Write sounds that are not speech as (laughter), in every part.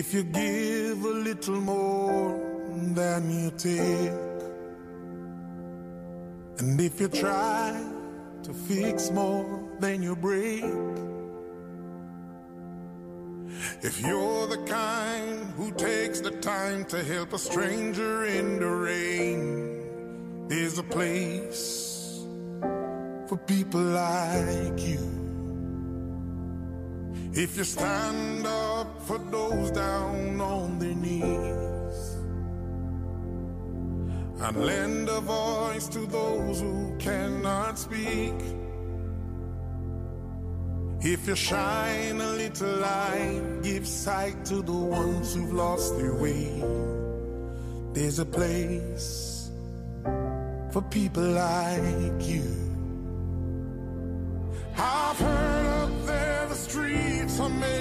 If you give a little more than you take, and if you try to fix more than you break, if you're the kind who takes the time to help a stranger in the rain, there's a place for people like you. If you stand up for those down on their knees and lend a voice to those who cannot speak. If you shine a little light, give sight to the ones who've lost their way. There's a place for people like you. I've heard up there the streets are made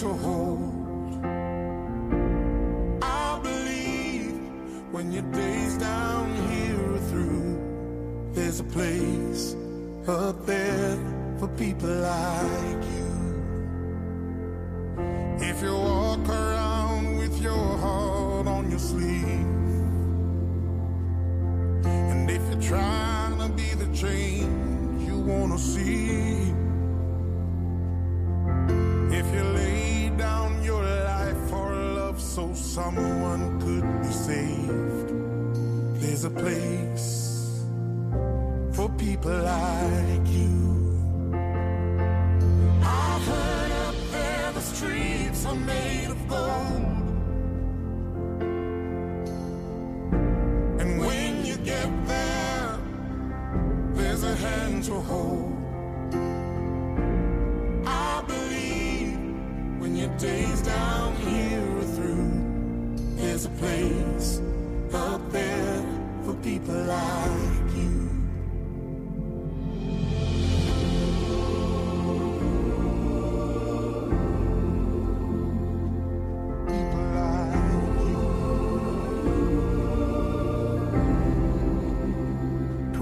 to hold. I believe when your days down here are through, there's a place up there for people like you. If you walk around with your heart on your sleeve, and if you're trying to be the change you wanna see, there's a place for people like you. I've heard up there the streets are made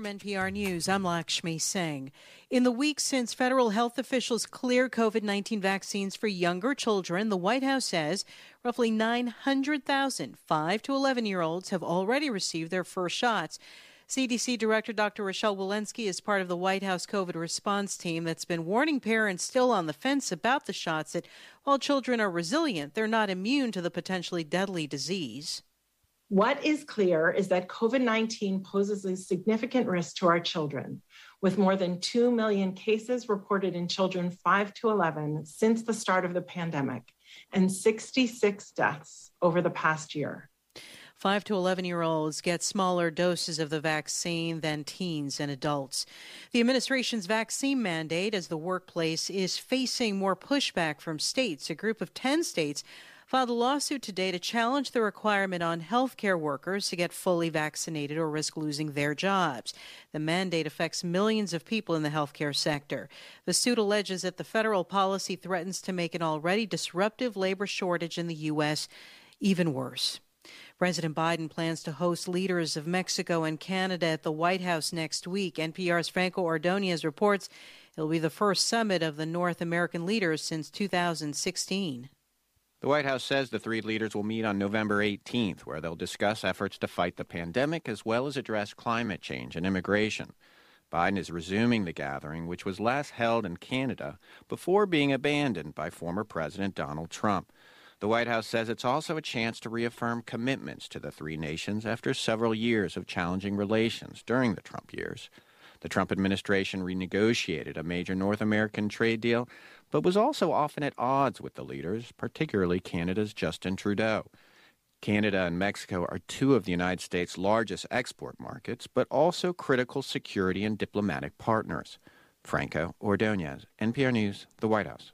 From NPR News, I'm Lakshmi Singh. In the weeks since federal health officials cleared COVID 19 vaccines for younger children, the White House says roughly 900,000 5 to 11 year olds have already received their first shots. CDC Director Dr. Rochelle Walensky is part of the White House COVID response team that's been warning parents still on the fence about the shots that while children are resilient, they're not immune to the potentially deadly disease. What is clear is that COVID 19 poses a significant risk to our children, with more than 2 million cases reported in children 5 to 11 since the start of the pandemic, and 66 deaths over the past year. 5 to 11 year olds get smaller doses of the vaccine than teens and adults. The administration's vaccine mandate as the workplace is facing more pushback from states. A group of 10 states filed a lawsuit today to challenge the requirement on healthcare workers to get fully vaccinated or risk losing their jobs. The mandate affects millions of people in the healthcare sector. The suit alleges that the federal policy threatens to make an already disruptive labor shortage in the U.S. even worse. President Biden plans to host leaders of Mexico and Canada at the White House next week. NPR's Franco Ordonez reports it'll be the first summit of the North American leaders since 2016. The White House says the three leaders will meet on November 18th, where they'll discuss efforts to fight the pandemic as well as address climate change and immigration. Biden is resuming the gathering, which was last held in Canada before being abandoned by former President Donald Trump. The White House says it's also a chance to reaffirm commitments to the three nations after several years of challenging relations during the Trump years. The Trump administration renegotiated a major North American trade deal, but was also often at odds with the leaders, particularly Canada's Justin Trudeau. Canada and Mexico are two of the United States' largest export markets, but also critical security and diplomatic partners. Franco Ordonez, NPR News, The White House.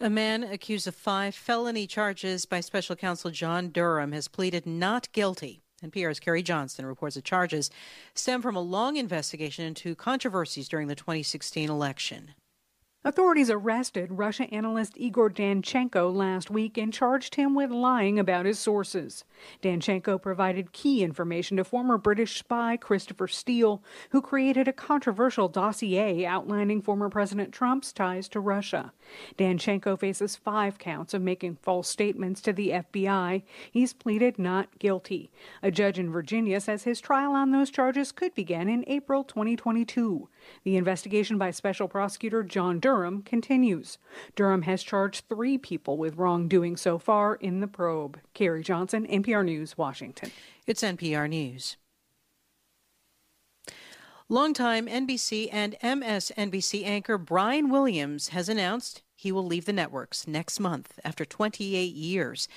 A man accused of five felony charges by special counsel John Durham has pleaded not guilty. NPR's Carrie Johnson reports the charges stem from a long investigation into controversies during the 2016 election. Authorities arrested Russia analyst Igor Danchenko last week and charged him with lying about his sources. Danchenko provided key information to former British spy Christopher Steele, who created a controversial dossier outlining former President Trump's ties to Russia. Danchenko faces five counts of making false statements to the FBI. He's pleaded not guilty. A judge in Virginia says his trial on those charges could begin in April 2022. The investigation by Special Prosecutor John Durham continues. Durham has charged three people with wrongdoing so far in the probe. Carrie Johnson, NPR News, Washington. It's NPR News. Longtime NBC and MSNBC anchor Brian Williams has announced he will leave the networks next month after 28 years.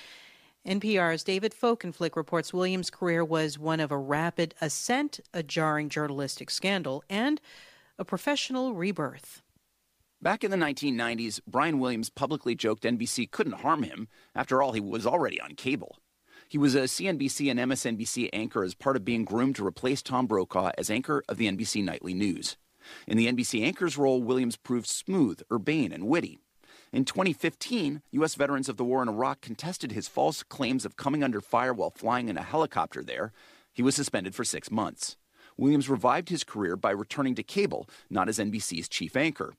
NPR's David Folkenflik reports Williams' career was one of a rapid ascent, a jarring journalistic scandal, and a professional rebirth. Back in the 1990s, Brian Williams publicly joked NBC couldn't harm him. After all, he was already on cable. He was a CNBC and MSNBC anchor as part of being groomed to replace Tom Brokaw as anchor of the NBC Nightly News. In the NBC anchor's role, Williams proved smooth, urbane, and witty. In 2015, U.S. veterans of the war in Iraq contested his false claims of coming under fire while flying in a helicopter there. He was suspended for six months. Williams revived his career by returning to cable, not as NBC's chief anchor.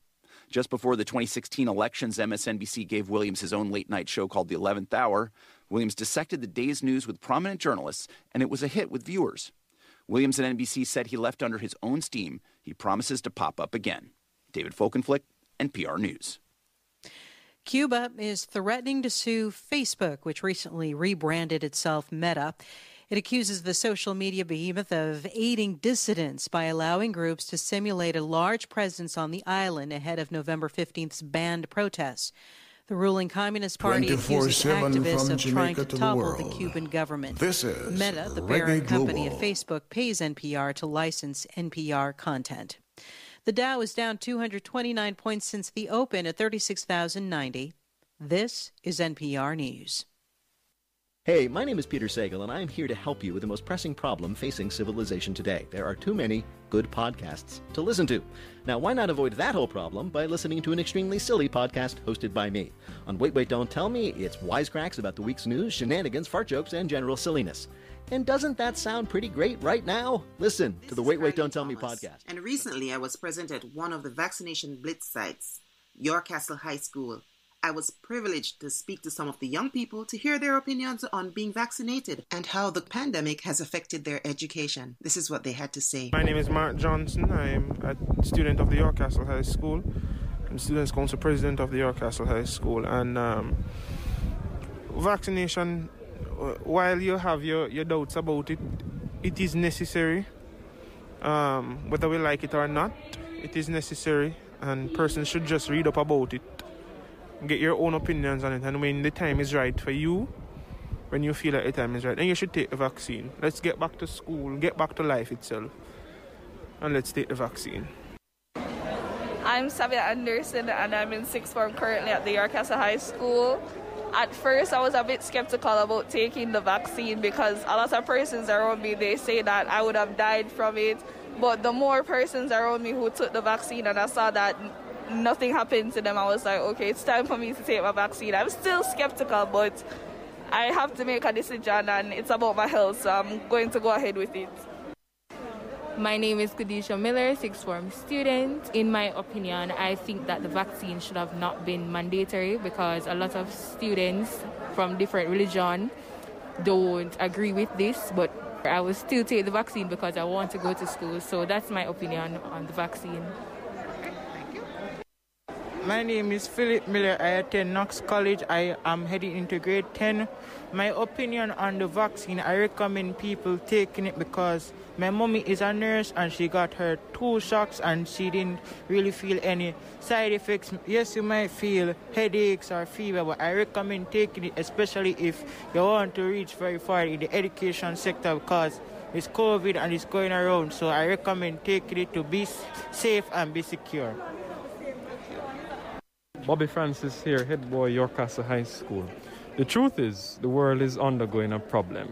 Just before the 2016 elections, MSNBC gave Williams his own late night show called The 11th Hour. Williams dissected the day's news with prominent journalists, and it was a hit with viewers. Williams at NBC said he left under his own steam. He promises to pop up again. David Folkenflik, NPR News. Cuba is threatening to sue Facebook, which recently rebranded itself Meta. It accuses the social media behemoth of aiding dissidents by allowing groups to simulate a large presence on the island ahead of November 15th's banned protests. The ruling Communist Party accuses activists of trying to, to topple the, the, Cuban government. This is Meta, the parent company of Facebook, pays NPR to license NPR content. The Dow is down 229 points since the open at 36,090. This is NPR News. Hey, my name is Peter Sagal, and I am here to help you with the most pressing problem facing civilization today. There are too many good podcasts to listen to. Now, why not avoid that whole problem by listening to an extremely silly podcast hosted by me? On Wait, Wait, Don't Tell Me, it's wisecracks about the week's news, shenanigans, fart jokes, and general silliness. And doesn't that sound pretty great right now? Listen this to the Wait, Wait, Don't Thomas. Tell Me podcast. And recently I was present at one of the vaccination blitz sites, York Castle High School. I was privileged to speak to some of the young people to hear their opinions on being vaccinated and how the pandemic has affected their education. This is what they had to say. My name is Mark Johnson. I'm a student of the York Castle High School. I'm Students' Council President of the York Castle High School. And um, vaccination, while you have your, your doubts about it, it is necessary. Um, whether we like it or not, it is necessary, and persons should just read up about it get your own opinions on it and when the time is right for you when you feel that the time is right then you should take the vaccine let's get back to school get back to life itself and let's take the vaccine I'm Savia Anderson and I'm in sixth form currently at the York Castle High School. At first, I was a bit skeptical about taking the vaccine because a lot of persons around me they say that I would have died from it. But the more persons around me who took the vaccine and I saw that nothing happened to them, I was like, okay, it's time for me to take my vaccine. I'm still skeptical, but I have to make a decision and it's about my health, so I'm going to go ahead with it. My name is Kadisha Miller, sixth form student. In my opinion, I think that the vaccine should have not been mandatory because a lot of students from different religion don't agree with this, but I will still take the vaccine because I want to go to school. So that's my opinion on the vaccine. My name is Philip Miller. I attend Knox College. I am heading into grade 10. My opinion on the vaccine, I recommend people taking it because my mommy is a nurse and she got her two shots and she didn't really feel any side effects. Yes, you might feel headaches or fever, but I recommend taking it, especially if you want to reach very far in the education sector because it's COVID and it's going around. So I recommend taking it to be safe and be secure. Bobby Francis here, head boy York Castle High School. The truth is, the world is undergoing a problem.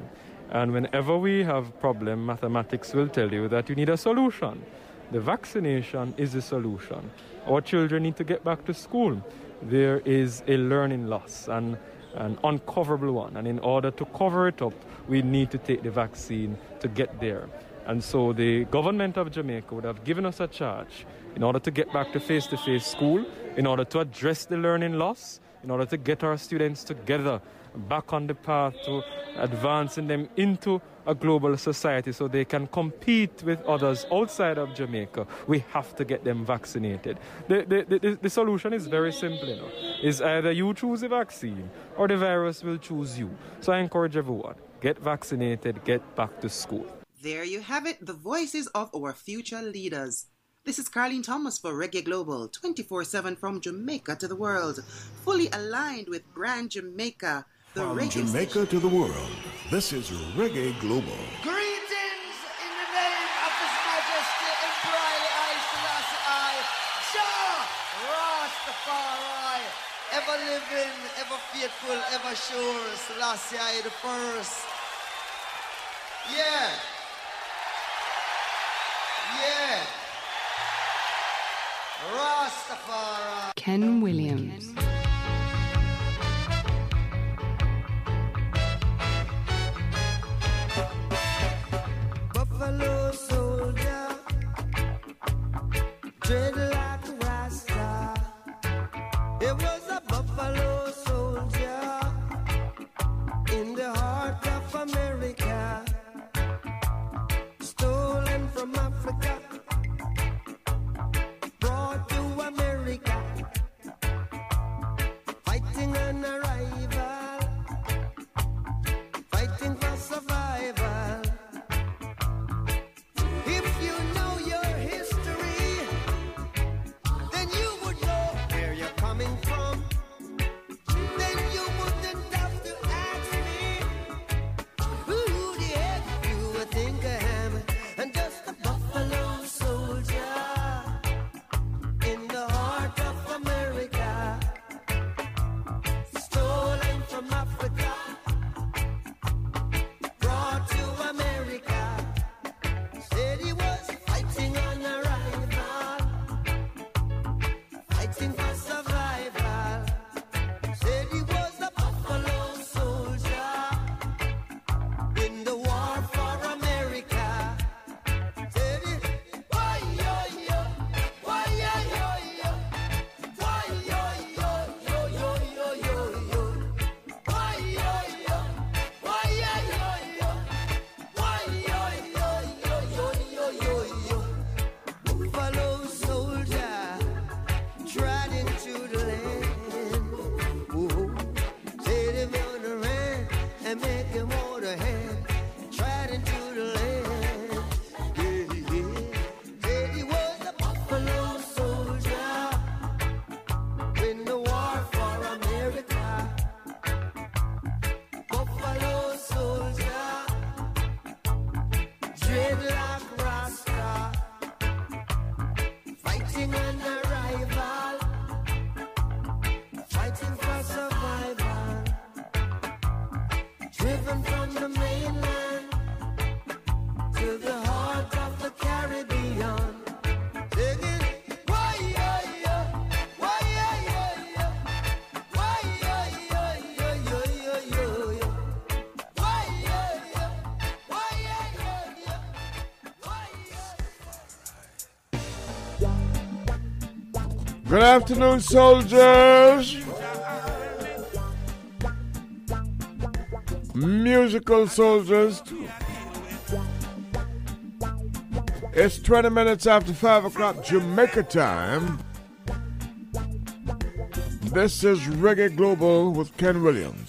And whenever we have problem, mathematics will tell you that you need a solution. The vaccination is a solution. Our children need to get back to school. There is a learning loss and an uncoverable one. And in order to cover it up, we need to take the vaccine to get there. And so the government of Jamaica would have given us a charge in order to get back to face to face school, in order to address the learning loss, in order to get our students together back on the path to advancing them into a global society so they can compete with others outside of Jamaica. We have to get them vaccinated. The, the, the, the solution is very simple, you know. Is either you choose a vaccine or the virus will choose you. So I encourage everyone, get vaccinated, get back to school. There you have it, the voices of our future leaders. This is Carlene Thomas for Reggae Global, 24 7 from Jamaica to the world, fully aligned with Brand Jamaica. The From reggae Jamaica station. to the world, this is Reggae Global. Greetings in the name of His Majesty Emperor I Selassie I, Jah Rastafari, ever living, ever faithful, ever sure, Selassie I the first. Yeah. Yeah. Rastafari. Ken Williams. Good afternoon, soldiers. Musical soldiers. It's 20 minutes after 5 o'clock Jamaica time. This is Reggae Global with Ken Williams.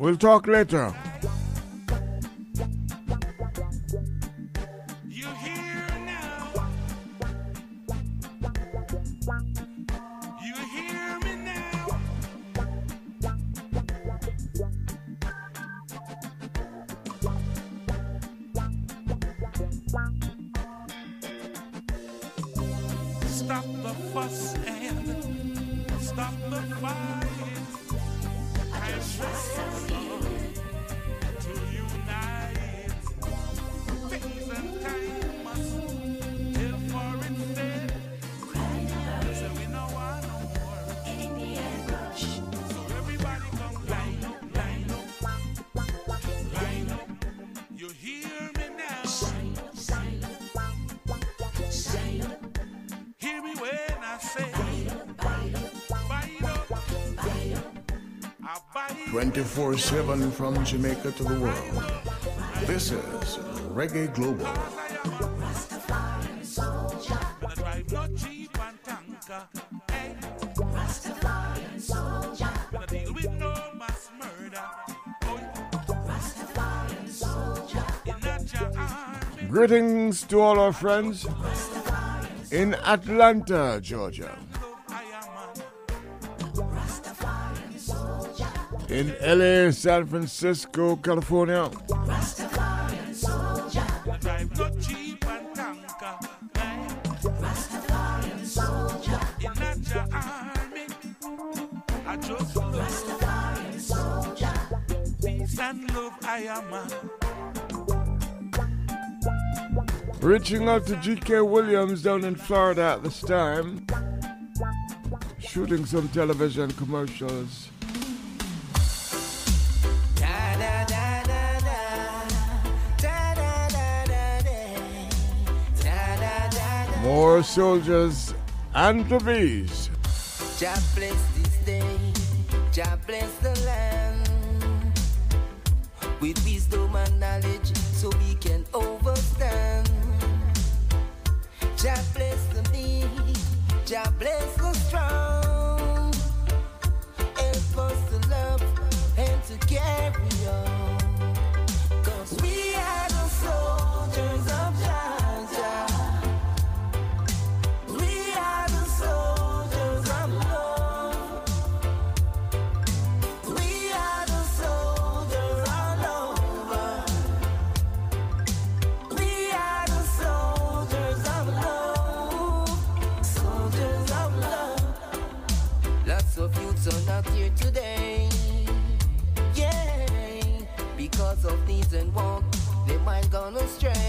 We'll talk later. 24 7 from Jamaica to the world. This is Reggae Global. Greetings to all our friends in Atlanta, Georgia. In LA, San Francisco, California. Reaching out to G.K. Williams down in Florida at this time, shooting some television commercials. More soldiers and the bees. Jah bless this day, God bless the land with wisdom and knowledge. ya hablé. gone astray.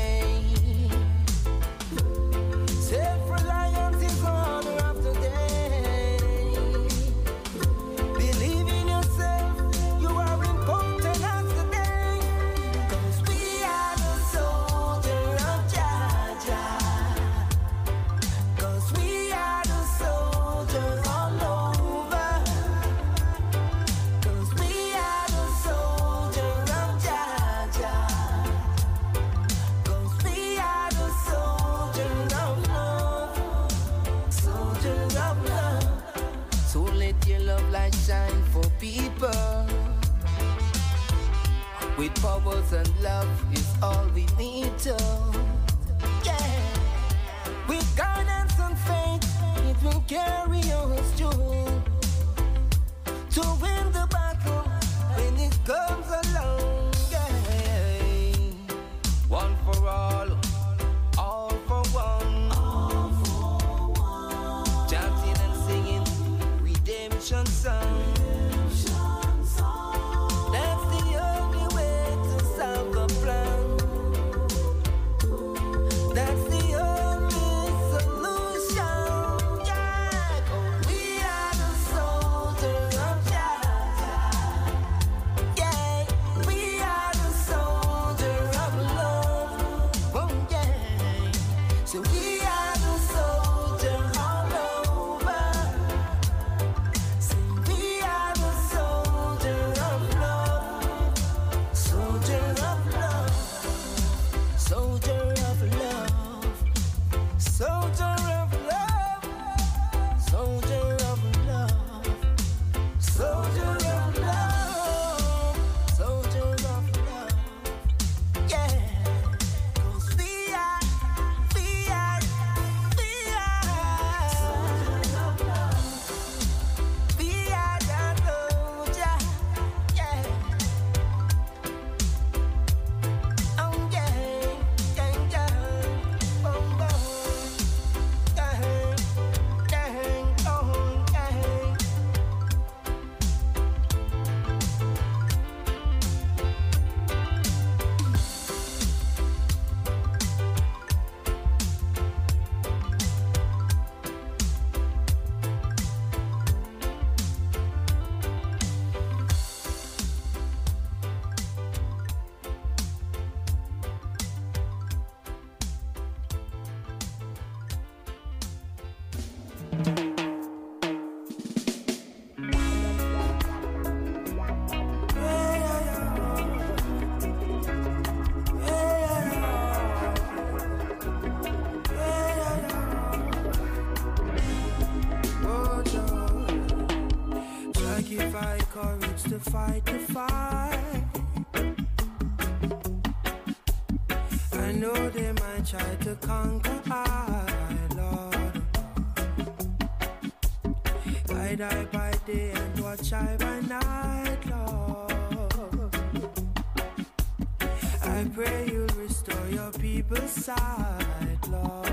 I pray you'll restore your people's sight, Lord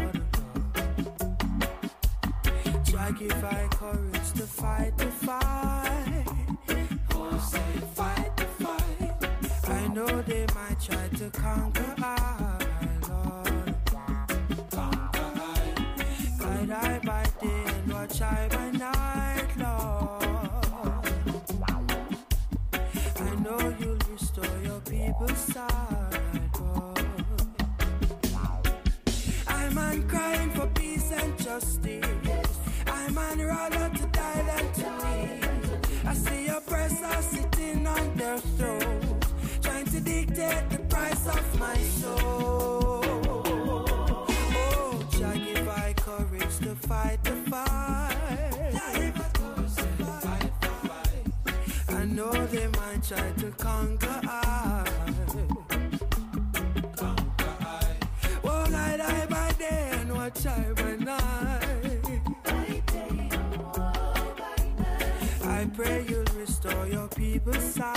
courage to fight to fight. my soul. Oh, Jah give I courage to fight the fight. I know they might try to conquer I. Well, I die by day and by night. I pray you'll restore your people's sight.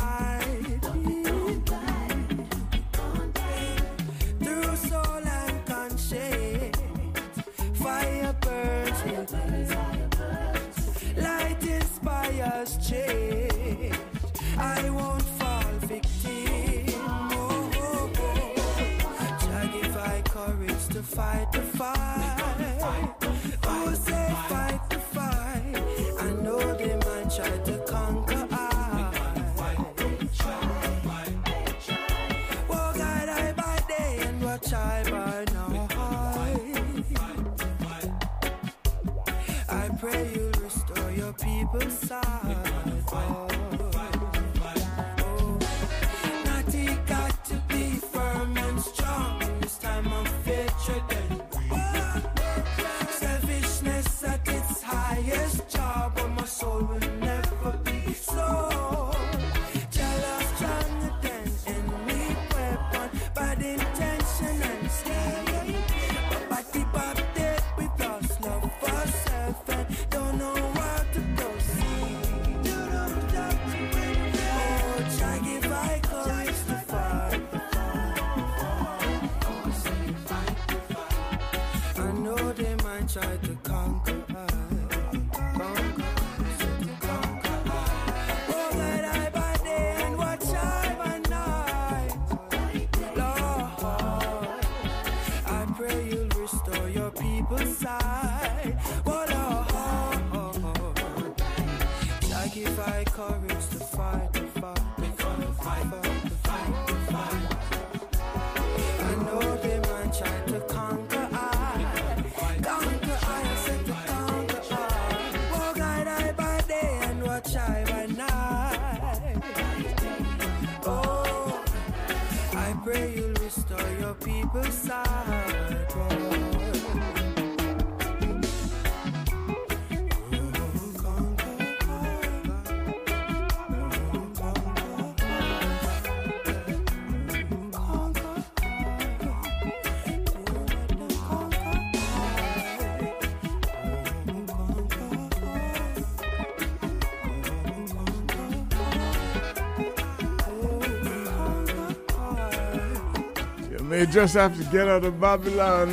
You just have to get out of Babylon.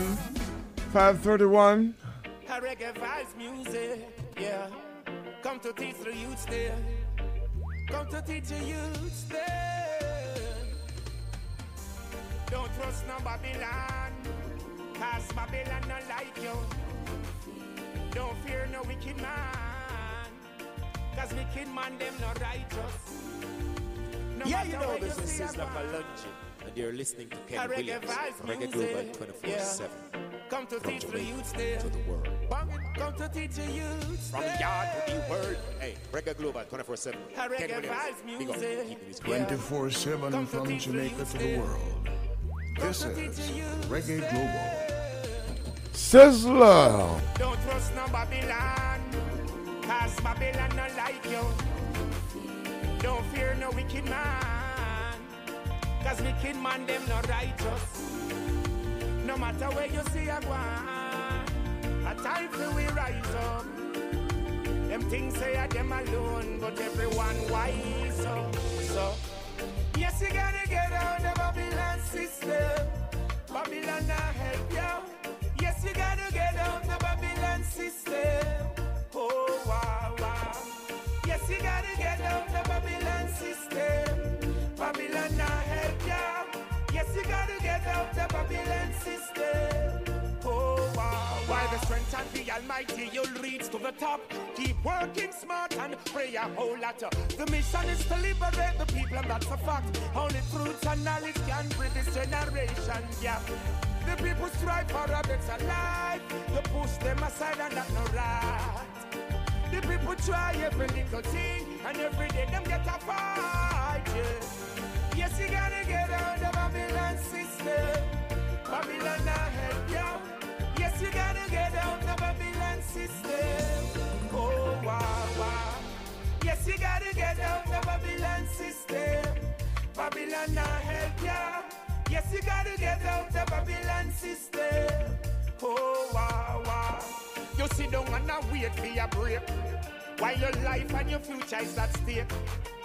531. World. Come to teach the youth From the yard to the world. Hey, Reggae Global 24 7. Reggae vibes music. 24 7 from Jamaica to the world. This is Reggae Global. Sizzla. Don't trust no Babylon, cause Babylon not like you. Don't fear no wicked man, cause wicked man them not righteous. No matter where you see a one, a time for we rise up. Them things say a them alone, but everyone wise up. So, yes, you gotta get out the Babylon system. Babylon not help you. Yes, you gotta get out the Babylon system. Oh, wow, wow. Yes, you gotta get out the Babylon system. Babylon not help you. Yes, you gotta get out the Babylon system. Oh, wow. By the strength of the Almighty, you'll reach to the top. Keep working smart and pray a whole lot. The mission is to liberate the people, and that's a fact. Only truth and knowledge can bridge this generation gap. The people strive for a better life. You push them aside and that's no right. The people try every little thing, and every day them get a fight. Yeah. Yes, you gotta get out of Babylon not help you. Yes, you gotta get out of Babylon system. Oh, wow, wow. You sit down and now wait for your break. While your life and your future is at stake.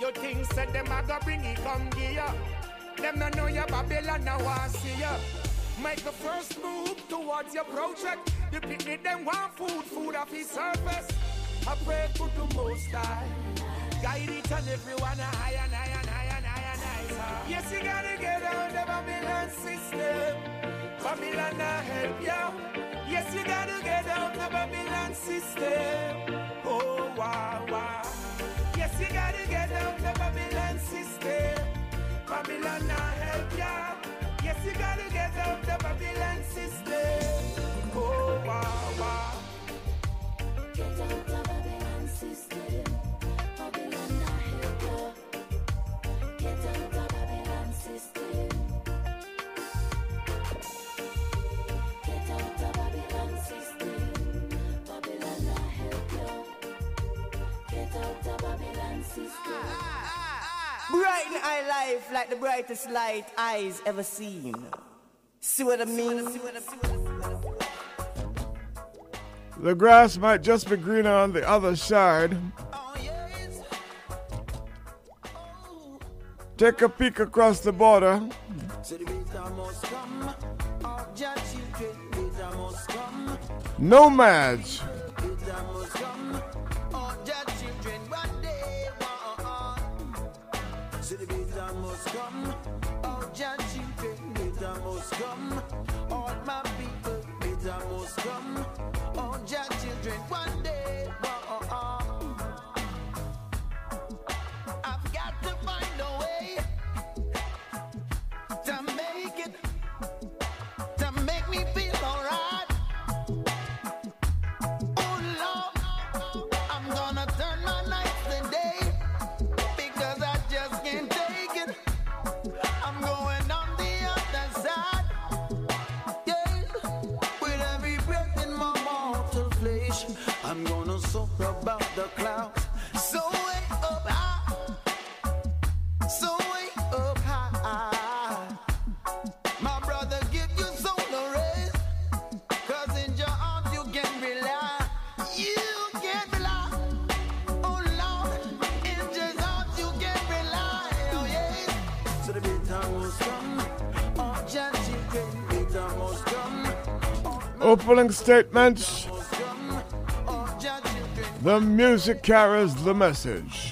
You think said them a go bring it come gear. Them no know your Babylon now want see ya. Make the first move towards your project. The picnic them want food, food off his surface. I pray for the most high. Guide it and everyone high and high and Yes, you gotta get out of Babylon system. Babylon not help you. Yes, you gotta get out of the Babylon system. Oh, wow, wow. Yes, you gotta get out of the Babylon system. Babylon not help you. Yes, you gotta get out of the Babylon system. Brighten our life like the brightest light eyes ever seen. See what I mean? The grass might just be greener on the other side. Take a peek across the border. Nomads. must come. All my people, it must come. The music carries the message.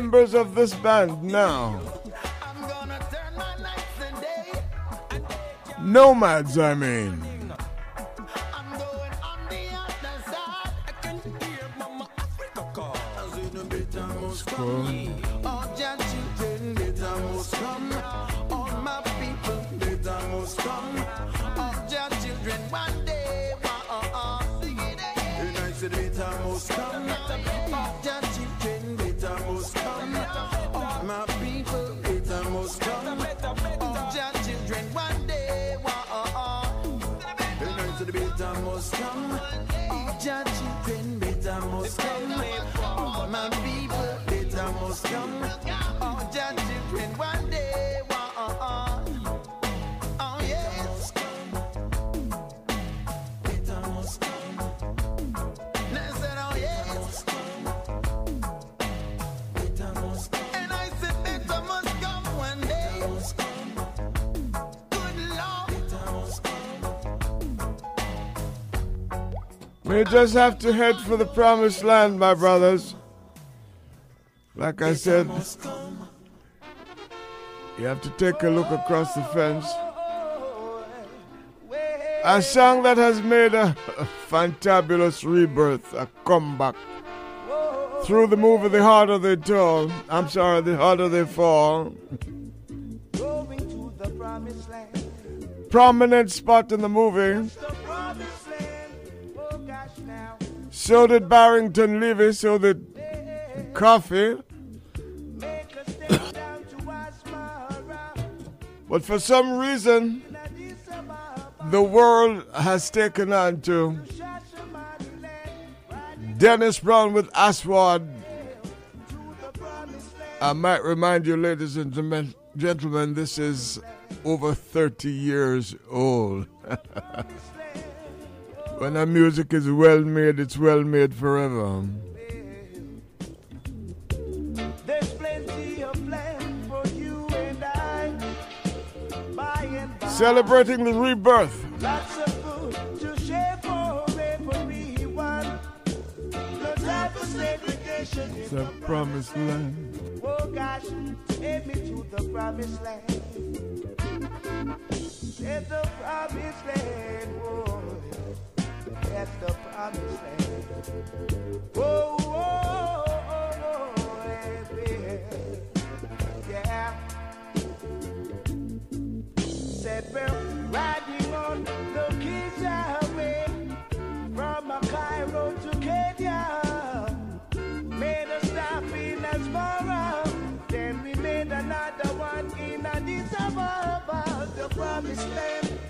members of this band now. Nomads, I mean. must come in. Over my people, data must come. We just have to head for the promised land, my brothers. Like I said, you have to take a look across the fence. A song that has made a, a fantabulous rebirth, a comeback. Through the movie, the harder they fall. I'm sorry, the harder they fall. Prominent spot in the movie. So did Barrington Levy, so did Koffee. but for some reason, the world has taken on to Dennis Brown with Aswad. I might remind you, ladies and gentlemen, this is over 30 years old. (laughs) when a music is well made, it's well made forever. Celebrating the rebirth. Lots of food to share for everyone. No time for segregation. It's a promised land. Oh gosh, take me to the promised land. It's the promised land. Oh, that's the promised land. Oh, oh, oh, oh, yeah. Said we're riding on the Kids Highway from Cairo to Kenya. Made a stop in Asmara, then we made another one in Addis Ababa, the promised land.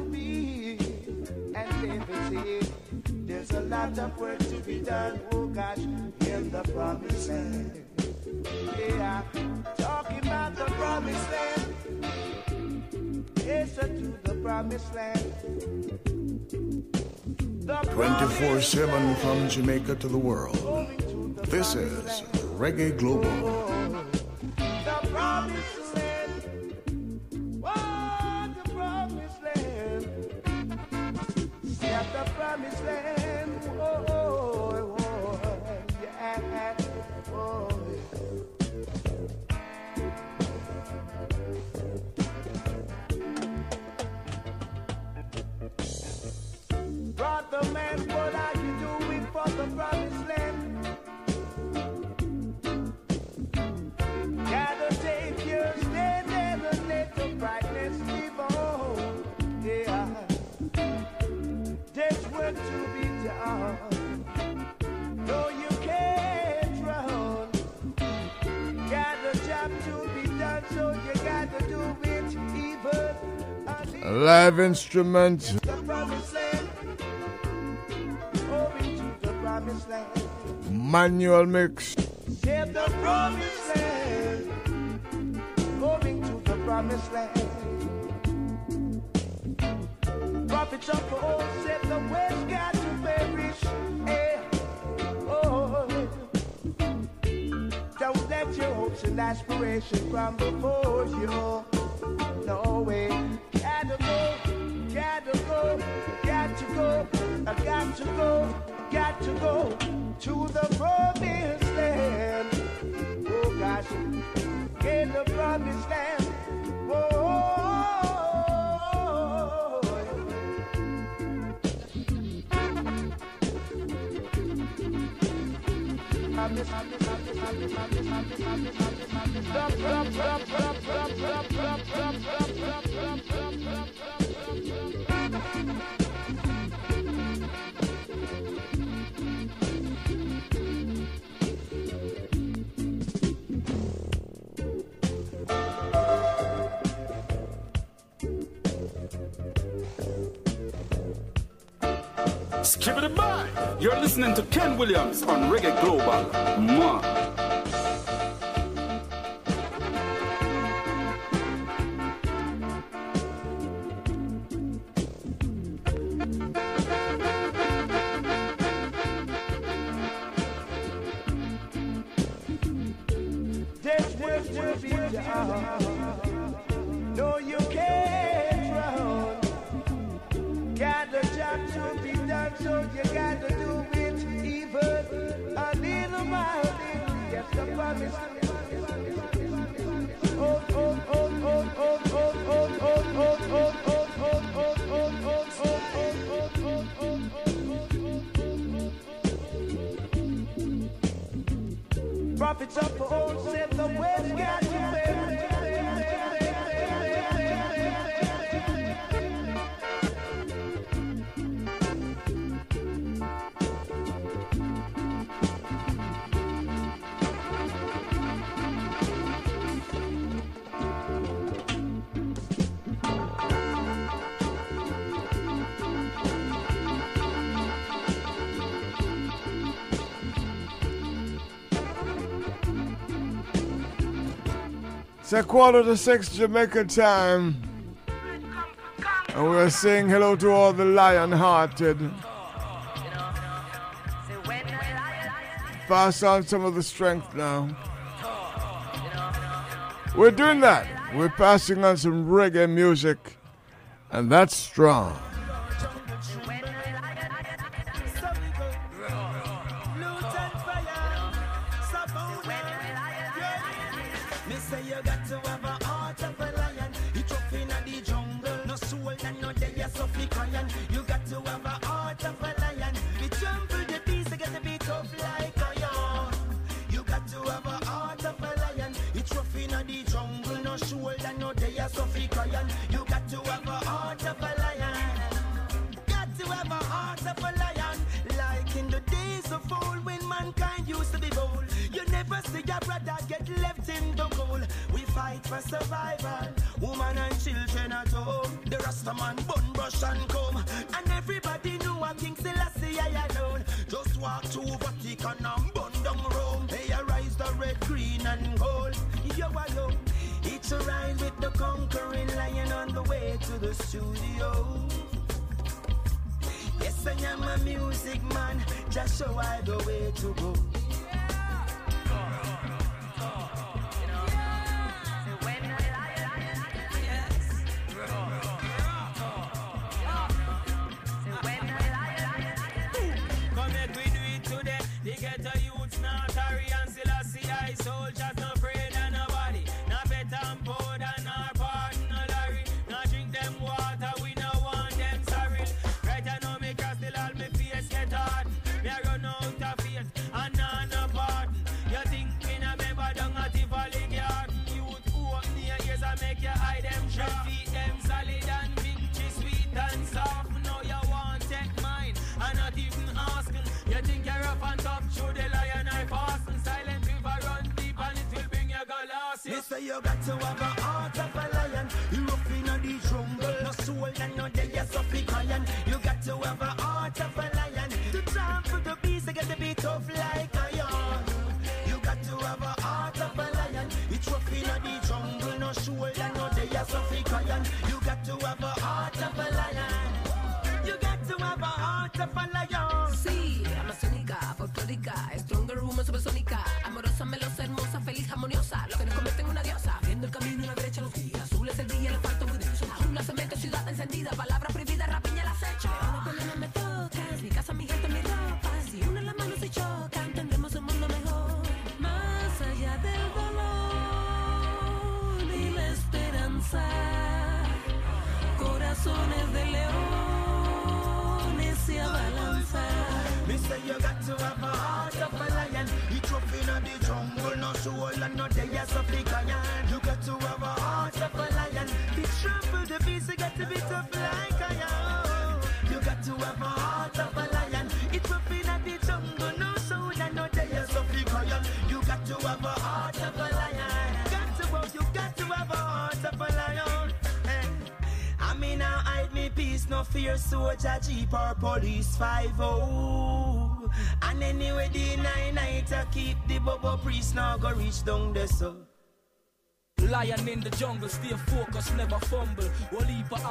And there's a lot of work to be done, oh gosh, in the promised land. Yeah, talking about the promised land. Yes, to the promised land. 24 7 from Jamaica to the world. This is Reggae Global. Promised land. To the promised land. Prophets of old said the west got to perish. Yeah. Oh, don't let your hopes and aspirations before you. No way. Gotta go, gotta go, got to go, I got to go, got to go to the promised land. Oh gosh, in the promised land. Whoa. Skip it by. You're listening to Ken Williams on Reggae Global. Mwah. up to old Seth the West guy. a quarter to six Jamaica time. And we're saying hello to all the lion hearted. Pass on some of the strength now. We're doing that. We're passing on some reggae music, and that's strong.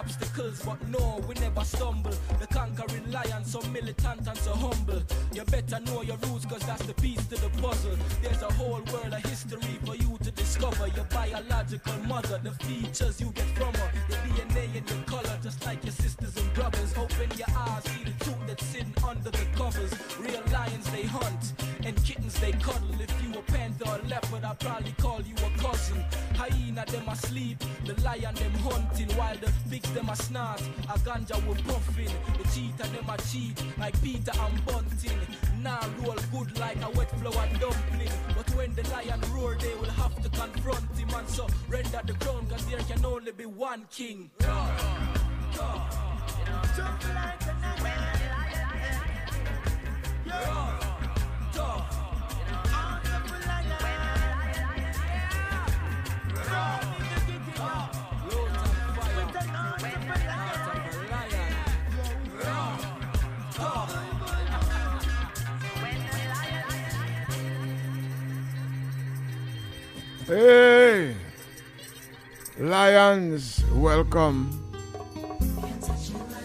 obstacles, but no, we never stumble. The conquering lion, so militant and so humble. You better know your rules, cause that's the piece to the puzzle. There's ganja we puffing, the cheetah them a cheat, like Peter and Bunting. Now roll good like a wet flour dumpling. But when the lion roar, they will have to confront him and so render the crown, cause there can only be one king. Hey, Lions, welcome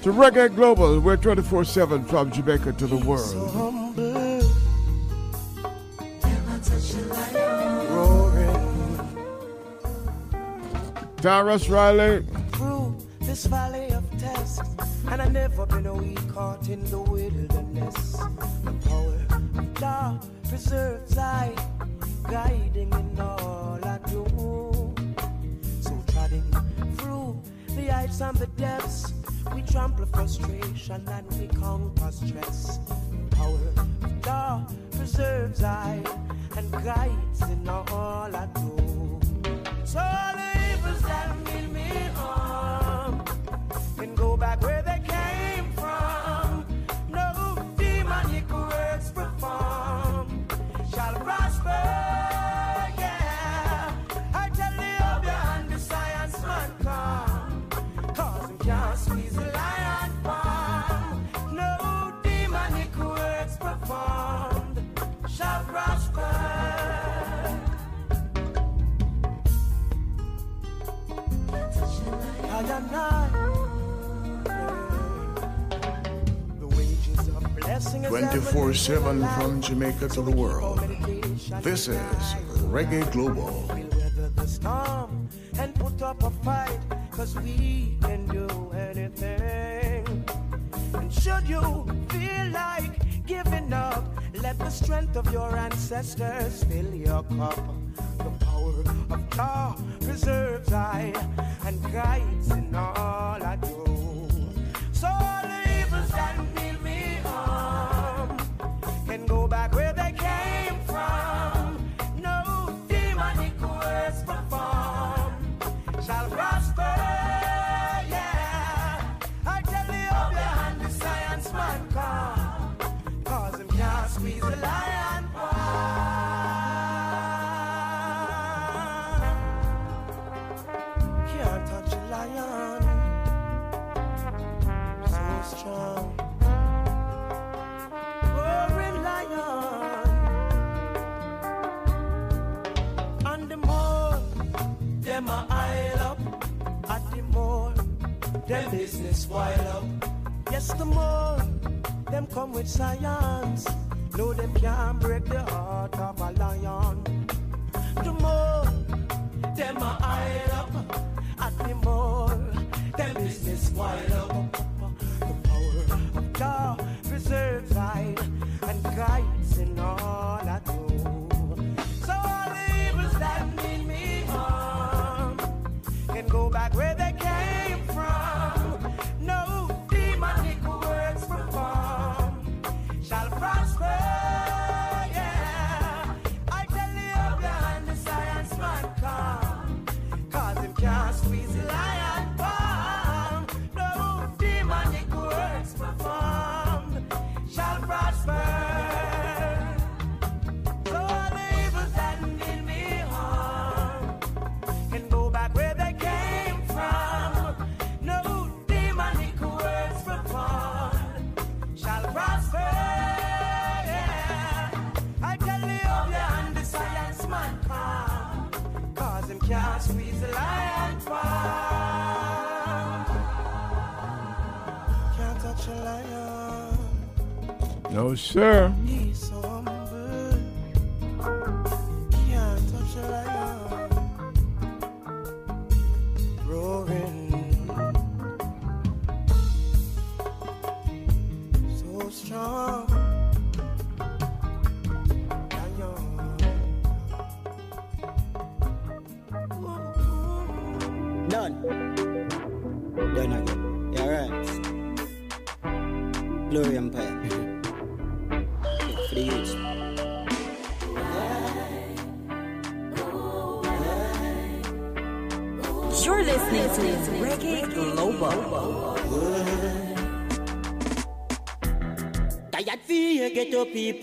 to Reggae Global. We're 24 7 from Jamaica to the world. Tarrus Riley, through this valley of tests, and I never been a week caught in the wilderness. The power of God preserves I, guiding in all the heights and the depths, we trample frustration and we conquer stress. Power of God preserves I, and guides in all I do. So all the evils that mean me harm can go back where 24 7 from Jamaica to the world. This is Reggae Global. and put up a fight, cause we can do anything. And should you feel like giving up, let the strength of your ancestors fill your cup. The power of God preserves I and guides in all I do. The more them come with science, no them can't break the heart of a lion. The more them a aisle up, at the more them business wild up. The power of God preserves I and guides in all No, sir.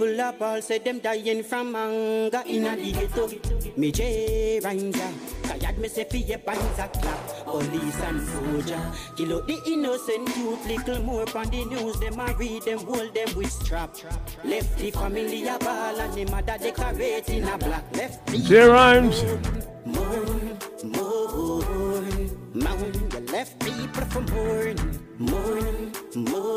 People up all say them dying from hunger in a ghetto. Me J. Tired me say fear clap. Police and soldier kill out the innocent youth. Little more on the news them a read them hold them with strap. Left the family a ball and the mother decorate in a black. Left the J Rhymes. mourn, mourn, mourn. You left people for mourn, mourn, mourn.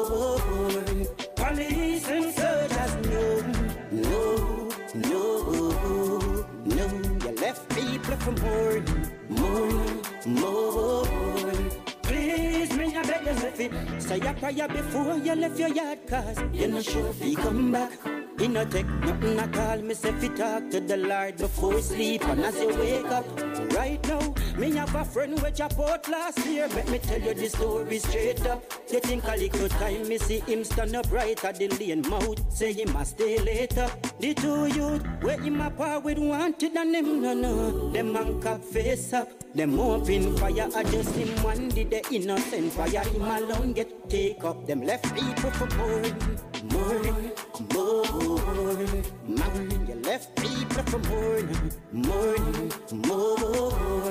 A prayer before you left your yard, cause you're not sure if you come back. He no take nothing at all. Me say fi talk to the Lord before sleep and as you wake up. Right now, me have a friend which I bought last year. Let me tell you the story straight up. You think a little time me see him stand up right at the lane mouth. Say he must stay later. The two youth where him a par with wanted and him no no. Them man cap face up. Them open fire. I just him one did the innocent fire. Him alone get take up. Them left people for mourn, mourn, mourn, mourn. You left people for mourn, mourn, mourn.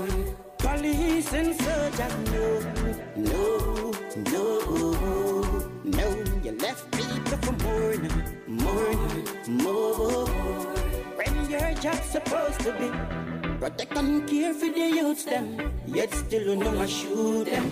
Police and soldiers, no, no, no, no. You left people for mourn, mourn, mourn. When your job's supposed to be Protect and care for the youths them Yet still you know I shoot them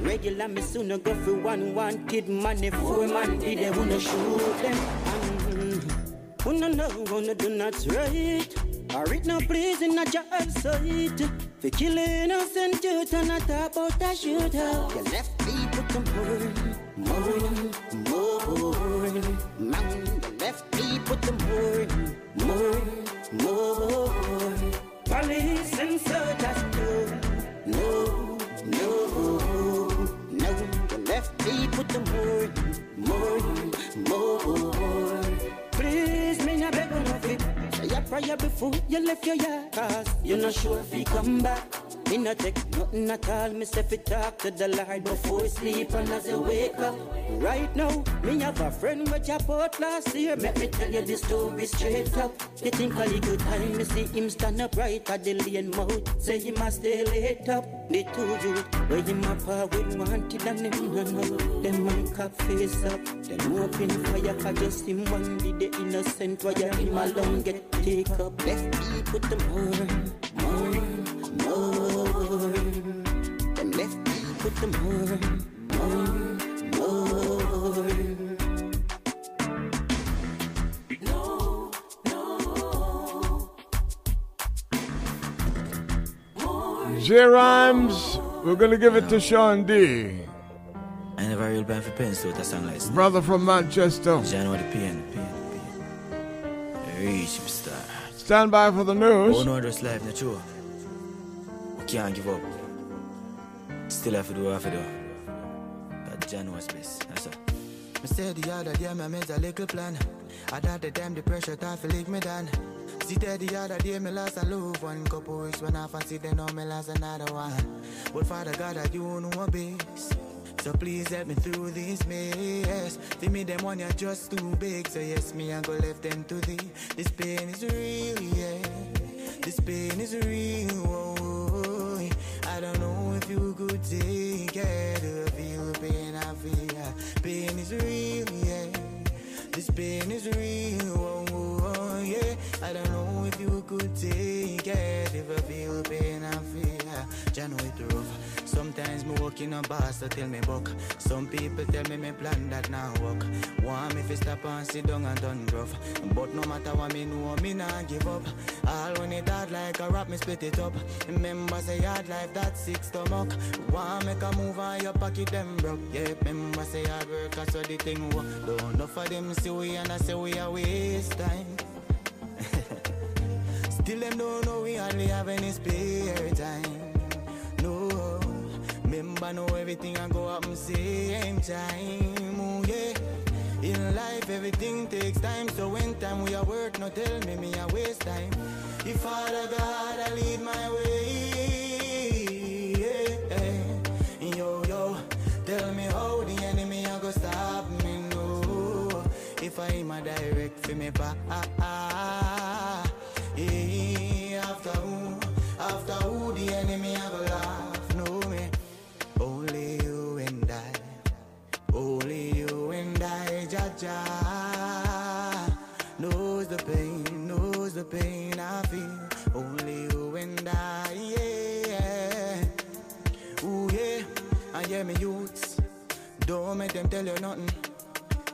Regular me sooner go for one wanted money Four man did they wanna shoot them mm-hmm. Wanna know, wanna do not right Or it no please in a job site. For killing innocent youth and talk about a shootout You left people to mourn, mourn, mourn. Man, you left people to mourn, mourn, mourn. Police and soldiers, no, no, no, no. You left people to mourn, mourn, mourn. Please, me, I beg you Prayer before you left your yard, cause you're not sure if you come back. Me not take nothing at all. Me say fi talk to the Lord before sleep and as you wake up. Right now, me have a friend which I bought last year. Let me tell you the story straight up. You think a little time me see him stand up right at the lane mouth. Say he must stay late up. The two youth where him a with wanted and him no know. Them man cap face up. Them open fire for just him one be the innocent. Why him alone get take up. Left people mourn, mourn, people to mourn, mourn, mourn. J Rhymes, we're gonna give it to Sean D. I never real band for pain, so that song like this. Brother from Manchester. John with the pain, pain, pain. Reach superstar. Stand by for the news. Oh no, just life, not true. We can't give up. Still have to do have to do. John was best. That's all. Me said the other day, me made a little plan. I thought the damn the pressure thought to lick me down. See the other day, me lost a love one couple weeks when I fancy then now me lost another one. But Father God, I you know my best. So please help me through this mess. Tell me them one you're just too big. So yes, me I go left them to thee. This pain is real, yeah. This pain is real. oh, oh, oh. I don't know if you could take it. I feel the pain I feel. Pain is real, yeah. This pain is real. oh, oh, oh yeah. I don't know if you could take Walk in a bus so tell me buck. Some people tell me me plan that now work. Want me fi stop and sit down and done rough. But no matter what me know, me nah give up. All when it hard like a rap, me split it up. Remember say hard life that sick stomach. Want make a move on your pocket them broke. Yeah, remember say hard work what the thing work. Don't know for them see we and I say we a waste time. (laughs) Still them don't know we hardly have any spare time. No, Remember now everything I go happen same time. Oh yeah. In life everything takes time, so when time we are work, no tell me me I waste time. If Father God I lead my way, yeah, yo yo, tell me how the enemy I go stop me no. If I am a direct for me pa, Knows the pain, knows the pain I feel. Only you and I, yeah. Ooh yeah, I hear me youths. Don't make them tell you nothing.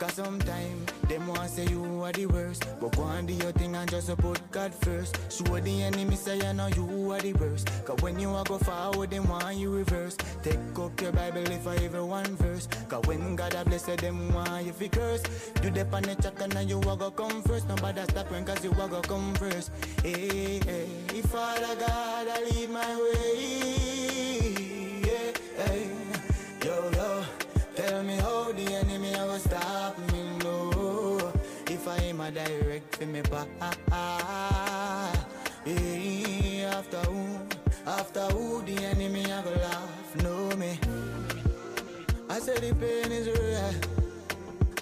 Cause sometimes them want say you are the worst. But go and do your thing and just put God first. Show the enemy say you know you are the worst. Cause when you a go forward, them want you reverse. Take up your Bible if I ever one verse. Cause when God a bless them want you fi curse. You dep on the track and you a go come first. Nobody stop when cause you a go come first. Hey, hey, if Father God I lead my way. Yeah, hey. Tell me how the enemy go stop me, no. If I am a direct for me pa, hey, after who, after who the enemy go laugh, no me. I said the pain is real.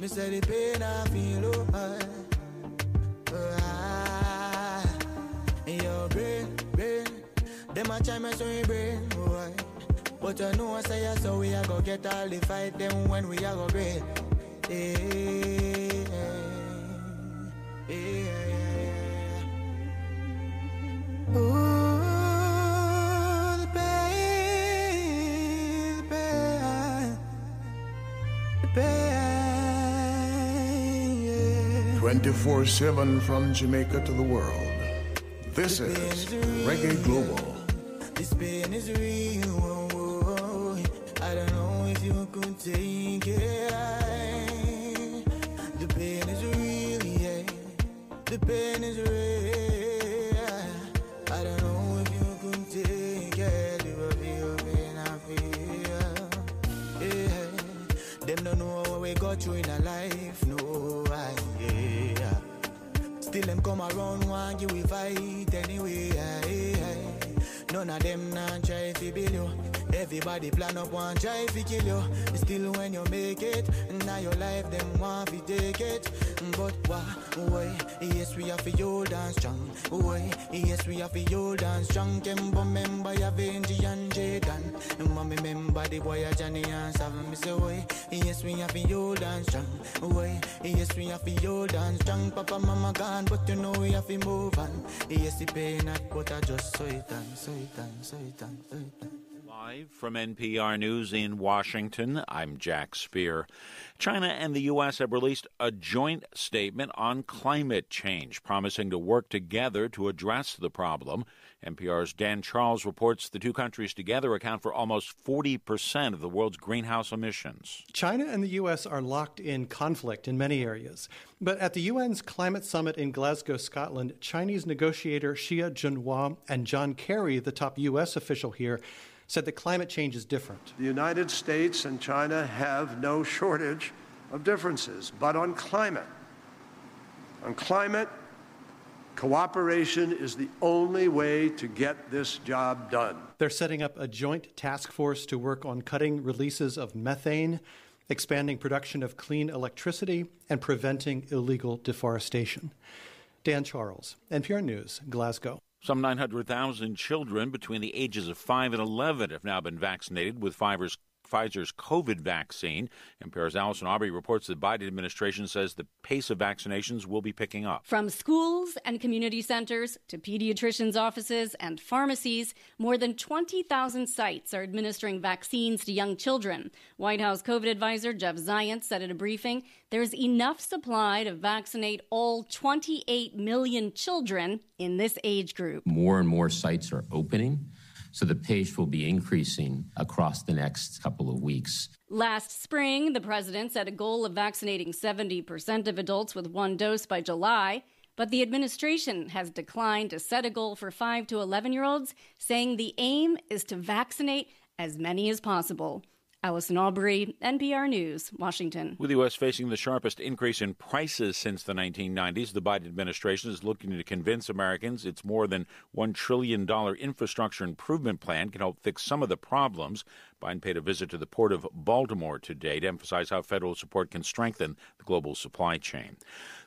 Me say the pain I feel, oh, ah. oh, I. Your brain, brain, them a try me so your brain, oh, I. But you know I say so we a go get all the fight them when we a go great. Ooh. 24 7 from Jamaica to the world. This is Reggae Global. This pain is real. If you could take it. The pain is real, yeah. The pain is real. I don't know if you could take it. You will feel pain I feel. Yeah. Them don't know what we got through in our life. No, I, yeah. Still them come around, want you we fight anyway. Yeah. None of them not try to build you. Everybody plan up one try to kill you. Still when you make it, now your life them want to take it. But why, why? Yes we have to hold and strong. Why? Yes we have to hold and strong. Kembo member ya Benji and Jaden. Mama member the boy ya Johnny and Seven. Me say why? Yes we have to hold and strong. Why? Yes we have to hold and strong. Papa mama gone, but you know we have to move on. Yes the pain not, but I just saw it and saw it and saw it and saw it and. Live from NPR News in Washington, I'm Jack Speer. China and the U.S. have released a joint statement on climate change, promising to work together to address the problem. NPR's Dan Charles reports the two countries together account for almost 40% of the world's greenhouse emissions. China and the U.S. are locked in conflict in many areas. But at the UN's climate summit in Glasgow, Scotland, Chinese negotiator Xie Zhenhua and John Kerry, the top U.S. official here, said that climate change is different. The United States and China have no shortage of differences, but on climate, on climate, cooperation is the only way to get this job done. They're setting up a joint task force to work on cutting releases of methane, expanding production of clean electricity, and preventing illegal deforestation. Dan Charles, NPR News, Glasgow. Some 900,000 children between the ages of 5 and 11 have now been vaccinated with Pfizer's, Pfizer's COVID vaccine. NPR's Allison Aubrey reports the Biden administration says the pace of vaccinations will be picking up. From schools and community centers to pediatricians' offices and pharmacies, more than 20,000 sites are administering vaccines to young children. White House COVID advisor Jeff Zients said at a briefing there's enough supply to vaccinate all 28 million children in this age group. More and more sites are opening. So the pace will be increasing across the next couple of weeks. Last spring, the president set a goal of vaccinating 70% of adults with one dose by July. But the administration has declined to set a goal for 5 to 11 year olds, saying the aim is to vaccinate as many as possible. Allison Aubrey, NPR News, Washington. With the U.S. facing the sharpest increase in prices since the 1990s, the Biden administration is looking to convince Americans its more than $1 trillion infrastructure improvement plan can help fix some of the problems. Biden paid a visit to the port of Baltimore today to emphasize how federal support can strengthen the global supply chain.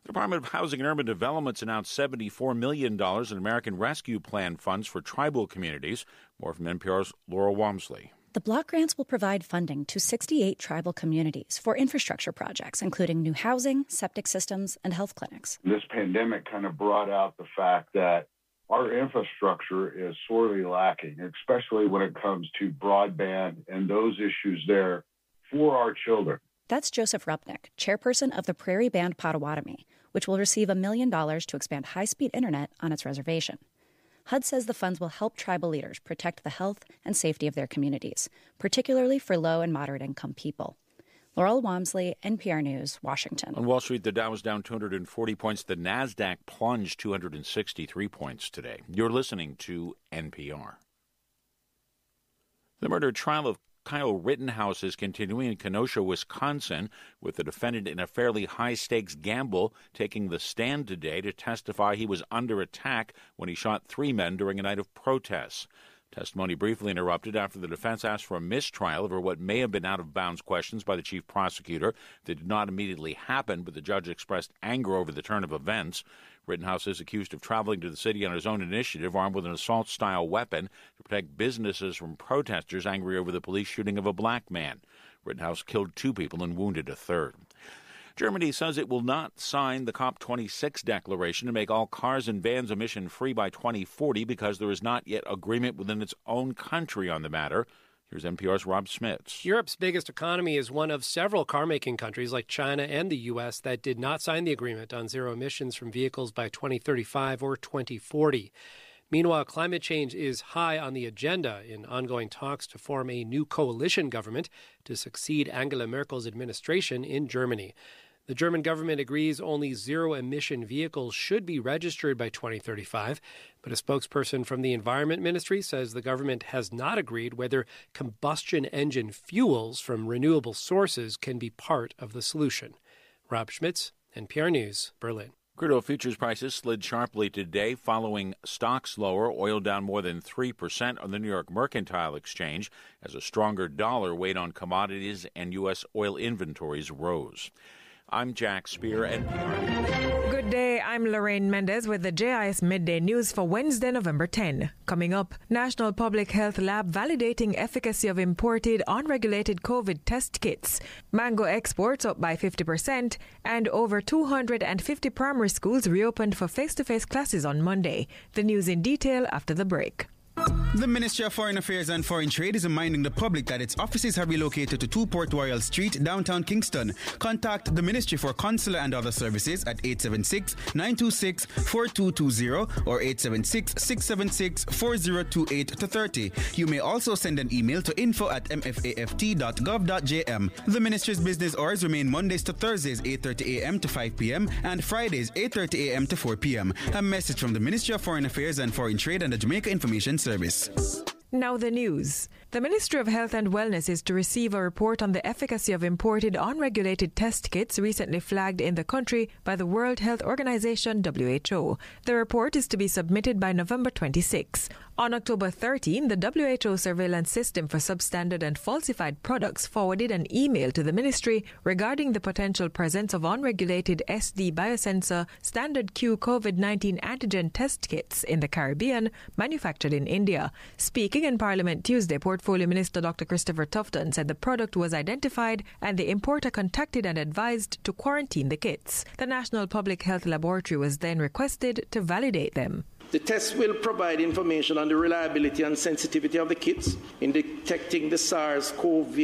The Department of Housing and Urban Development's announced $74 million in American Rescue Plan funds for tribal communities. More from NPR's Laurel Wamsley. The block grants will provide funding to 68 tribal communities for infrastructure projects, including new housing, septic systems, and health clinics. This pandemic kind of brought out the fact that our infrastructure is sorely lacking, especially when it comes to broadband and those issues there for our children. That's Joseph Rupnick, chairperson of the Prairie Band Potawatomi, which will receive a million dollars to expand high speed internet on its reservation. HUD says the funds will help tribal leaders protect the health and safety of their communities, particularly for low and moderate income people. Laurel Wamsley, NPR News, Washington. On Wall Street, the Dow was down 240 points. The Nasdaq plunged 263 points today. You're listening to NPR. The murder trial of Kyle Rittenhouse is continuing in Kenosha, Wisconsin, with the defendant in a fairly high stakes gamble taking the stand today to testify he was under attack when he shot three men during a night of protests. Testimony briefly interrupted after the defense asked for a mistrial over what may have been out of bounds questions by the chief prosecutor that did not immediately happen, but the judge expressed anger over the turn of events. Rittenhouse is accused of traveling to the city on his own initiative, armed with an assault style weapon to protect businesses from protesters angry over the police shooting of a black man. Rittenhouse killed two people and wounded a third. Germany says it will not sign the COP26 declaration to make all cars and vans emission free by 2040 because there is not yet agreement within its own country on the matter. Here's NPR's Rob Schmitz. Europe's biggest economy is one of several car making countries like China and the U.S. that did not sign the agreement on zero emissions from vehicles by 2035 or 2040. Meanwhile, climate change is high on the agenda in ongoing talks to form a new coalition government to succeed Angela Merkel's administration in Germany. The German government agrees only zero emission vehicles should be registered by 2035, but a spokesperson from the Environment Ministry says the government has not agreed whether combustion engine fuels from renewable sources can be part of the solution. Rob Schmitz, NPR News, Berlin. Crude oil futures prices slid sharply today following stocks lower, oil down more than 3% on the New York Mercantile Exchange as a stronger dollar weighed on commodities and U.S. oil inventories rose. I'm Jack Speer, NPR Good day. I'm Lorraine Mendez with the JIS Midday News for Wednesday, November 10. Coming up, National Public Health Lab validating efficacy of imported unregulated COVID test kits. Mango exports up by 50%, and over 250 primary schools reopened for face to face classes on Monday. The news in detail after the break. The Ministry of Foreign Affairs and Foreign Trade is reminding the public that its offices have relocated to 2 Port Royal Street, downtown Kingston. Contact the Ministry for consular and other services at 876 926 4220 or 876 676 4028 to 30. You may also send an email to info at mfaft.gov.jm. The Ministry's business hours remain Mondays to Thursdays, 8.30 a.m. to 5 p.m. and Fridays, 8.30 a.m. to 4 p.m. A message from the Ministry of Foreign Affairs and Foreign Trade and the Jamaica Information Service. Now, the news. The Ministry of Health and Wellness is to receive a report on the efficacy of imported unregulated test kits recently flagged in the country by the World Health Organization WHO. The report is to be submitted by November 26. On October 13, the WHO surveillance system for substandard and falsified products forwarded an email to the ministry regarding the potential presence of unregulated SD biosensor standard Q COVID 19 antigen test kits in the Caribbean manufactured in India. Speaking in Parliament Tuesday, Portfolio Minister Dr. Christopher Tufton said the product was identified and the importer contacted and advised to quarantine the kits. The National Public Health Laboratory was then requested to validate them. The test will provide information on the reliability and sensitivity of the kits in detecting the SARS CoV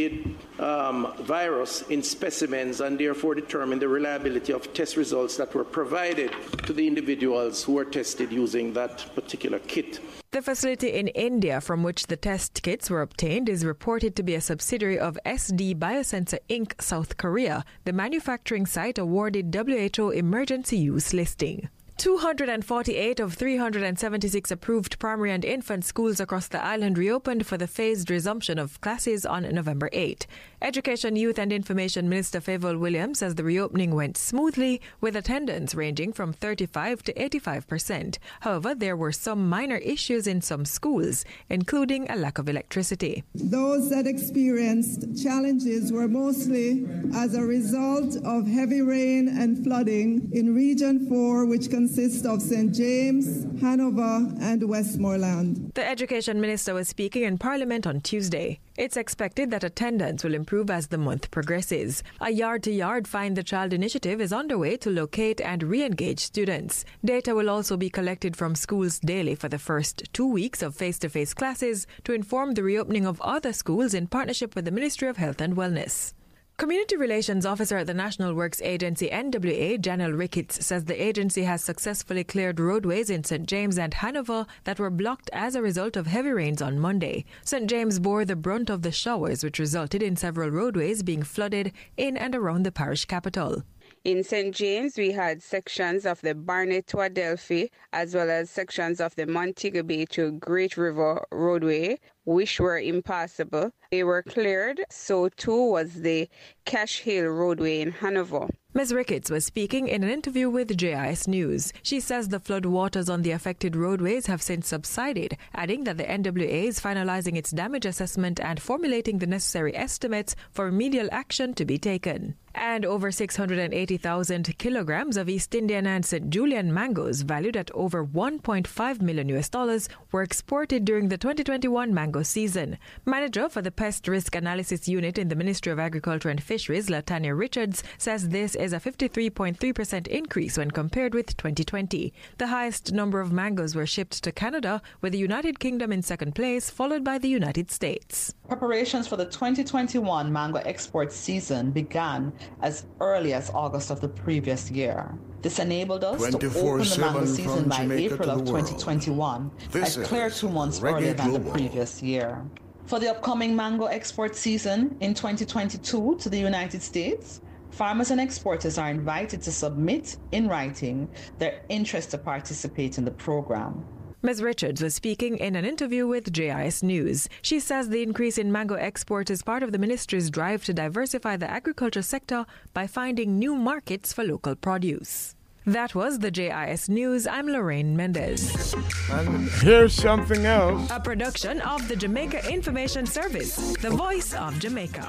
um, virus in specimens and therefore determine the reliability of test results that were provided to the individuals who were tested using that particular kit. The facility in India from which the test kits were obtained is reported to be a subsidiary of SD Biosensor Inc. South Korea. The manufacturing site awarded WHO emergency use listing. 248 of 376 approved primary and infant schools across the island reopened for the phased resumption of classes on November 8. Education, Youth and Information Minister Fayval Williams says the reopening went smoothly, with attendance ranging from 35 to 85 percent. However, there were some minor issues in some schools, including a lack of electricity. Those that experienced challenges were mostly as a result of heavy rain and flooding in Region 4, which consists of St. James, Hanover, and Westmoreland. The Education Minister was speaking in Parliament on Tuesday. It's expected that attendance will improve as the month progresses. A yard to yard Find the Child initiative is underway to locate and re engage students. Data will also be collected from schools daily for the first two weeks of face to face classes to inform the reopening of other schools in partnership with the Ministry of Health and Wellness. Community Relations Officer at the National Works Agency NWA, Janelle Ricketts, says the agency has successfully cleared roadways in St. James and Hanover that were blocked as a result of heavy rains on Monday. St. James bore the brunt of the showers, which resulted in several roadways being flooded in and around the parish capital. In St. James, we had sections of the Barnet to Adelphi, as well as sections of the Montego Bay to Great River Roadway, which were impassable. They were cleared, so too was the Cash Hill Roadway in Hanover. Ms. Ricketts was speaking in an interview with JIS News. She says the flood waters on the affected roadways have since subsided, adding that the NWA is finalizing its damage assessment and formulating the necessary estimates for remedial action to be taken and over 680,000 kilograms of East Indian and St. Julian mangoes, valued at over 1.5 million US dollars, were exported during the 2021 mango season. Manager for the Pest Risk Analysis Unit in the Ministry of Agriculture and Fisheries, Latanya Richards, says this is a 53.3% increase when compared with 2020. The highest number of mangoes were shipped to Canada, with the United Kingdom in second place, followed by the United States. Preparations for the 2021 mango export season began as early as August of the previous year. This enabled us to open the mango season by Jamaica April of 2021, This a clear two months earlier than the previous year. For the upcoming mango export season in 2022 to the United States, farmers and exporters are invited to submit in writing their interest to participate in the program. Ms. Richards was speaking in an interview with JIS News. She says the increase in mango export is part of the ministry's drive to diversify the agriculture sector by finding new markets for local produce. That was the JIS News. I'm Lorraine Mendez. And here's something else. A production of the Jamaica Information Service, the voice of Jamaica.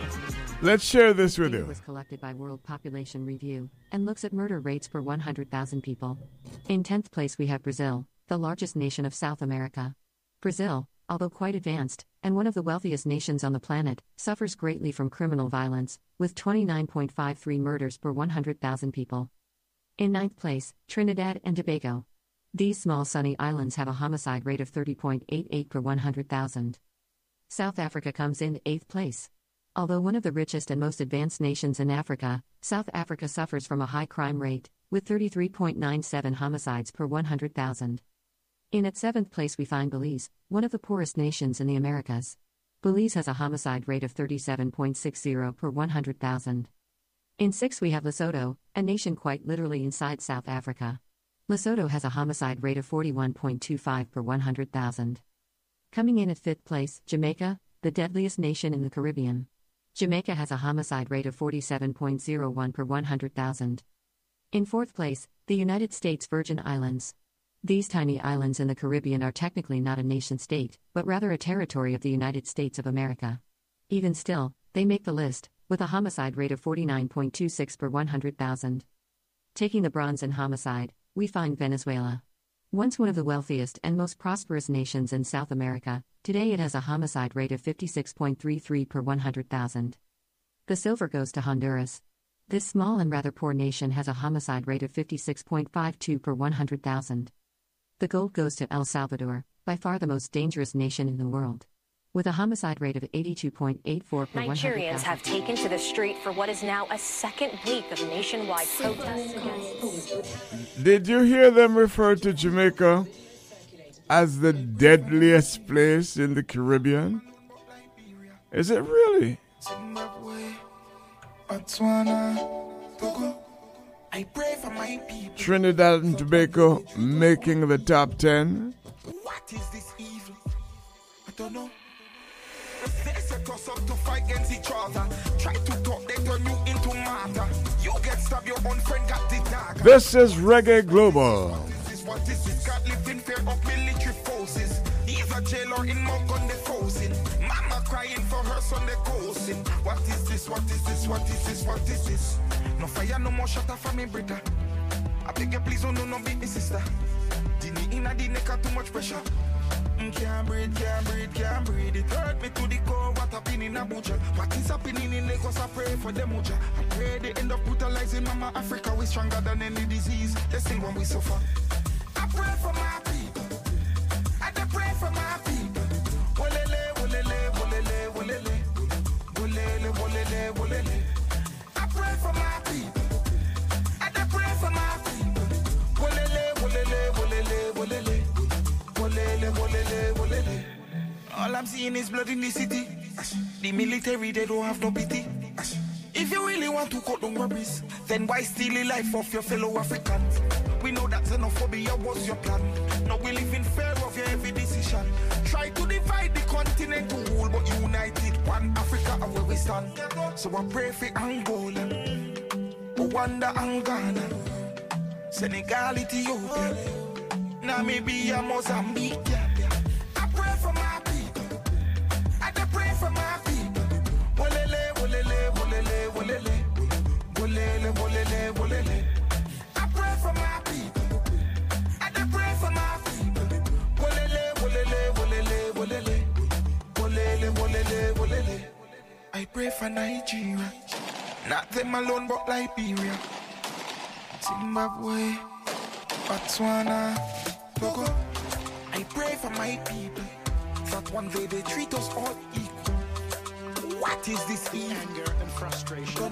Let's share this with you. was collected by World Population Review and looks at murder rates per 100,000 people. In 10th place, we have Brazil, the largest nation of South America. Brazil, although quite advanced, and one of the wealthiest nations on the planet, suffers greatly from criminal violence, with 29.53 murders per 100,000 people. In ninth place, Trinidad and Tobago. These small sunny islands have a homicide rate of 30.88 per 100,000. South Africa comes in eighth place. Although one of the richest and most advanced nations in Africa, South Africa suffers from a high crime rate, with 33.97 homicides per 100,000. In at seventh place, we find Belize, one of the poorest nations in the Americas. Belize has a homicide rate of 37.60 per 100,000. In sixth, we have Lesotho, a nation quite literally inside South Africa. Lesotho has a homicide rate of 41.25 per 100,000. Coming in at fifth place, Jamaica, the deadliest nation in the Caribbean. Jamaica has a homicide rate of 47.01 per 100,000. In fourth place, the United States Virgin Islands. These tiny islands in the Caribbean are technically not a nation state, but rather a territory of the United States of America. Even still, they make the list, with a homicide rate of 49.26 per 100,000. Taking the bronze in homicide, we find Venezuela. Once one of the wealthiest and most prosperous nations in South America, today it has a homicide rate of 56.33 per 100,000. The silver goes to Honduras. This small and rather poor nation has a homicide rate of 56.52 per 100,000. The gold goes to El Salvador, by far the most dangerous nation in the world. With a homicide rate of 82.84 per 100,000. Nigerians have taken to the street for what is now a second week of nationwide protests against Did you hear them refer to Jamaica as the deadliest place in the Caribbean? Is it really? I pray for my people. Trinidad and Tobago making the top 10. What is this evil? I don't know. They set us up to fight against each other. Try to talk, they turn you into matter. You get stabbed, your own friend got the dagger. This is Reggae Global. This is what this is. God in fear of military forces. He's a jailer in they coasting. What is this? What is this? What is this? What is this? No fire, no more shutter for me, brother. I beg you, please, don't no, no, beat me, sister. Dini inna the neck, too much pressure. Mm, can't breathe, can't breathe, can't breathe. It hurt me to the core. What happened in Abuja? What is happening in Lagos? I pray for them, Uja. I pray they end up brutalizing Mama Africa. We stronger than any disease. They still when we suffer. I pray for my All I'm seeing is blood in the city. The military, they don't have no pity. If you really want to cut down worries, then why steal the life of your fellow Africans? We know that xenophobia was your plan. Now we live in fear of your every decision. Try to divide the continent to rule, but united one Africa are where we stand. So I pray for Angola, Rwanda and Ghana, Senegal, Ethiopia, Namibia, Mozambique. Wolele. Wolele, wolele, wolele. I pray for my people. I pray for my people. Wolele, wolele, wolele, wolele. Wolele, wolele, wolele. I pray for Nigeria. Not them alone, but Liberia. Zimbabwe. Botswana. Togo. I pray for my people. That one day they treat us all equal. What is this anger and frustration?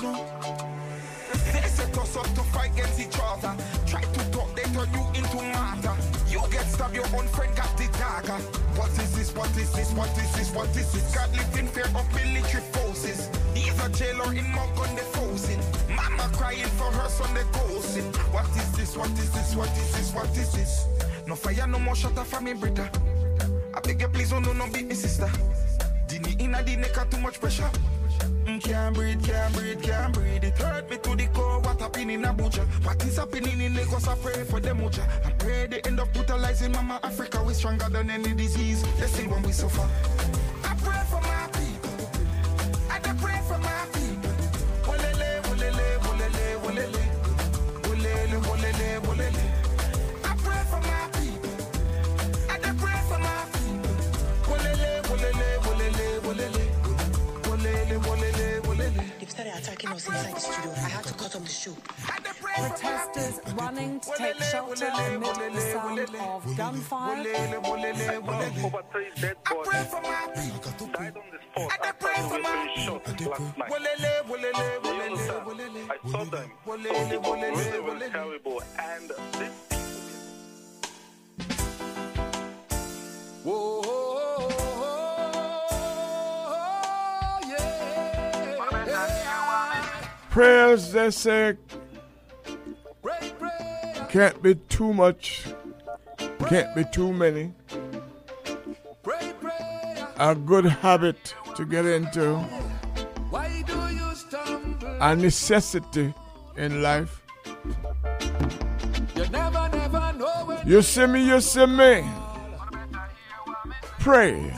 They set us up to fight against each other. Try to talk, they turn you into matter. You get stabbed, your own friend got the dagger. What is this? What is this? What is this? What is this? God lived in fear of military forces. He's a jailer in Monk on the frozen. Mama crying for her son, they ghosting. What is this? What is this? What is this? What is this? No fire, no more shutter for me, brother. I beg you, please, don't no, no, beat me, sister. Inna the neck, too much pressure. Mm, can't breathe, can't breathe, can't breathe. It hurt me to the core. What happened in Abuja? What is happening in Lagos? I pray for them, Uja. I pray they end up brutalizing Mama Africa. We stronger than any disease. They still when we suffer. I pray for my people. I pray for my people. Wolele, wolele, wolele, wolele. Wolele, wolele, started attacking us inside the studio. I had to cut off the show. Protesters running to take shelter amid the sound of gunfire. Over three dead bodies died on the spot after they were shot last night. I saw them. It was really, really terrible. And this Prayers, they say, can't be too much, can't be too many. A good habit to get into, a necessity in life. You see me, you see me. Pray.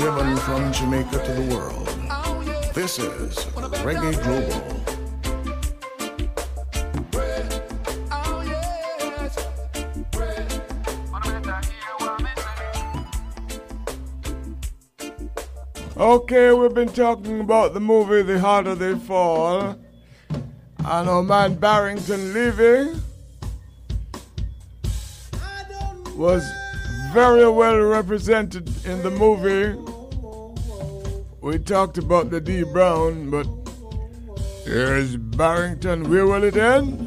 driven from Jamaica to the world. This is Reggae Global. Okay, we've been talking about the movie The Harder They Fall. And our man Barrington Levy was very well represented in the movie we talked about the D Brown, but here's Barrington. Where will it end?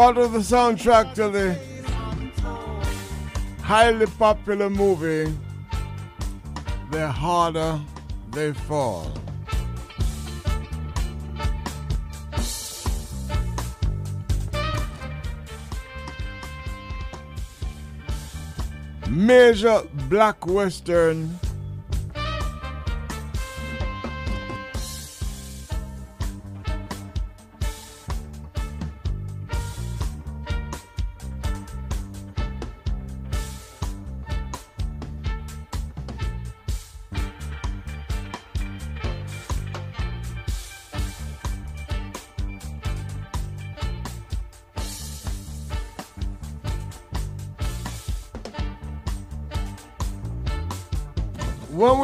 part of the soundtrack to the highly popular movie The Harder They Fall. Major black western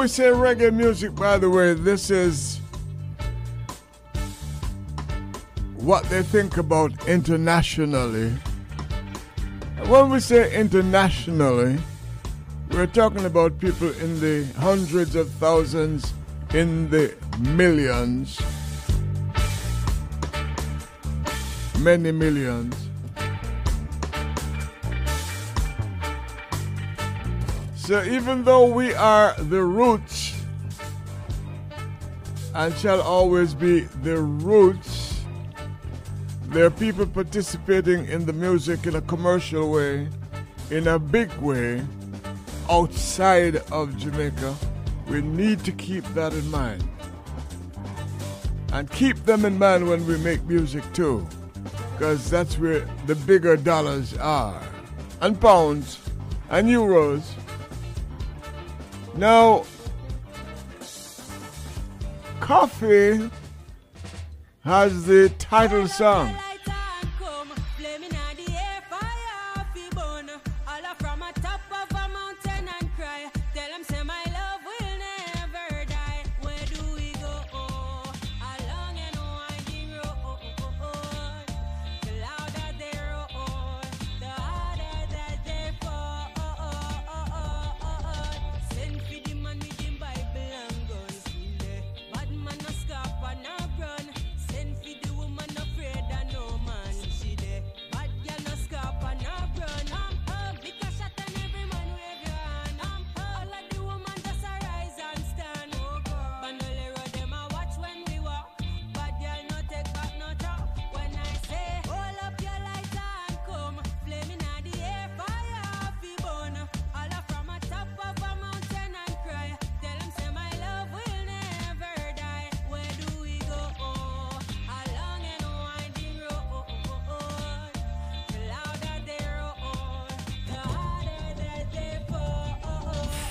we say reggae music, by the way, this is what they think about internationally. When we say internationally, we're talking about people in the hundreds of thousands, in the millions, many millions. So even though we are the roots and shall always be the roots, there are people participating in the music in a commercial way, in a big way, outside of Jamaica. We need to keep that in mind. And keep them in mind when we make music too, because that's where the bigger dollars are, and pounds, and euros. Now, Koffee has the title song.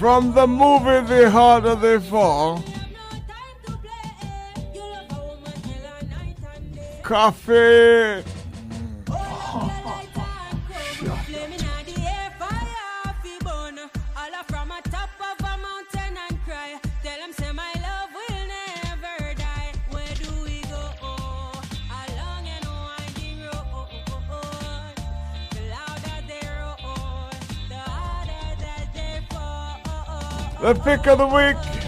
From the movie The Harder They Fall. Koffee. The pick of the week.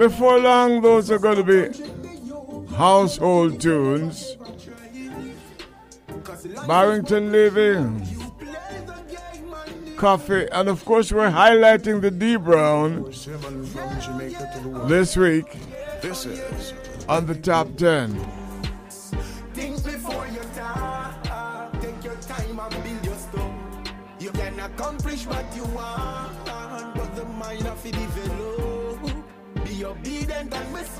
Before long, those are going to be household tunes. Barrington Levy, Koffee, and of course, we're highlighting the D Brown this week This is on the top 10.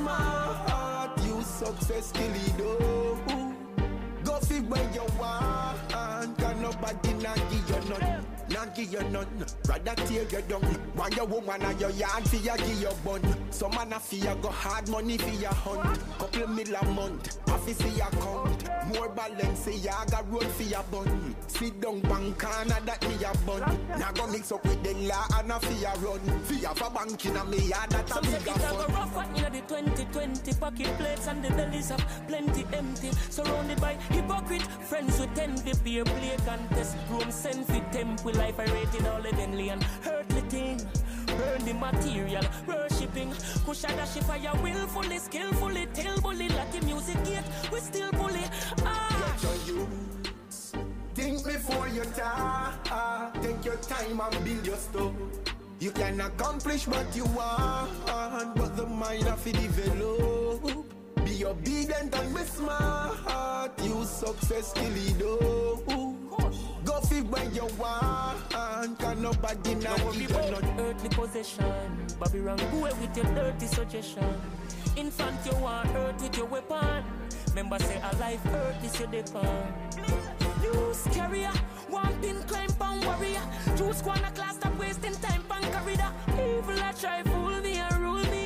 Smart. You success till it do. Go fit where you want. Give you nothing. Rather tear you down. Want your woman and your yard for you give your bun. Some man a fear go hard money for your hunt. Couple mil a month. Office for your account. More balance say ya got road for your bun. Sit down bank corner that me a bun. Now go mix up with the law and a fear run. Fear for bank in a me yard that a Some bigger it a go fun. rough at near the 2020 pocket plates and the bellies of plenty empty. Surrounded by hypocrite friends with envy, peer play contest, room send for temple life. I rated all and earthly thing. Burn the material, worshipping. Fire willfully, skillfully, the music. We still bully. Ah. You think before you talk. Take your time and build your stuff. You can accomplish what you want, but the mind of it develop. Be obedient and be smart. You success till it do. Go fit where you want. Can nobody not Now give we you bout nothing. earthly possession. Rang, go away with your dirty suggestion. Infant, you want hurt with your weapon. Remember, say a life hurt is your decon. News carrier, one pin climb pan warrior. Two squad a class stop wasting time pan corridor. Evil a try fool me and rule me.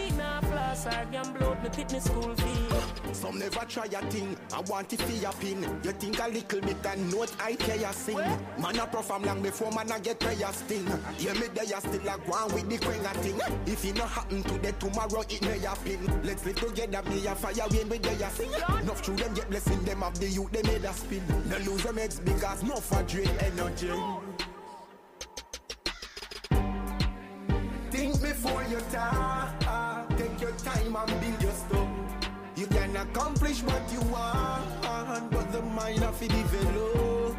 Or gamble me fit me school fee. Some never try a thing. I want it for your pin. You think a little bit and note I care you sing. Man a perform long before man a get prayer sting. Hear me there you still a go with the quenga thing. If it not happen today, tomorrow it may happen. Let's live together, me a fire when we there you sing. Enough through them get blessing them of the youth they made a spin. No lose them eggs because no for drain energy. Think before you talk. Your time and build your stuff. You can accomplish what you want, but the mind of it develop.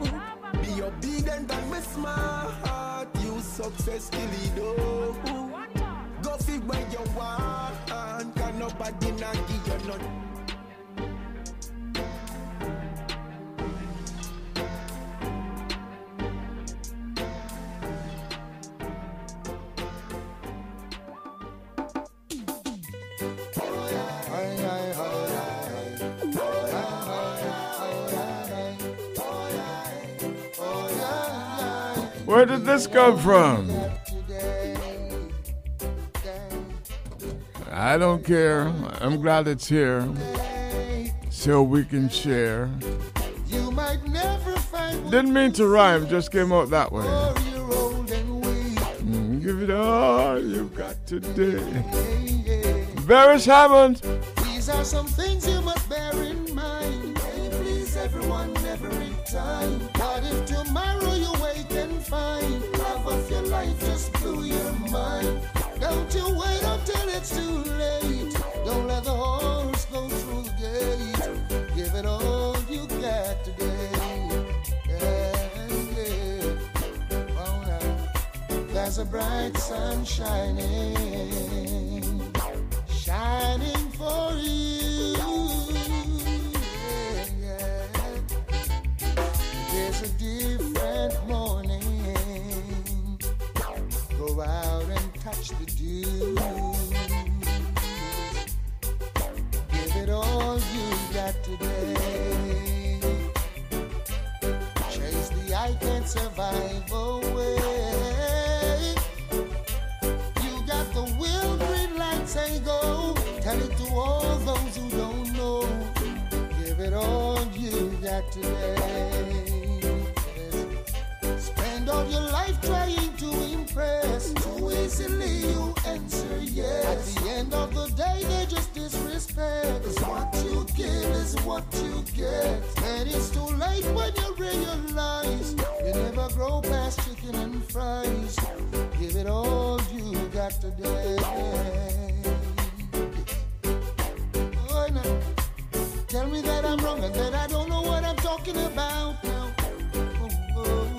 Be obedient and be smart. You success till it do. Go fit where you want. Can nobody not give Where did this come from? I don't care. I'm glad it's here so we can share. Didn't mean to rhyme, just came out that way. Mm, Give it all you've got today. Beres Hammond. These are some There's a bright sun shining, shining for you. Yeah, yeah. There's a different morning. Go out and touch the dew. Give it all you got today. Chase the I can't survive away. Today. Spend all your life trying to impress. Too easily you answer yes. At the end of the day, they just disrespect. 'Cause what you give is what you get. And it's too late when you realize you never grow past chicken and fries. Give it all you got today. Oh, now, tell me that I'm wrong and that I don't know what I'm talking about now. Oh, oh.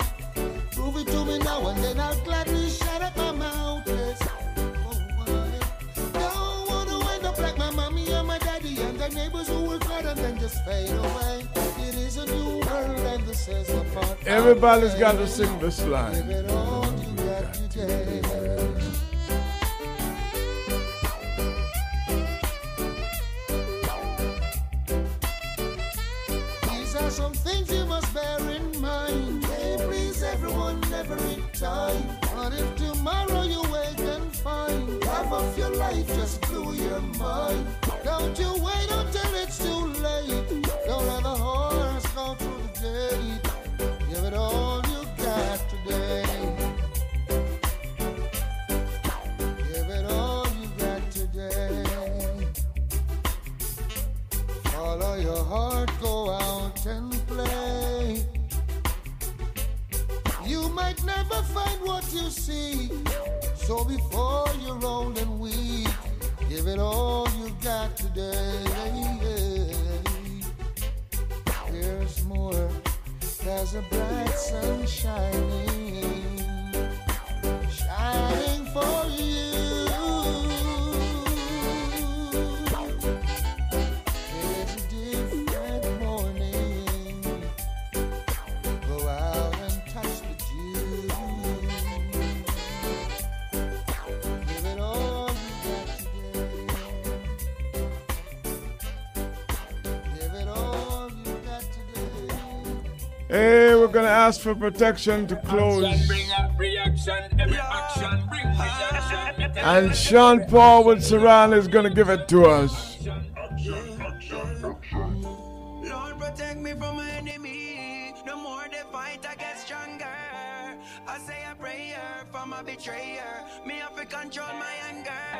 Prove it to me now and then I'll gladly shut up my mouth. Yes. Oh, don't wanna end up like my mommy and my daddy and the neighbors who work hard and then just fade away. It is a new world and this is a part. Everybody's got to sing this line. Some things you must bear in mind. Hey, please, everyone, never in time. But if tomorrow you wake and find half of your life just blew your mind, don't you wait until it's too late. Don't let the horse go through the gate. Give it all you got today. Give it all you got today. Follow your heart, go out might never find what you seek. So before you're old and weak, give it all you got today. There's more. There's a bright sun shining, shining for you. Hey, we're gonna ask for protection to close. And Sean Paul with Saran is gonna give it to us. Lord, protect me from my enemy. The more they fight, I say a prayer for my betrayer. Me have control my anger.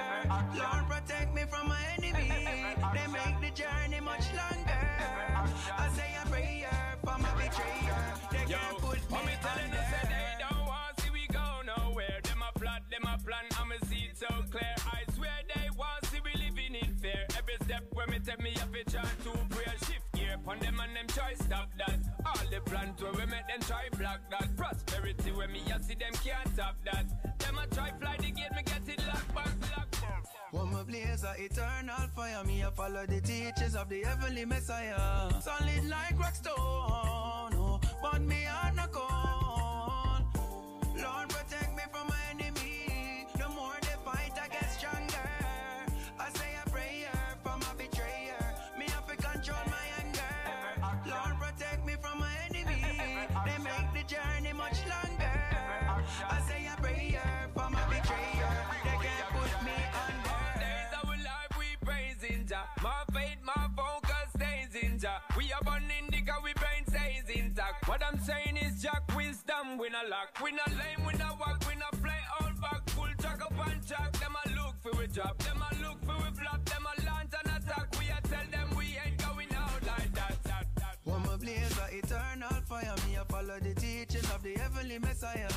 Upon them and them try stop that. All the plans where we make them try block that. Prosperity where me I see them can't stop that. Them a try fly the gate, me get it locked back, locked back. One my blaze a eternal fire. Me I follow the teachings of the heavenly Messiah. Solid like rock stone, oh, but me are Jack wisdom, we not lack. We not lame, we not walk, we not play all back. Full track up and track. Them a look for we drop, them a look for we flop, them a launch and attack. We a tell them we ain't going out like that. that, that. One my blaze a eternal fire. Me I follow the teachings of the heavenly Messiah.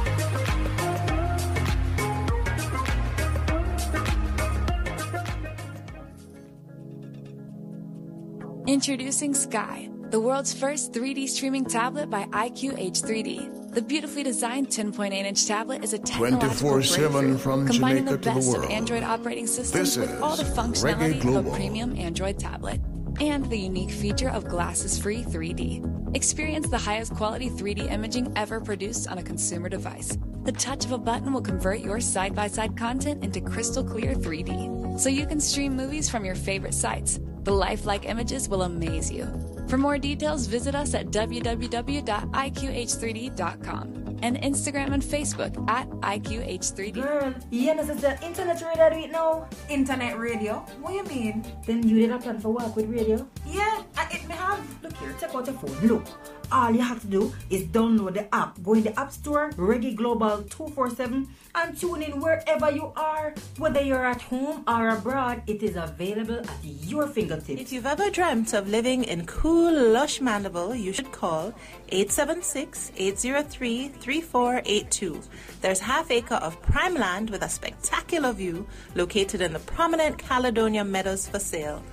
Introducing Sky, the world's first 3D streaming tablet by IQH3D. The beautifully designed 10.8 inch tablet is a technological 24/7 breakthrough, from combining Jamaica the to the best of. Android operating systems with all the functionality of a premium Android tablet and the unique feature of glasses-free 3D. Experience the highest quality 3D imaging ever produced on a consumer device. The touch of a button will convert your side-by-side content into crystal clear 3D, so you can stream movies from your favorite sites. The lifelike images will amaze you. For more details, visit us at www.iqh3d.com and Instagram and Facebook at IQH3D. Girl, you know, the internet radio do it now. Internet radio? What do you mean? Then you did a plan for work with radio? Yeah, I, it may have. Look here, take out your phone. Look, all you have to do is download the app. Go in the App Store, Reggae Global 247, and tune in wherever you are. Whether you're at home or abroad, it is available at your fingertips. If you've ever dreamt of living in cool, lush Mandeville, you should call 876-803-3482. There's half acre of prime land with a spectacular view located in the prominent Caledonia Meadows for sale.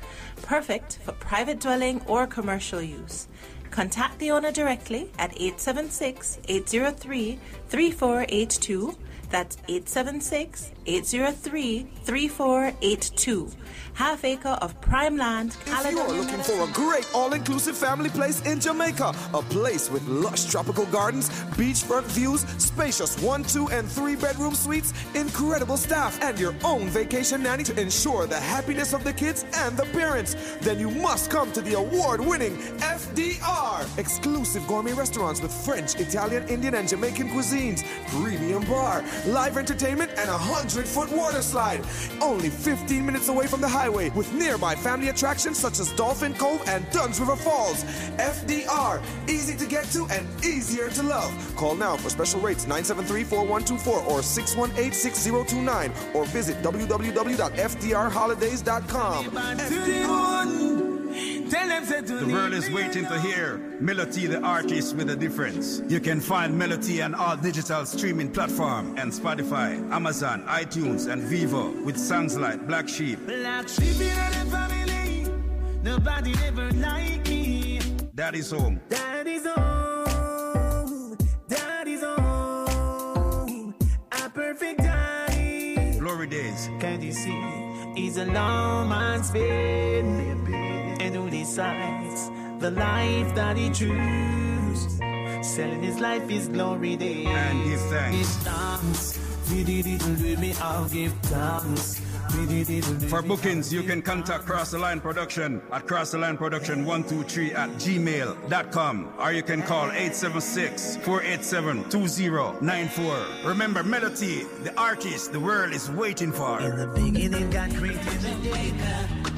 Perfect for private dwelling or commercial use. Contact the owner directly at 876-803-3482. That's 876-803-3482. Half acre of prime land, If you're looking for a great all-inclusive family place in Jamaica, a place with lush tropical gardens, beachfront views, spacious one, two, and three bedroom suites, incredible staff, and your own vacation nanny to ensure the happiness of the kids and the parents, then you must come to the award-winning FDR. Exclusive gourmet restaurants with French, Italian, Indian, and Jamaican cuisines, premium bar, live entertainment, and a hundred-foot water slide. Only 15 minutes away from the highway with nearby family attractions such as Dolphin Cove and Dunn's River Falls. FDR, easy to get to and easier to love. Call now for special rates 973-4124 or 618-6029 or visit www.fdrholidays.com. The world is waiting to hear Melody, the artist with a difference. You can find Melody on all digital streaming platforms and Spotify, Amazon, iTunes, and Vivo with songs like Black Sheep. Black sheep in the family. Nobody ever like me. Daddy's home. Daddy's home. Daddy's home. A perfect daddy. Glory days. Can't you see? He's a long man's been. And who decides the life that he chooses? Selling his life is glory days. And give thanks. Give thanks. We did it, do me, I'll give thanks. For bookings, you can contact Cross the Line Production at Cross the Line Production 123 at gmail.com or you can call 876-487-2094. Remember, Melody, the artist the world is waiting for. In the beginning, God created Jamaica.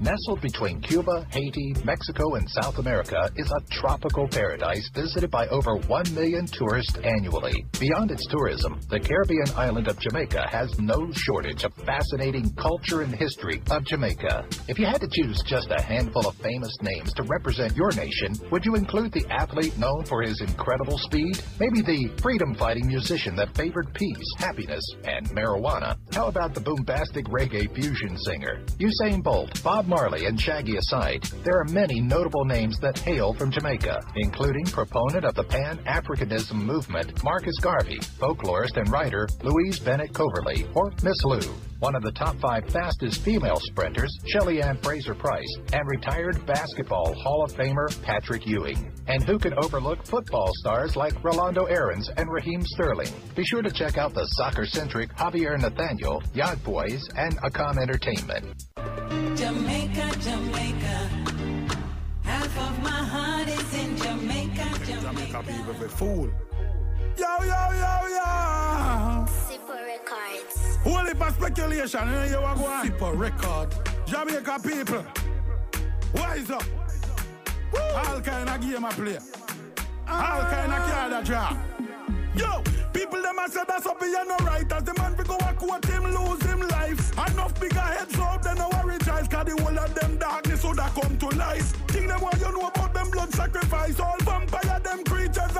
Nestled between Cuba, Haiti, Mexico, and South America is a tropical paradise visited by over 1 million tourists annually. Beyond its tourism, the Caribbean island of Jamaica has no shortage of fascinating culture and history of Jamaica. If you had to choose just a handful of famous names to represent your nation, would you include the athlete known for his incredible speed? Maybe the freedom fighting musician that favored peace, happiness, and marijuana? How about the bombastic reggae fusion singer? Usain Bolt, Bob Marley, and Shaggy aside, there are many notable names that hail from Jamaica, including proponent of the Pan Africanism movement Marcus Garvey, folklorist and writer Louise Bennett Coverley, or Miss Lou. One of the top five fastest female sprinters, Shelly Ann Fraser Pryce, and retired basketball Hall of Famer Patrick Ewing. And who can overlook football stars like Rolando Aarons and Raheem Sterling? Be sure to check out the soccer-centric Javier Nathaniel, Yacht Boys, and Akam Entertainment. Jamaica, Jamaica. Half of my heart is in Jamaica, Jamaica. people be fool. Yo, yo, yo, yo. Super for speculation, you know you are going. Super record. Jamaica people. Wise up. All kind of game I play. Ah. All kind of card I draw. Yo, people them a say that's up here no right As the man we go a quote him lose him life Enough bigger heads up then no worry child Cause the whole of them darkness would have come to light Think them what you know about them blood sacrifice All vampire them creatures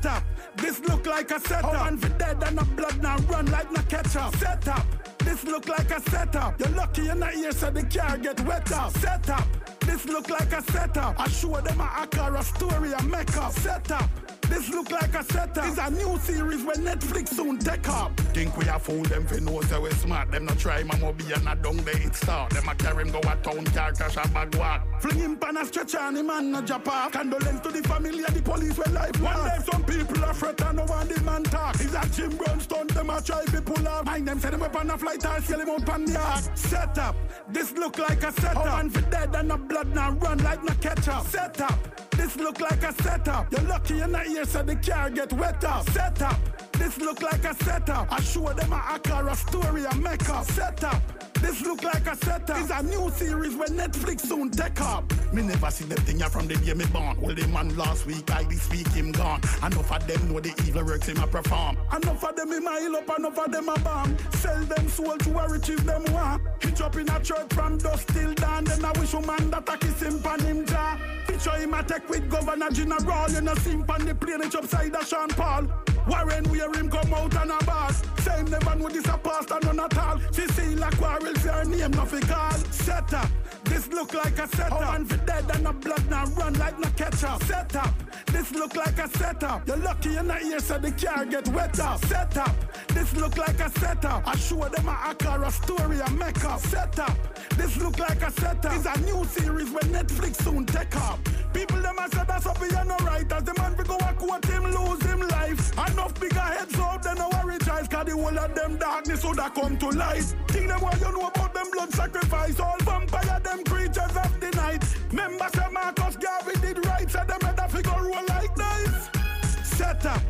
Set up, this look like a setup. Oh, man for dead and the blood now run like no ketchup. Set up, this look like a setup. You're lucky you're not here so the car get wet up. Set up, this look like a setup. I show them a Akara story and make up. Set up. This look like a setup. It's a new series when Netflix soon take up. Think we have found them for know say we smart. Them not try my mobile and a down there it start. Them a carry him go a town car crash a bag walk. Fling him pan a stretch on him and a drop off. Condolence to the family and the police when life One day some people are fret and no one the man talk. It's a Jim Brown stunt them a try to pull off. Mind them say them up on a flight or sell him up on the ark. Set up. This look like a setup. Oh, man for dead and the blood now run like no ketchup. Set up. This look like a setup. You're lucky you're not here so the car get wet up. Set up. This look like a setup. I show them a Akara story and make up. Set up. This look like a setup. It's a new series where Netflix soon take up. Me never see them thing from the day me born. Well, the man last week, I this week him gone. Enough of them know the evil works him a perform. Enough of them in my heal up, enough of them a bomb. Sell them soul to a riches them want. Hitch up in a church from dusk till dawn. Then I wish a man that a kiss him pan him jaw. Picture him a take with Governor General. You know, sim pan the plane, it's upside of Sean Paul. Warren where him come out and a boss. Same never know this a pastor none at all. She see like quarrels her name nothing call. Set up. This look like a setup. Oh, man for dead and the blood now run like no ketchup. Set up. This look like a setup. You're lucky you're not here so the car get wet up. Set up. This look like a setup. I show them a Akara story and make up. Set up. This look like a setup. It's a new series when Netflix soon take up. People them a say that's up here no right. As the man we go a quote him lose him life. Enough bigger heads up than no worry child. Cause the whole of them darkness would have come to light. Think them what you know about them blood sacrifice. All vampire them creatures of the night. Remember say Marcus Garvey did right. So them ready figure roll like dice. Set up.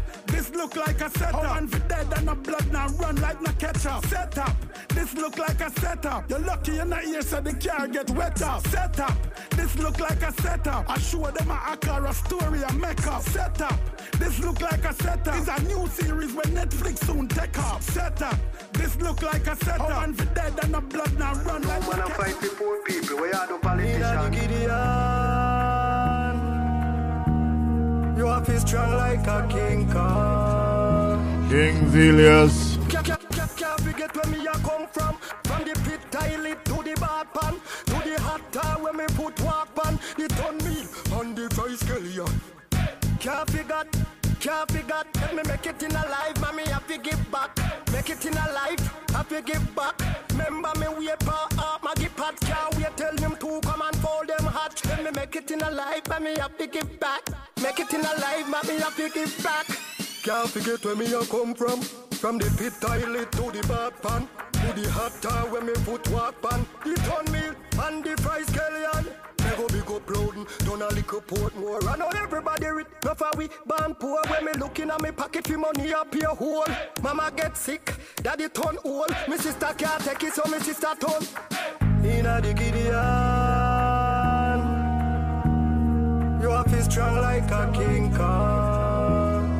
This look like a setup. Oh, man for dead and the blood now run like no ketchup. Set up. This look like a setup. You're lucky you're not here so the car get wet up. Set up. This look like a setup. I show them a Akara story a make up. Set up. This look like a setup. It's a new series when Netflix soon take up. Set up. This look like a setup. Oh, man for dead and the blood now run like no When I wanna fight the poor people, where are the politicians? You are feel strong like a king Kong. King Zelius. Can't, forget where me a come from. From the pit toilet to the bath pan, to the hot tub where me put walk pan. The ton meal on the fry scallion. Can't forget, can't forget. Let me make it in a life, mommy have to give back. Make it in a life, have to give back. Remember me wait for up, Maggie Pat can't wait. Tell them to come them hot. Let me make it in a life, mommy have to give back. Make it in a life, mommy have to give back. Can't forget where me a come from. From the pit toilet to the bath pan, to the hot tub where me put walk pan. The ton meal and the fry scallion. Never big up loading, done a little port more. I know everybody rich, enough of we born poor. When me looking at me pocket for money up here hole. Mama get sick, daddy turn old. Me sister can't take it, so me sister turn. Inna the Gideon, you are feel strong like a king Kong.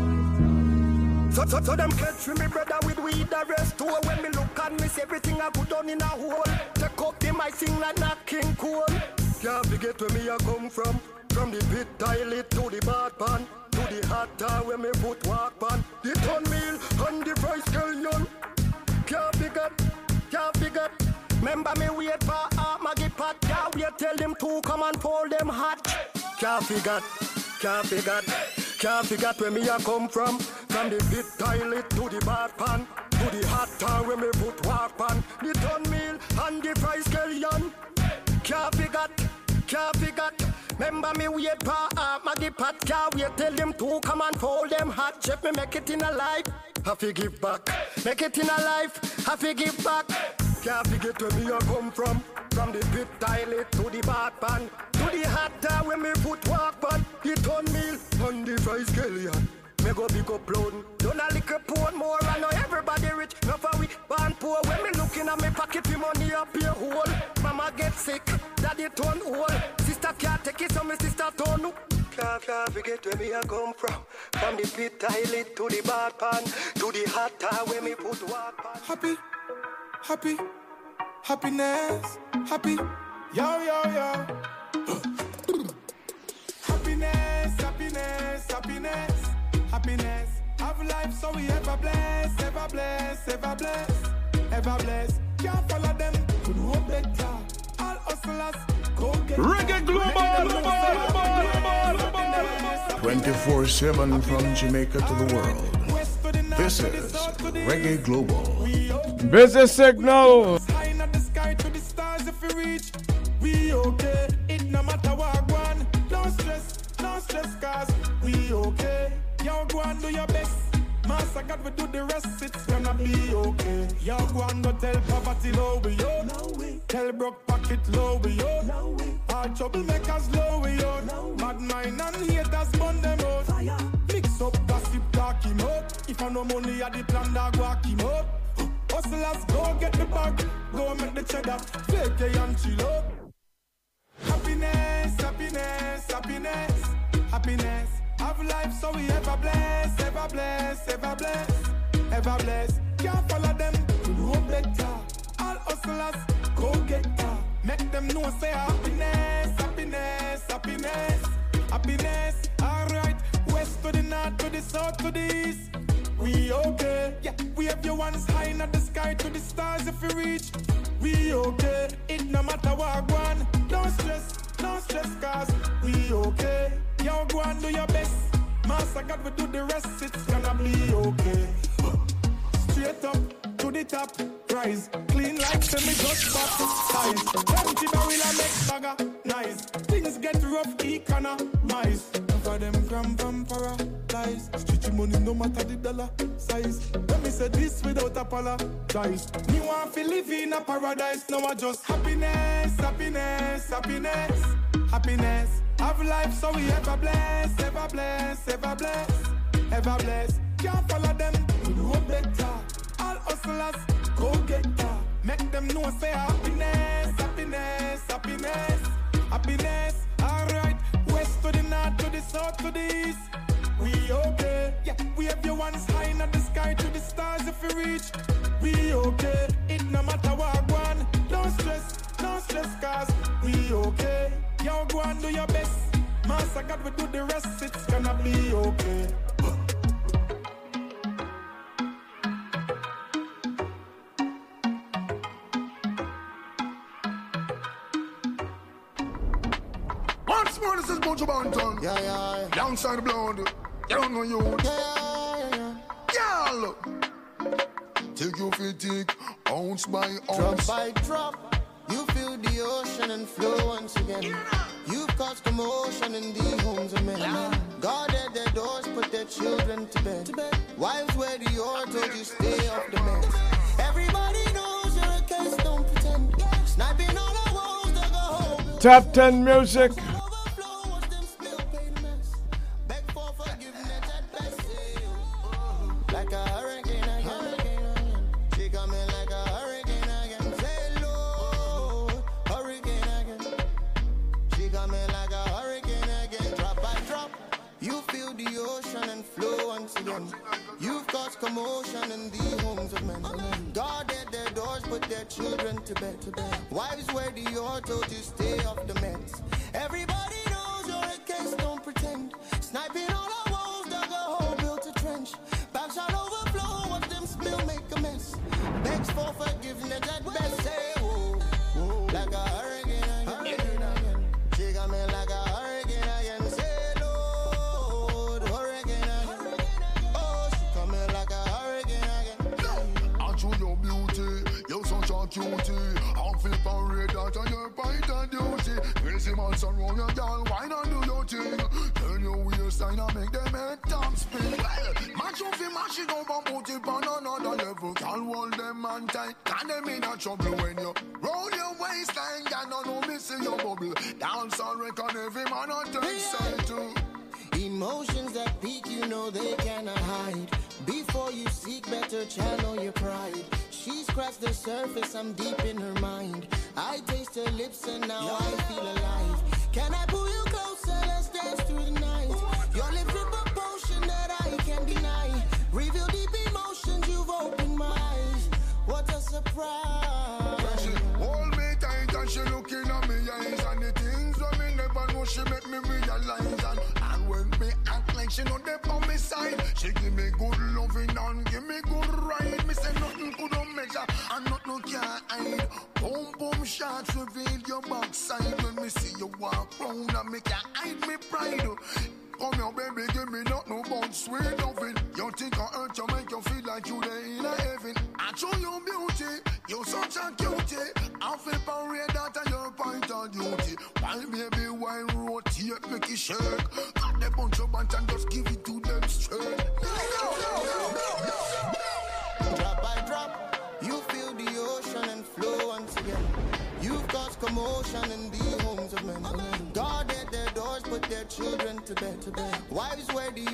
So, so, so them catch me brother with weed the rest too. When me look at see everything I put on in a hole. Take up the mic, sing like a King Cole. Can't forget where me a come from. From the pit toilet to the bath pan, to the hot tub where me put walk pan. The ton meal and the fry scallion. Can't forget, can't forget. Remember me wait for a Maggie pot. Can't wait tell them to come and fold them hot. Can't forget, can't forget. Can't forget where me a come from. From the pit toilet to the bath pan, to the hot tub where me put walk pan. The ton meal and the fry scallion. Can't forget, can't forget. Remember me wait for uh, Maggie Pat Can't wait tell them to come and fold them hot Chef me make it in a life Have to give back Make it in a life Have to give back can't forget where me a come from. From the pit toilet to the bad pan. To the hot tub when me put walk on. The ton meal on the fries scallion. Me go pick up loan. Don't a lick a pound more. I know everybody rich. No for we born poor. When me looking at me pocket, the money up your hole. Mama get sick, daddy turn old. Sister can't take it, so me sister turn up. Can't, can't forget where me a come from. From the pit toilet to the bad pan, to the hot tub where me put water. Happy happy, happiness, happy, yo, yo, yo. happiness, happiness, happiness, happiness. Have life so we ever bless, ever bless, ever bless, ever bless. Can't follow them, could hope better. All hustlers, go get Reggae Global! 24 7 from Jamaica to the world. This is Reggae Global. Busy signal. Captain Music.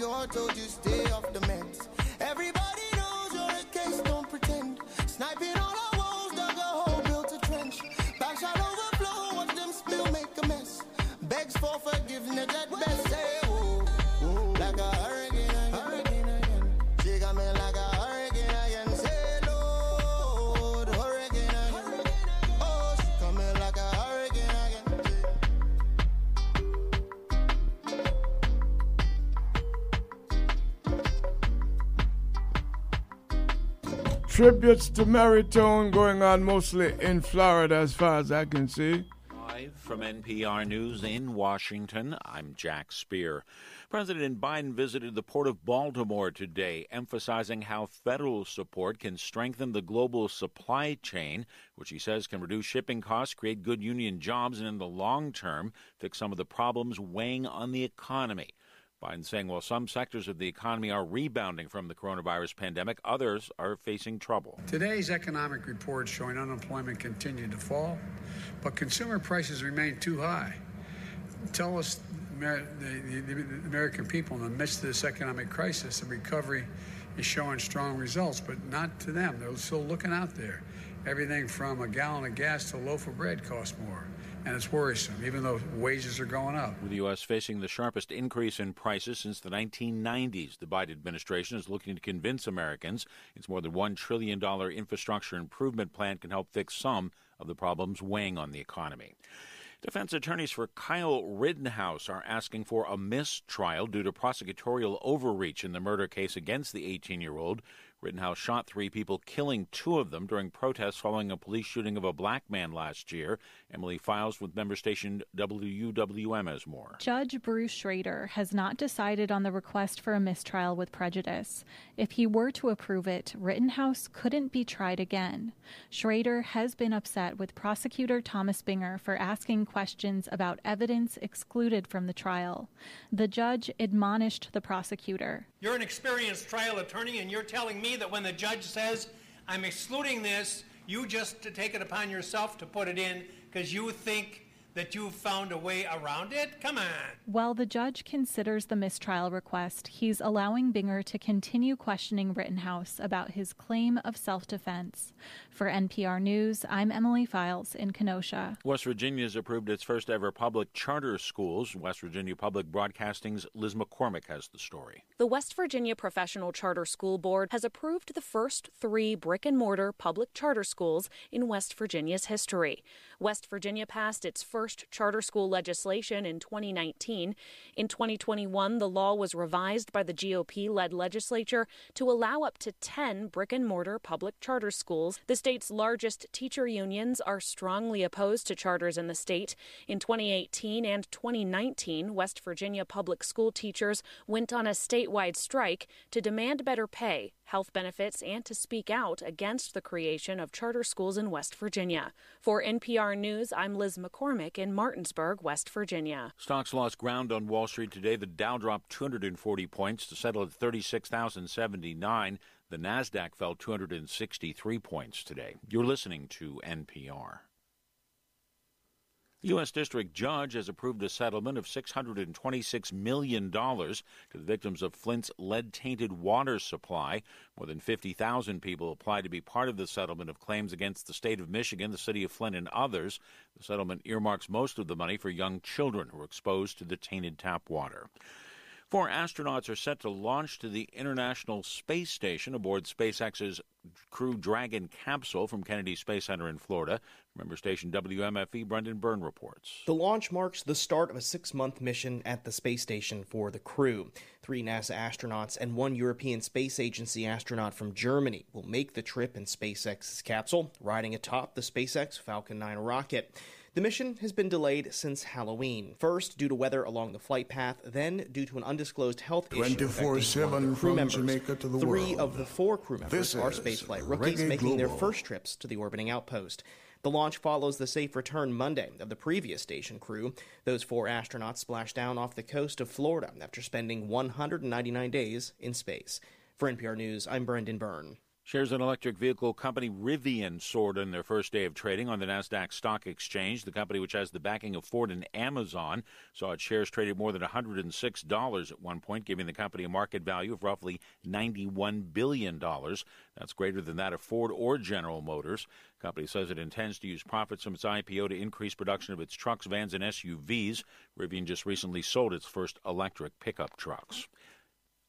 The told you stay off the meds. Everybody knows you're a case, don't pretend. Sniping all our walls, dug a hole, built a trench. Back shot overflow, watch them spill, make a mess. Begs for forgiveness at best. Tributes to Maritone going on mostly in Florida, as far as I can see. Live from NPR News in Washington, I'm Jack Speer. President Biden visited the port of Baltimore today, emphasizing how federal support can strengthen the global supply chain, which he says can reduce shipping costs, create good union jobs, and in the long term, fix some of the problems weighing on the economy. Biden saying while some sectors of the economy are rebounding from the coronavirus pandemic, others are facing trouble. Today's economic report showing unemployment continued to fall, but consumer prices remain too high. Tell us, the, the, the American people, in the midst of this economic crisis, the recovery is showing strong results, but not to them. They're still looking out there. Everything from a gallon of gas to a loaf of bread costs more, and it's worrisome, even though wages are going up. With the U.S. facing the sharpest increase in prices since the 1990s, the Biden administration is looking to convince Americans its more than $1 trillion infrastructure improvement plan can help fix some of the problems weighing on the economy. Defense attorneys for Kyle Rittenhouse are asking for a mistrial due to prosecutorial overreach in the murder case against the 18 year old. Rittenhouse shot three people, killing two of them during protests following a police shooting of a black man last year. Emily Files with member station WUWM has more. Judge Bruce Schroeder has not decided on the request for a mistrial with prejudice. If he were to approve it, Rittenhouse couldn't be tried again. Schroeder has been upset with prosecutor Thomas Binger for asking questions about evidence excluded from the trial. The judge admonished the prosecutor. You're an experienced trial attorney, and you're telling me that when the judge says, I'm excluding this, you just take it upon yourself to put it in because you think that you've found a way around it? Come on. While the judge considers the mistrial request, he's allowing Binger to continue questioning Rittenhouse about his claim of self defense. For NPR News, I'm Emily Files in Kenosha. West Virginia has approved its first ever public charter schools. West Virginia Public Broadcasting's Liz McCormick has the story. The West Virginia Professional Charter School Board has approved the first three brick and mortar public charter schools in West Virginia's history. West Virginia passed its first charter school legislation in 2019. In 2021, the law was revised by the GOP led legislature to allow up to 10 brick and mortar public charter schools. The state's largest teacher unions are strongly opposed to charters in the state. In 2018 and 2019, West Virginia public school teachers went on a statewide strike to demand better pay, health benefits, and to speak out against the creation of charter schools in West Virginia. For NPR News, I'm Liz McCormick in Martinsburg, West Virginia. Stocks lost ground on Wall Street today. The Dow dropped 240 points to settle at 36,079. The Nasdaq fell 263 points today. You're listening to NPR. The U.S. District Judge has approved a settlement of $626 million to the victims of Flint's lead tainted water supply. More than 50,000 people applied to be part of the settlement of claims against the state of Michigan, the city of Flint, and others. The settlement earmarks most of the money for young children who are exposed to the tainted tap water. Four astronauts are set to launch to the International Space Station aboard SpaceX's Crew Dragon capsule from Kennedy Space Center in Florida. Member station WMFE Brendan Byrne reports. The launch marks the start of a six month mission at the space station for the crew. Three NASA astronauts and one European Space Agency astronaut from Germany will make the trip in SpaceX's capsule, riding atop the SpaceX Falcon 9 rocket. The mission has been delayed since Halloween. First, due to weather along the flight path, then due to an undisclosed health issue. 24 7 crew from members. Jamaica to the Three world. of the four crew members This are spaceflight rookies Reggae making their first trips to the orbiting outpost. The launch follows the safe return Monday of the previous station crew. Those four astronauts splashed down off the coast of Florida after spending 199 days in space. For NPR News, I'm Brendan Byrne. Shares in electric vehicle company Rivian soared in their first day of trading on the Nasdaq Stock Exchange. The company, which has the backing of Ford and Amazon, saw its shares traded more than $106 at one point, giving the company a market value of roughly $91 billion. That's greater than that of Ford or General Motors. The company says it intends to use profits from its IPO to increase production of its trucks, vans, and SUVs. Rivian just recently sold its first electric pickup trucks.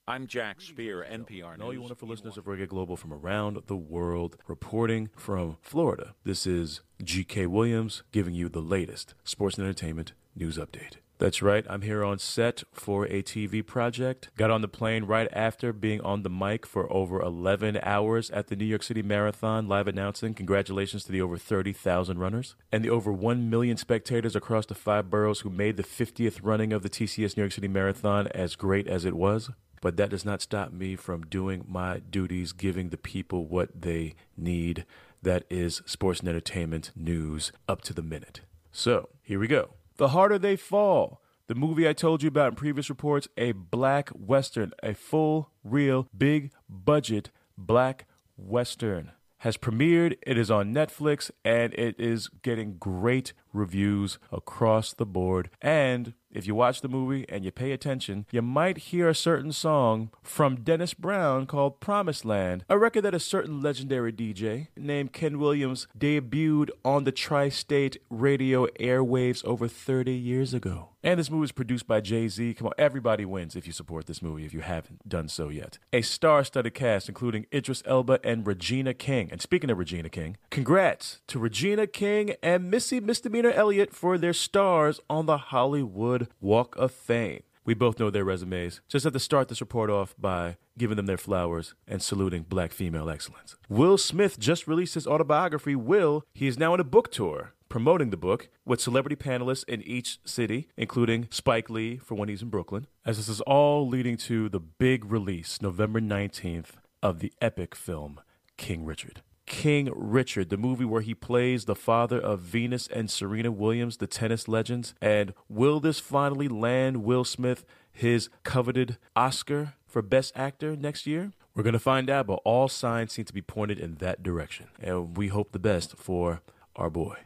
I'm Jack Speer, NPR And all you News. wonderful listeners of Reggae Global from around the world, reporting from Florida. This is GK Williams giving you the latest sports and entertainment news update. That's right, I'm here on set for a TV project. Got on the plane right after being on the mic for over 11 hours at the New York City Marathon, live announcing congratulations to the over 30,000 runners and the over 1 million spectators across the five boroughs who made the 50th running of the TCS New York City Marathon as great as it was but that does not stop me from doing my duties, giving the people what they need. That is sports and entertainment news up to the minute. So, here we go. The Harder They Fall. The movie I told you about in previous reports, a black western, a full, real, big budget black western, has premiered. It is on Netflix and it is getting great reviews across the board. And if you watch the movie and you pay attention, you might hear a certain song from Dennis Brown called Promised Land, a record that a certain legendary DJ named Ken Williams debuted on the tri state radio airwaves over 30 years ago. And this movie is produced by Jay Z. Come on, everybody wins if you support this movie if you haven't done so yet. A star studded cast including Idris Elba and Regina King. And speaking of Regina King, congrats to Regina King and Missy Misdemeanor Elliott for their stars on the Hollywood Walk of Fame. We both know their resumes. Just have to start this report off by giving them their flowers and saluting black female excellence. Will Smith just released his autobiography, Will. He is now on a book tour promoting the book with celebrity panelists in each city, including Spike Lee for when he's in Brooklyn. As this is all leading to the big release, November 19th, of the epic film King Richard. King Richard, the movie where he plays the father of Venus and Serena Williams, the tennis legends. And will this finally land Will Smith his coveted Oscar for Best Actor next year? We're going to find out, but all signs seem to be pointed in that direction. And we hope the best for our boy.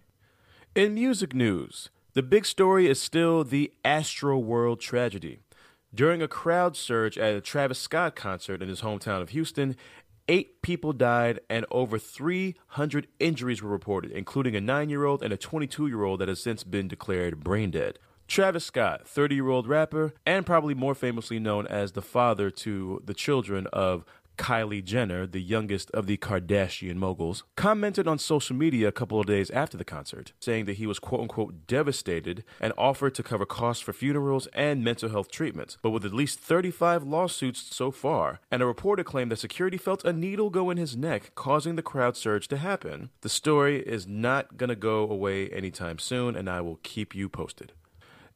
In music news, the big story is still the Astro World tragedy. During a crowd surge at a Travis Scott concert in his hometown of Houston, eight people died and over 300 injuries were reported, including a nine year old and a 22 year old that has since been declared brain dead. Travis Scott, 30 year old rapper, and probably more famously known as the father to the children of Kylie Jenner, the youngest of the Kardashian moguls, commented on social media a couple of days after the concert, saying that he was quote unquote devastated and offered to cover costs for funerals and mental health treatments. But with at least 35 lawsuits so far, and a reporter claimed that security felt a needle go in his neck, causing the crowd surge to happen, the story is not going to go away anytime soon, and I will keep you posted.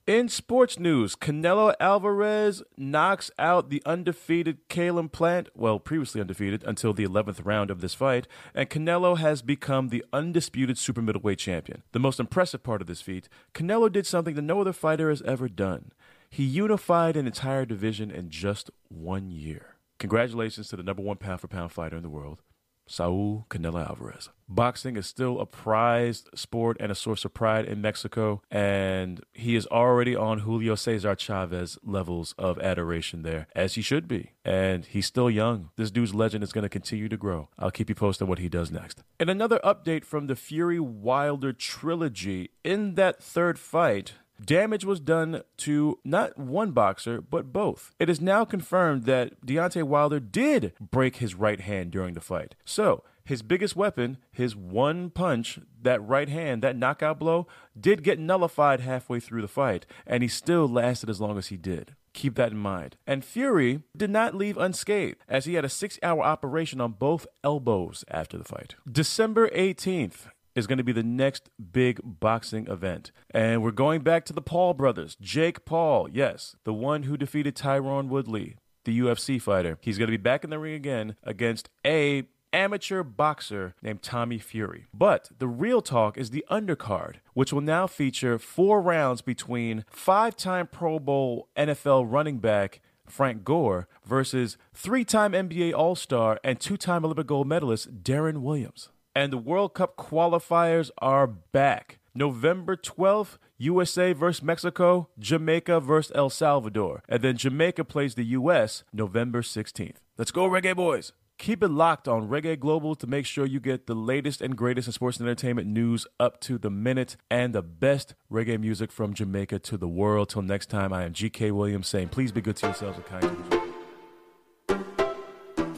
In sports news, Canelo Alvarez knocks out the undefeated Caleb Plant, well, previously undefeated until the 11th round of this fight, and Canelo has become the undisputed super middleweight champion. The most impressive part of this feat, Canelo did something that no other fighter has ever done. He unified an entire division in just one year. Congratulations to the number one pound for pound fighter in the world. Saul Canelo Alvarez. Boxing is still a prized sport and a source of pride in Mexico, and he is already on Julio Cesar Chavez levels of adoration there, as he should be. And he's still young. This dude's legend is going to continue to grow. I'll keep you posted on what he does next. And another update from the Fury Wilder trilogy. In that third fight, Damage was done to not one boxer, but both. It is now confirmed that Deontay Wilder did break his right hand during the fight. So, his biggest weapon, his one punch, that right hand, that knockout blow, did get nullified halfway through the fight, and he still lasted as long as he did. Keep that in mind. And Fury did not leave unscathed, as he had a six hour operation on both elbows after the fight. December 18th, is going to be the next big boxing event. And we're going back to the Paul brothers. Jake Paul, yes, the one who defeated Tyron Woodley, the UFC fighter. He's going to be back in the ring again against a amateur boxer named Tommy Fury. But the real talk is the undercard, which will now feature four rounds between five-time Pro Bowl NFL running back Frank Gore versus three-time NBA All-Star and two-time Olympic gold medalist Deron Williams. And the World Cup qualifiers are back. November 12th, USA versus Mexico, Jamaica versus El Salvador. And then Jamaica plays the US November 16th. Let's go, Reggae Boys! Keep it locked on Reggae Global to make sure you get the latest and greatest in sports and entertainment news up to the minute and the best reggae music from Jamaica to the world. Till next time, I am GK Williams saying please be good to yourselves and kind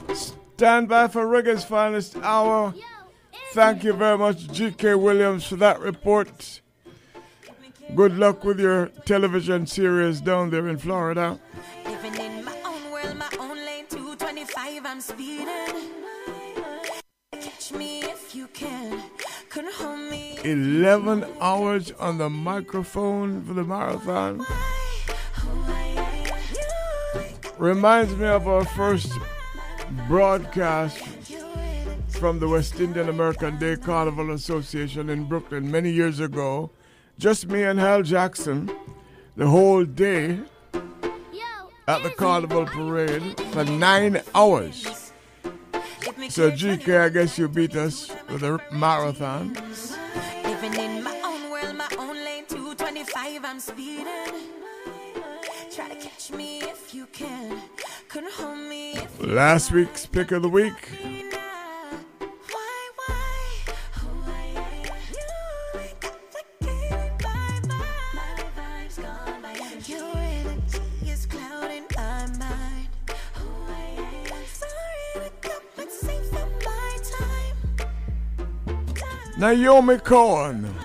to. Stand by for Reggae's finest hour. Thank you very much, G.K. Williams, for that report. Good luck with your television series down there in Florida. Living in my own world, my own lane, 225, I'm speeding. Catch me if you can. Couldn't hold me. 11 hours on the microphone for the marathon. Reminds me of our first broadcast from the West Indian American Day Carnival Association in Brooklyn many years ago. Just me and Hal Jackson, the whole day at the Carnival Parade for nine hours. So, GK, I guess you beat us with a marathon. Living in my own world, my own lane, 225, I'm speeding. Try to catch me if you can. Couldn't hold me Last week's pick of the week. Naomi Cohen.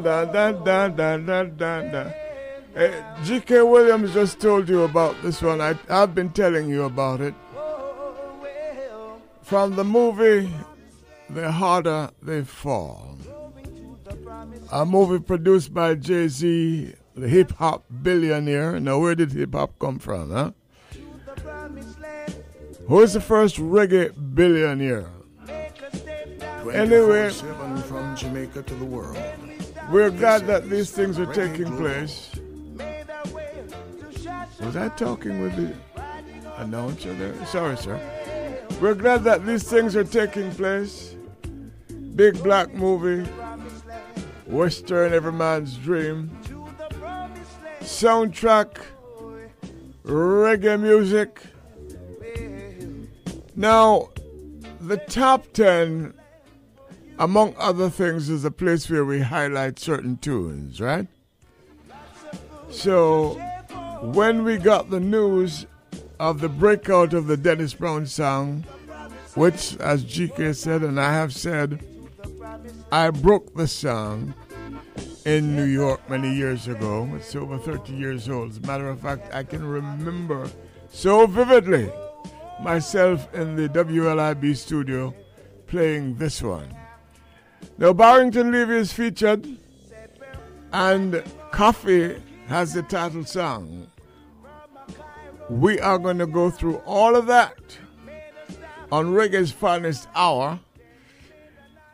Splenda, da, da, da, da, da, da. Eh, G.K. Williams just told you about this one. I, I've been telling you about it. From the movie The Harder They Fall, a movie produced by Jay Z, the hip hop billionaire. Now, where did hip hop come from, huh? Who is the first reggae billionaire? Anyway, 24/7 from Jamaica to the world. We're glad that these things are taking place. Was I talking with the announcer there? Sorry, sir. We're glad that these things are taking place. Big black movie, Western Every Man's Dream, soundtrack, reggae music. Now, the top 10, among other things, is a place where we highlight certain tunes, right? So, when we got the news of the breakout of the Dennis Brown song, which, as GK said, and I have said, I broke the song in New York many years ago. It's over 30 years old. As a matter of fact, I can remember so vividly myself in the WLIB studio playing this one. Now, Barrington Levy is featured, and Koffee has the title song. We are going to go through all of that on Reggae's Finest Hour.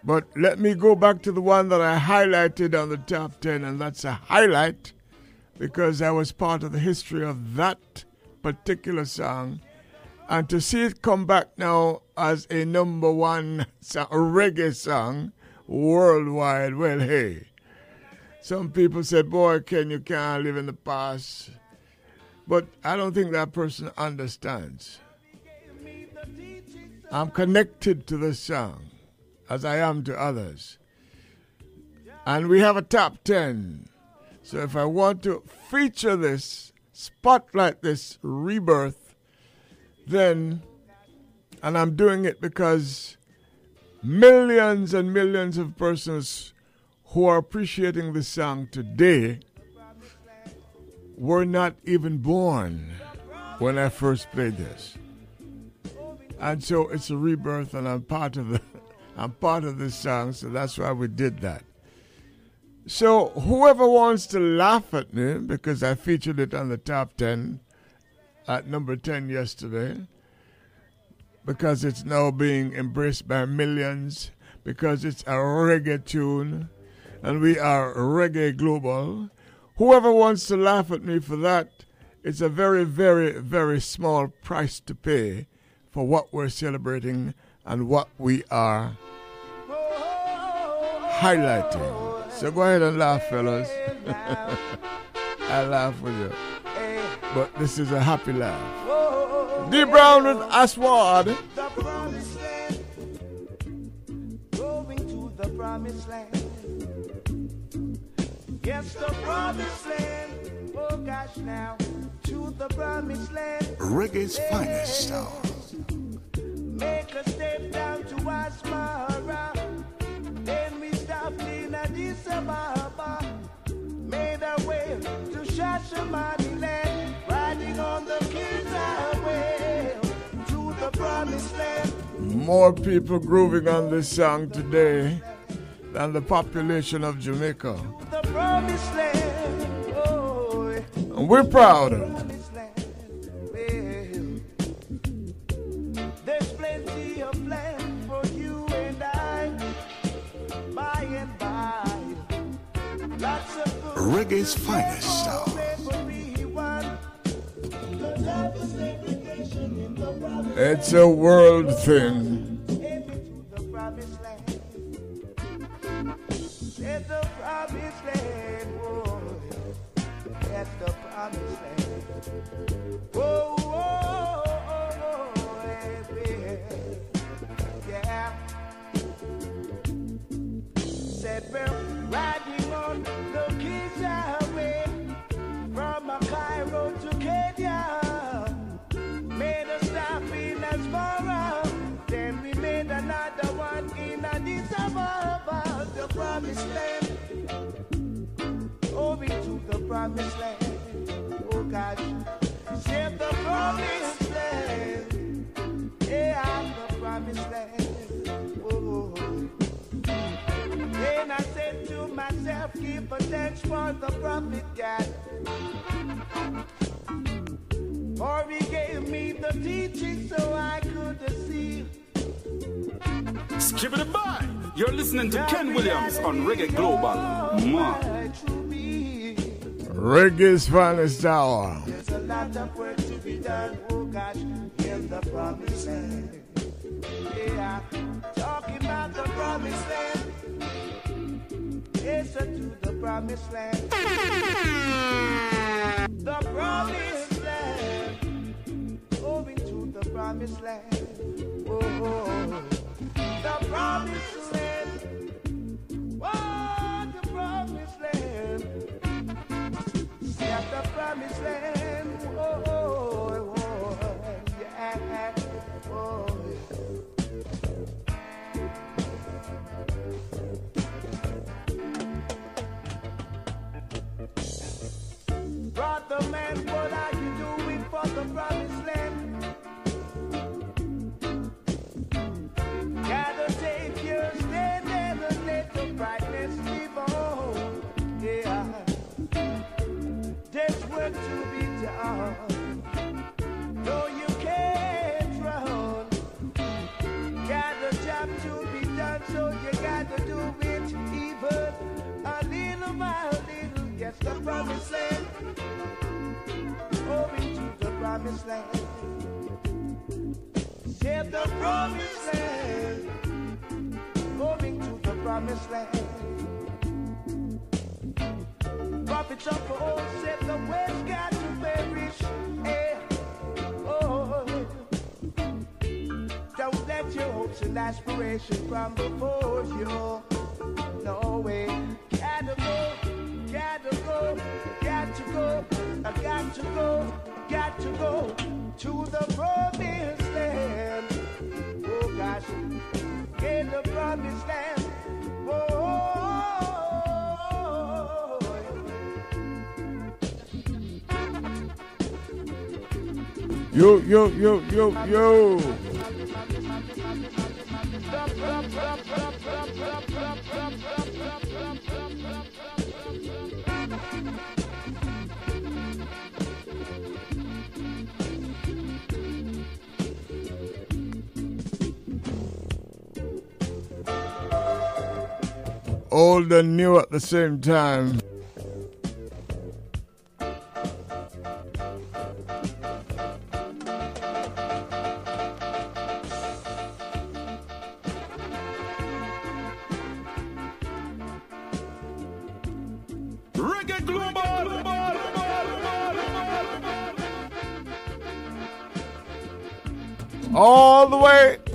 But let me go back to the one that I highlighted on the top 10, and that's a highlight because I was part of the history of that particular song. And to see it come back now as a number one reggae song worldwide, well, hey. Some people said, boy, Ken, you can't live in the past. But I don't think that person understands. I'm connected to this song as I am to others. And we have a top 10. So if I want to feature this, spotlight this rebirth, then, and I'm doing it because millions and millions of persons who are appreciating this song today were not even born when I first played this. And so it's a rebirth and I'm part of the (laughs) I'm part of this song, so that's why we did that. So whoever wants to laugh at me because I featured it on the top 10 at number 10 yesterday because it's now being embraced by millions because it's a reggae tune and we are reggae global. Whoever wants to laugh at me for that, it's a very, very, very small price to pay for what we're celebrating and what we are highlighting. So go ahead and laugh, fellas. (laughs) I laugh with you. But this is a happy laugh. D Brown with Aswad. The promised land. Going to the promised land. Yes, the promised land. Oh gosh, now to the promised land. Reggae's finest hour. Make a step down to Asmara. Then we stopped in Addis Ababa. Made our way to Shashamane land. Riding on the King's More people grooving on this song today than the population of Jamaica. The promised land. Oh, And we're proud. There's plenty of It's a world thing. the promised land. Over to the promised land. Oh gosh, save the promised land. Yeah, the promised land. Oh. Then I said to myself, give a thanks for the prophet God. For he gave me the teaching so I could see. Skip it by. You're listening to Ken Williams on Reggae Global. Man. Reggae's finest hour. There's a lot of work to be done, oh gosh, in the promised land. Yeah, talking about the promised land. Yes, to the promised land. The promised land. Moving to the promised land. Oh, oh. the promised land. The promised land. The promised land. Oh, oh, oh, yeah. Oh, Brother man, what are you doing for the promised promised land. Moving to the promised land. Save the promised land. Moving to the promised land. Prophets of old said the west got to perish. Eh, oh, don't let your hopes and aspirations from before you. No way. Got to go, I got to go, got to go to the promised land. Oh gosh, in the promised land. Oh, Yo, yo, yo, yo, yo. Old and new at the same time. All the way.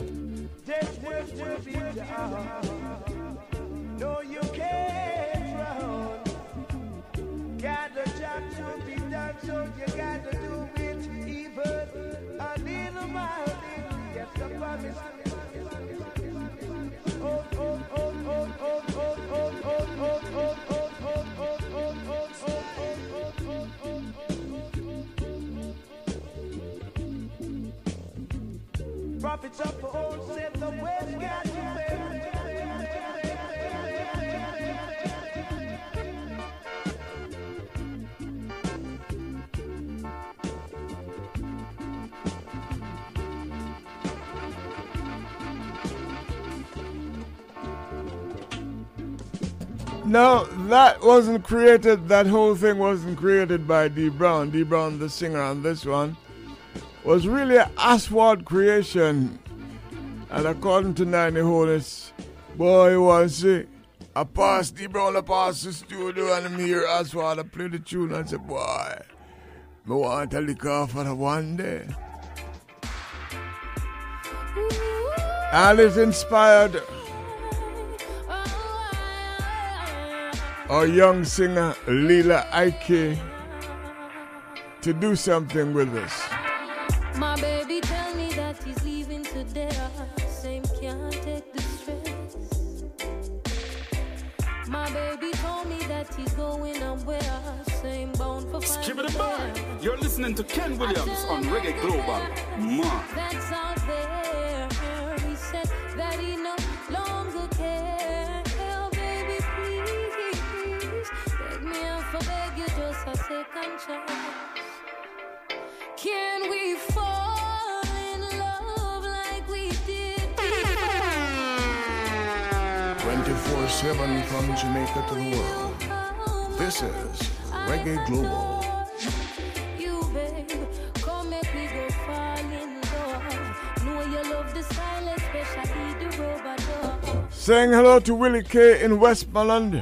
No, that wasn't created. That whole thing wasn't created by D Brown. D Brown, the singer on this one, was really an Aswad creation. And according to Nanny Hollis, boy, one say, I passed the brown, on the the studio, and I'm here as well. I play the tune and say, boy, me want a liquor for the one day. And it's inspired our young singer Lila Ike to do something with us. going. Same bone for Skip it back. You're listening to Ken Williams on Reggae Global. Ma. That's out there. He said that he no longer. Oh, baby, please. Beg me you just a second chance. Can we fall in love like we did? 24 7 from Jamaica to the world. This is Reggae Global. You, babe, come make me go fall in love. Know you love the silence, especially the. Saying hello to Willie K in Westmoreland.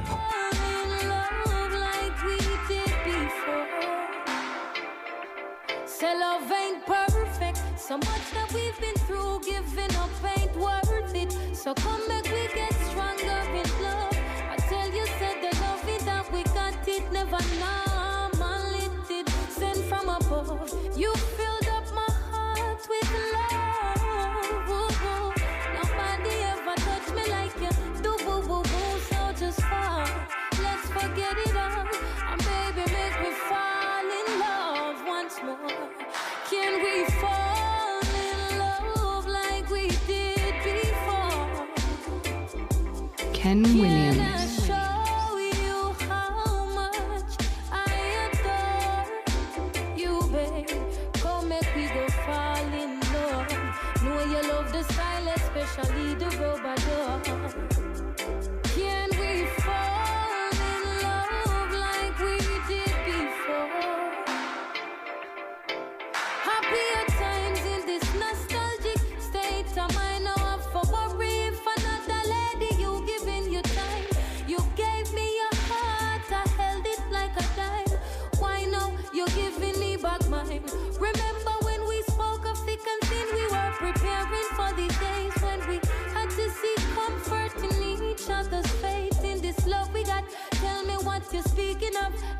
Ken Williams. up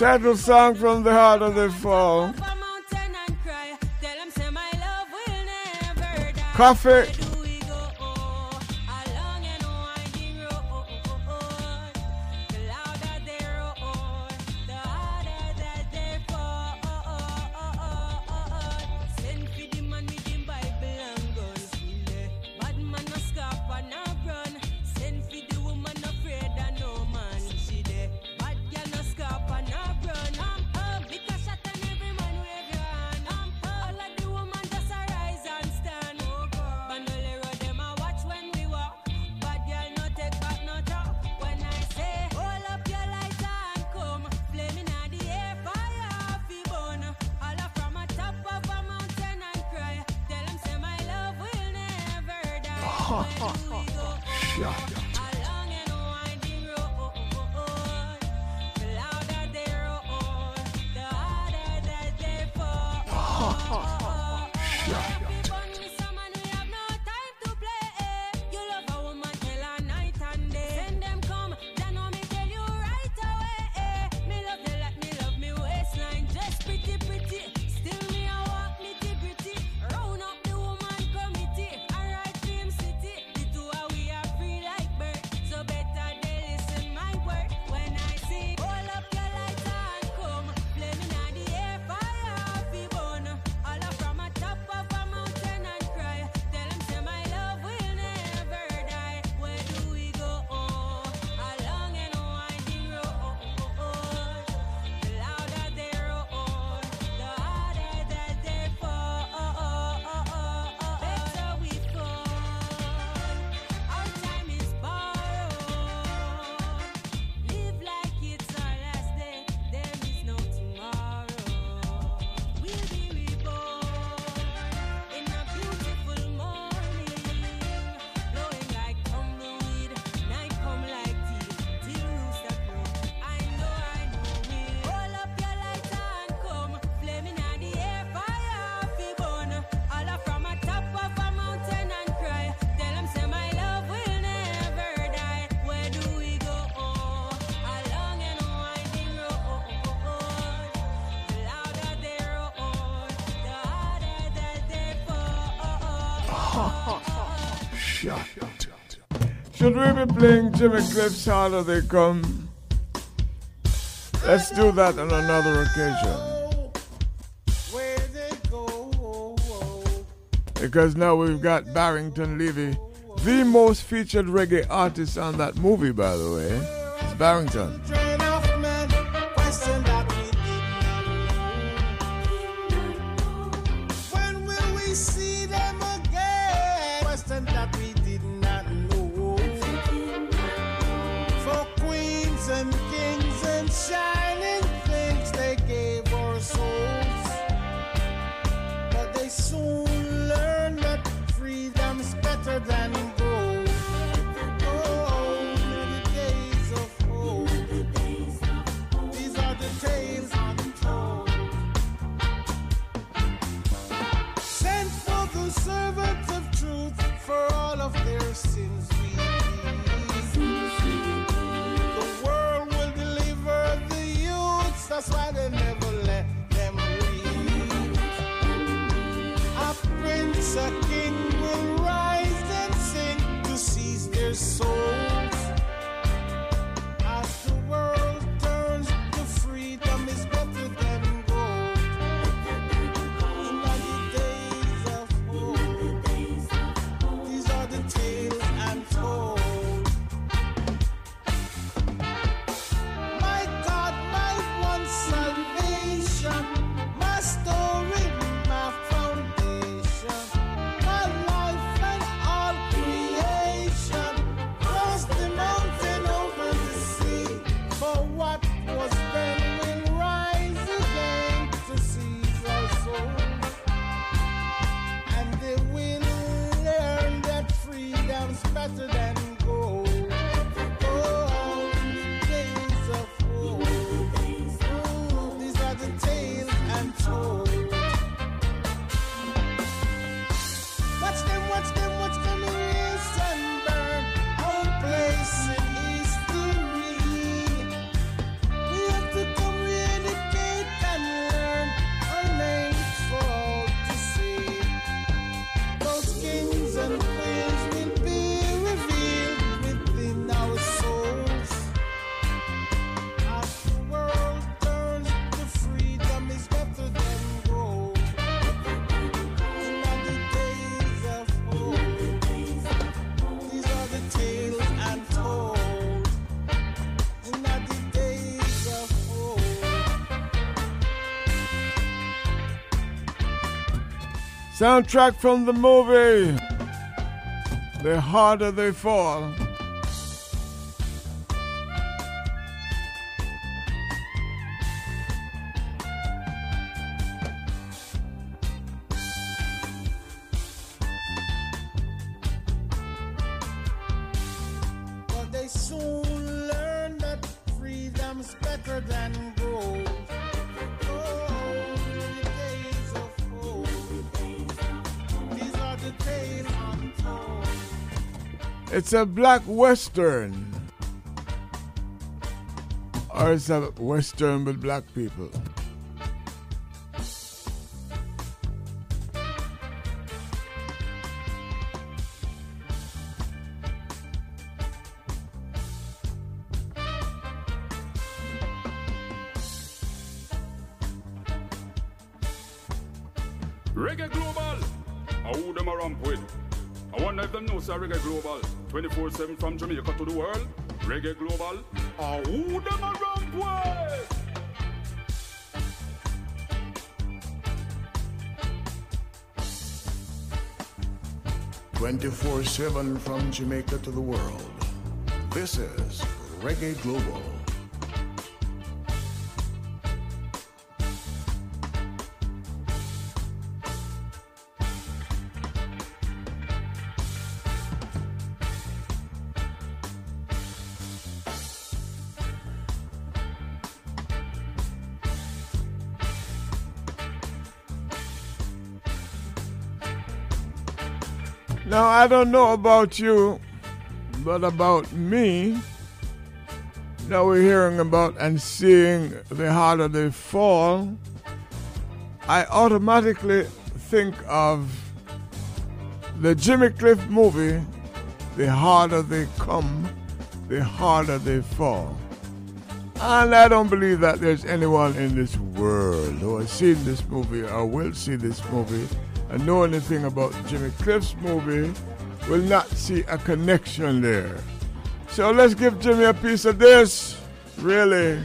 Title song from the heart of the fall. Koffee. 哈哈啊是啊 Should we be playing Jimmy Cliff's Harder They Come? Let's do that on another occasion. Because now we've got Barrington Levy, the most featured reggae artist on that movie, by the way. It's Barrington. Soundtrack from the movie The Harder They Fall. It's a black western. Or it's a western with black people. from Jamaica to the world. Reggae global, ah, who them a ramp way? Twenty-four seven from Jamaica to the world. This is Reggae Global. I don't know about you, but about me, now we're hearing about and seeing the harder they fall, I automatically think of the Jimmy Cliff movie, The Harder They Come, The Harder They Fall. And I don't believe that there's anyone in this world who has seen this movie or will see this movie and know anything about Jimmy Cliff's movie will not see a connection there. So let's give Jimmy a piece of this. Really.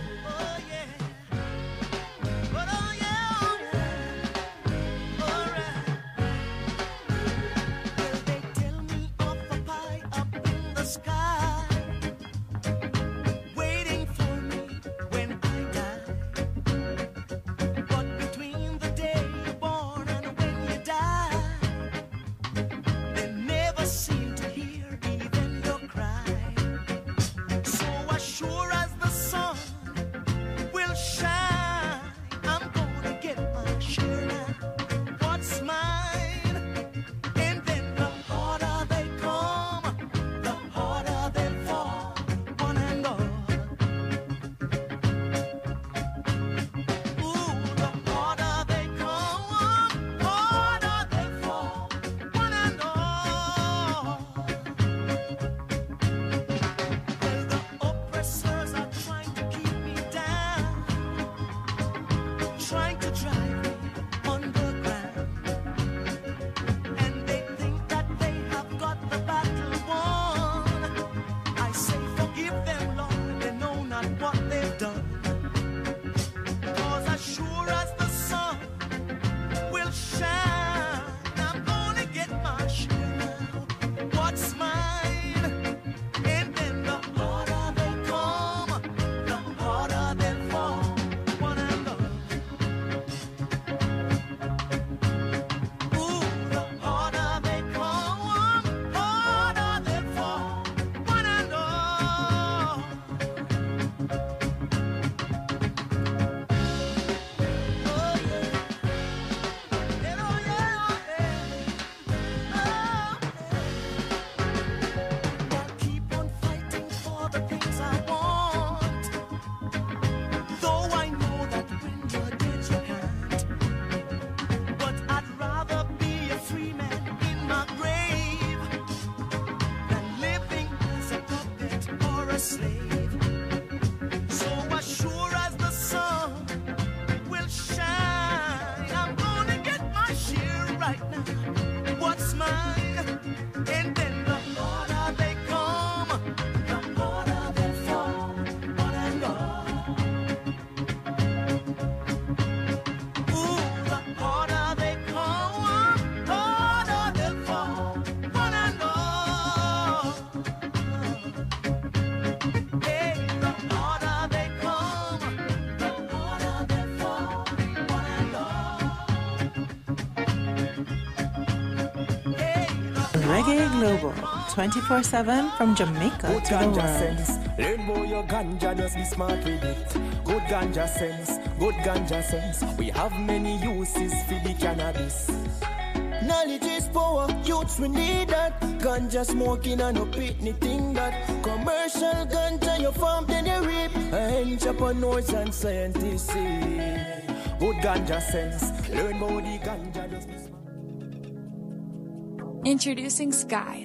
24 7 from Jamaica Good to the world. sense. Learn more your ganja, just be smart with it. Good ganja sense, good ganja sense. We have many uses for the cannabis. Knowledge is power, youths we need that. Ganja smoking and no pitney thing that. Commercial ganja you farm then you reap. Entrepreneurs and scientists see. Good ganja sense. Learn more the ganja, just be smart. Introducing Sky,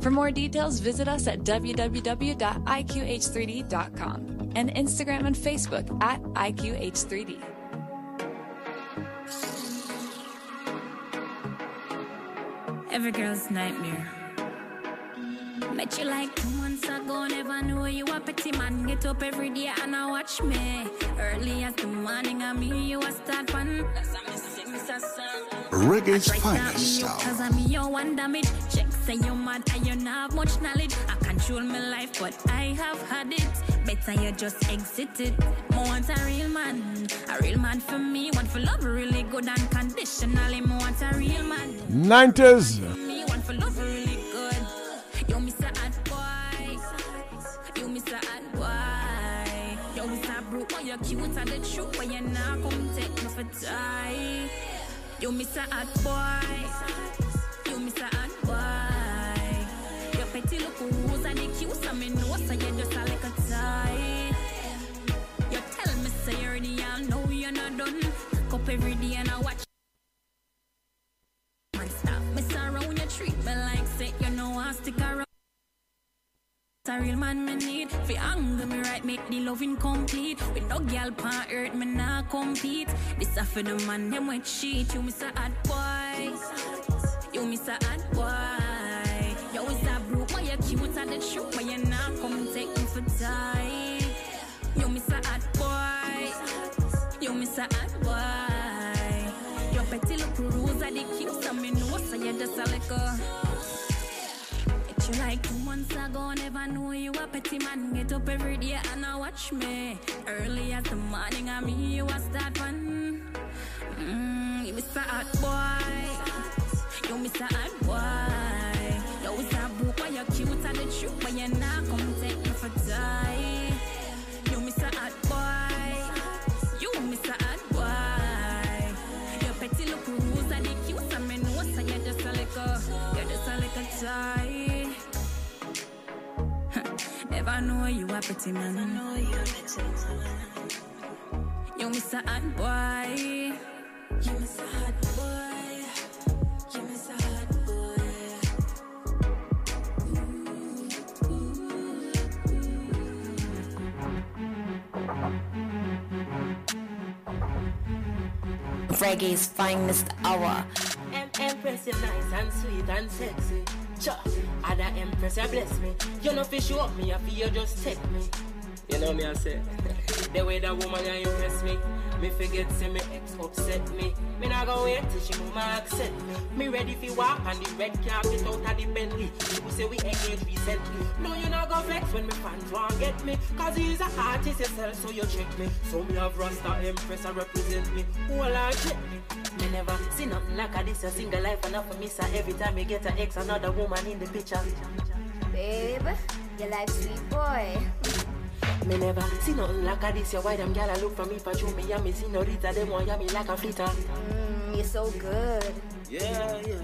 For more details, visit us at www.iqh3d.com and Instagram and Facebook at IQH3D. Every girl's nightmare. Met you like two months ago, never knew you a pretty man. Get up every day and I watch me. Early as the morning, I mean you a start fun. Reggae's finest. Cause I'm your one damage. Check say you mad and you not have much knowledge. I control my life, but I have had it. Better you just exit it. More want a real man. A real man for me. One for love really good. More want a real man. 90s. Me, one for love really good. Boy. Boy. You're cute and the truth. When you're not come take me for time. You miss a hot boy. You miss a hot boy. Your petty look rules and the cute, so me know, so you just like a tie. You tell me, say you're the all know you're not done. Cock up every day and I watch. Man, stop mess around, you treat me like say you know I stick around. A real man me need. Fi anger me right make the loving complete. With no girl pan earth me nah compete. This a for the man them with cheat You miss a hot boy. You miss a hot boy. You is a broke but you cute? And the truth But you nah come take me for die You miss a hot boy. You miss a hot boy. Your petty look rules are the cute So me know so you just a little ago, never knew you a petty man. Get up every day and I watch me. Early as the morning, I mean you was that one. Mm, you a hot boy. You a hot boy. You was a broke, but you're cute and the truth, but you're not come take me for die. You a hot boy. You a hot boy. Your petty look rules and the cute, and me know so you're just a little, you're just a little tie. Never know you a pretty man. I know you a pretty man. You miss a hot boy. You miss a hot boy. You miss a hot boy. Reggae's finest hour. Em- Empress, you nice and sweet and sexy. Cha, other Empress, you bless me. You know, fish you up me, I feel you just take me. You know me, I say. (laughs) the way that woman you impress me. Me forget, say me ex upset me. Me not gonna wait till she mama accept me. Me ready fi walk on the red carpet out of the Bentley. People say we engaged recently. No, you not gonna flex when me fans want get me. Cause he's a artist yourself, so you check me. So me have Rasta Empress, I represent me. Who I check me? Me never see nothing like a this a single life enough for me so every time me get a ex another woman in the picture Babe, you like sweet boy. Me never see nothing like a this. Your why them gyal look for me for true me and me senorita. Them want ya me like a flitter. Mm, you're so good. Yeah, yeah.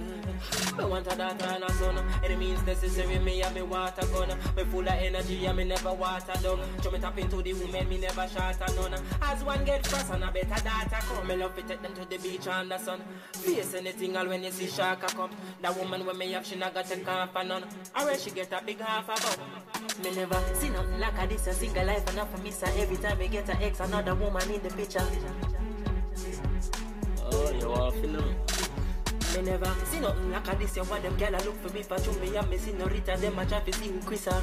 Me want a daughter and a son. Any means necessary. Me and me water gun. Me full of energy and me never water down. So me tap into the women. Me never a none. As one get frost and a better daughter come. Me love to take them to the beach and the sun. Face anything all when you see shark a come. That woman when me have she not got take half a none. Alright she get a big half a bum. Me never see nothing like a this. A single life enough for me. So every time me get a ex another woman in the picture. Oh, you want to know? Me never see nothing like a this. You want them gyal look for me for true me and me senorita. Them a try to see who Chris. The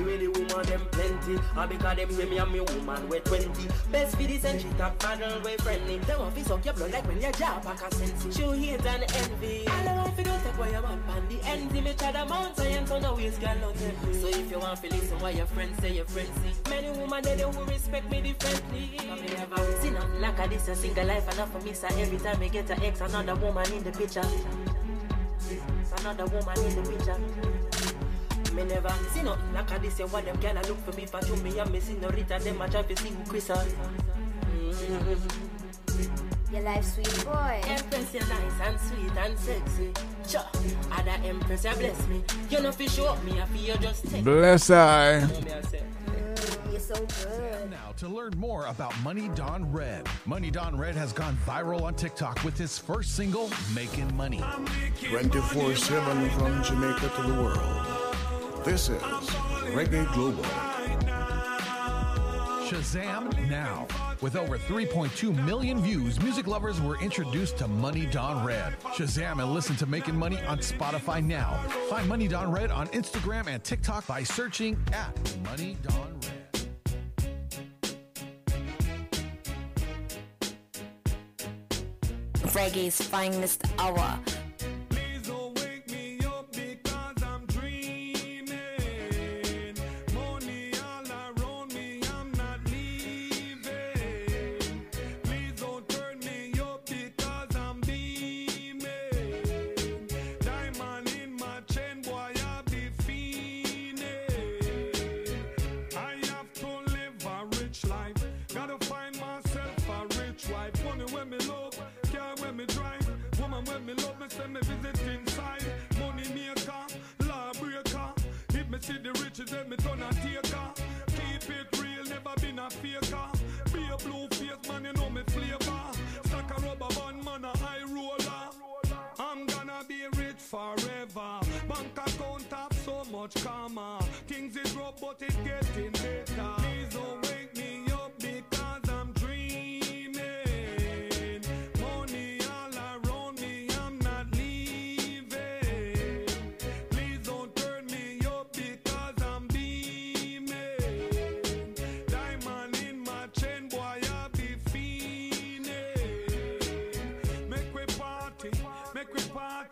way the woman them plenty. I because them say me and me woman we 20 Best for the century top model we friendly. Them want fi suck your blood like when your job back a sense Show hate and envy. I want fi do take away your man. Pan the envy Me try the mount science on the waist girl not me. So if you want fi listen what your friends say your friends see? Many woman they who respect me differently. But me never see nothing like a this a single life enough for me So every time me get a ex another woman in the picture. Another woman in the picture me never see nothing like a this. You what them gyal a look for me for true me and me senorita. Them a try to see who Chris are. Your life sweet boy. Empress, you nice and sweet and sexy. Cha, other Empress, you bless me. You know fi show up me, I feel you just take. Bless I. Me, I. Mm, you're so good. Now, to learn more about Money Don Red, Money Don Red has gone viral on TikTok with his first single, Making Money. 24 7 from Jamaica to the world. This is Reggae Global. Shazam now. With over 3.2 million views, music lovers were introduced to Money Don Red. Shazam and listen to Making Money on Spotify now. Find Money Don Red on Instagram and TikTok by searching at Money Don Red. Reggae's finest hour.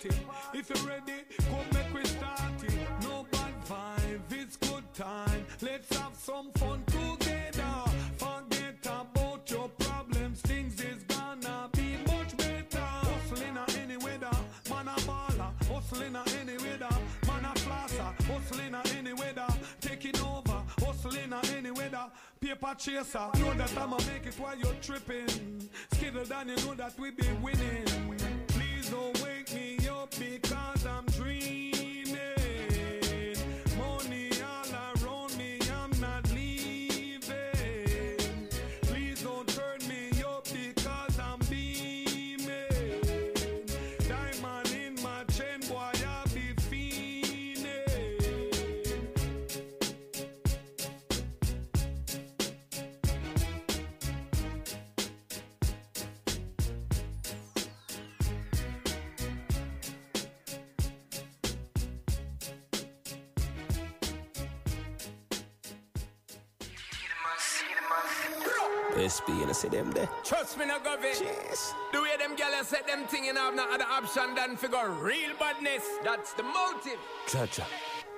Party. If you're ready, come make we start it. No bad vibe, it's good time. Let's have some fun together. Forget about your problems, things is gonna be much better. Hustling a any weather, man a baller. Hustling a any weather, man a flasher. Hustling a any weather, taking over. Hustling a any weather, paper chaser. Know that I'ma make it while you're tripping. Skittle down, you know that we be winning. Please don't me because I'm dreaming. Know, see them there. Trust me, no govy. Jeez. The way them gyal set them thing and have no other option than figure real badness. That's the motive. Cha-cha.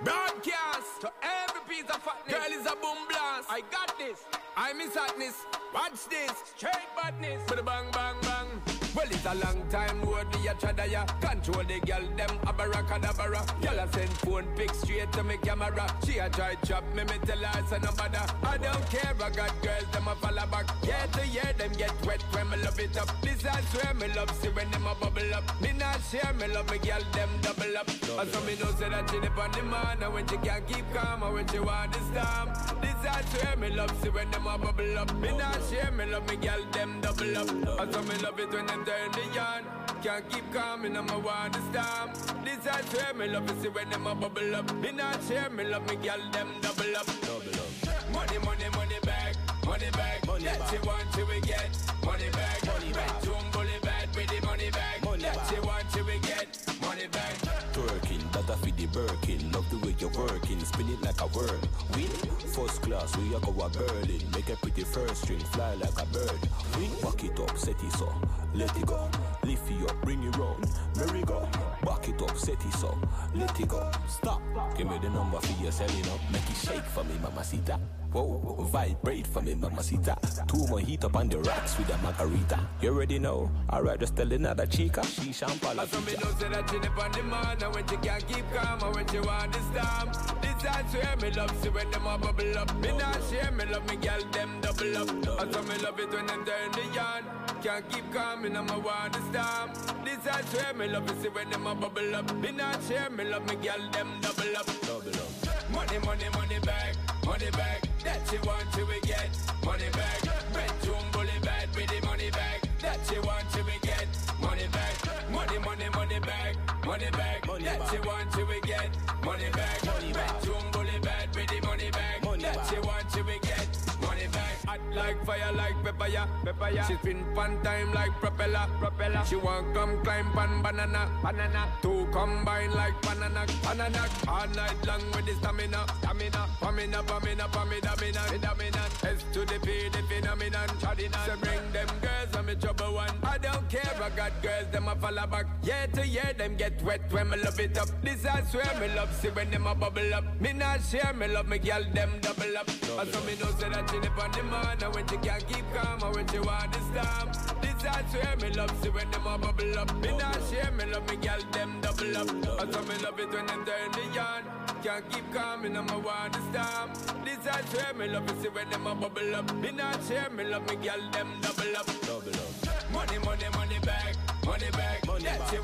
Broadcast to every piece of fatness. Girl is a boom blast. I got this. I miss hotness. Watch this. Straight badness. But bang, bang, bang. Well, it's a long time road me a try ya. Control the girl them abracadabra. Girl a send phone pic straight to me camera. She a try chop me, me tell her it's no bother. I don't care, I got girls them a follow back. Year to year them get wet when me love it up. This I swear me love see when them a bubble up. Me not share me love me girl them double up. And so me know say that she dip on the man and when she can't keep calm and when she want this storm. This I swear me love see when them a bubble up. Me not share me love me girl them double up. And so me love it when them turn the yarn. Can't keep calm and I'm a want this storm. This I swear me love it see when them a bubble up. Me not share me love me girl them double up. Double up. Money, money, money bag, money bag. Money that she want she will get. Money bag, money bag. Jumble bad with the money bag. Money that she want she will get. Money bag. Twerking, that I feed the Birkin. Love the way you're working, spin it like a whirl. Win, first class, we are go a Berlin. Make a pretty first string, fly like a bird. We back it up, set it so, let it go. Lift it up, bring it round, merry go. Back it up, set it so, let it go. Stop, give me the number for your selling up. Make it shake for me, mamacita. Whoa, vibrate for me, mamacita. Two more heat up on the rocks with a margarita. You already know. Alright, just tell another chica. She champagne. And so me know say that she the man And when she can't keep calm And when she want this storm This I swear me love See when them a bubble up Me not share me love me girl them double up And so me love it when them turn the yarn Can't keep calm And I'm a want this storm This I swear me love it See when them a bubble up. Me not share me love me girl them double up. Double up. Money, money, money bag Money bag That she want she will get fire like pepper ya Pepper ya She spin pan time like propeller Propeller She want come climb pan banana Banana. Two combine like banana Banana. All night long with the stamina Stamina. Pamina, pamina, pamina, mina Dominant S to the P, the phenomenon Chadina So bring them girls I'm in trouble one I I got girls Them a follow back. Year to year them get wet when me love it up. This I swear me love See when them a bubble up. Me not share me love me girl them double up. And so me know say that she dip on the man And when she can't keep calm And when she want this storm This I swear me love See when them a bubble up. Me not share me love me girl them double up. And so me love it when them turn the yarn Can't keep calm And I'm a want this storm This I swear me love See when them a bubble up. Me not share me love me girl them double up. Double up. Money, money, money back, money back. Money that back. you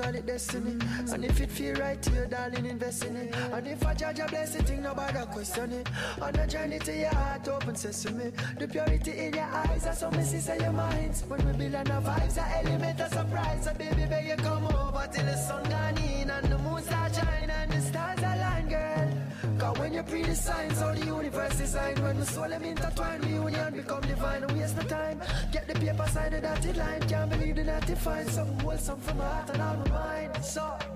call it destiny. And if it feel right to you, darling, invest in it. And if I judge a blessing, thing nobody question it. On the journey to your heart, open sesame. The purity in your eyes, that's how me see your minds. When we build on our vibes, a element of surprise. So baby, beg you come over till the sun gone in and the moon start shine and the stars align, girl. Cause when you pre the signs, all the universe designed. When the soul them intertwine, Get the paper, sign the dotted line. Can't believe the natty find something wholesome from my heart and all my mind. So,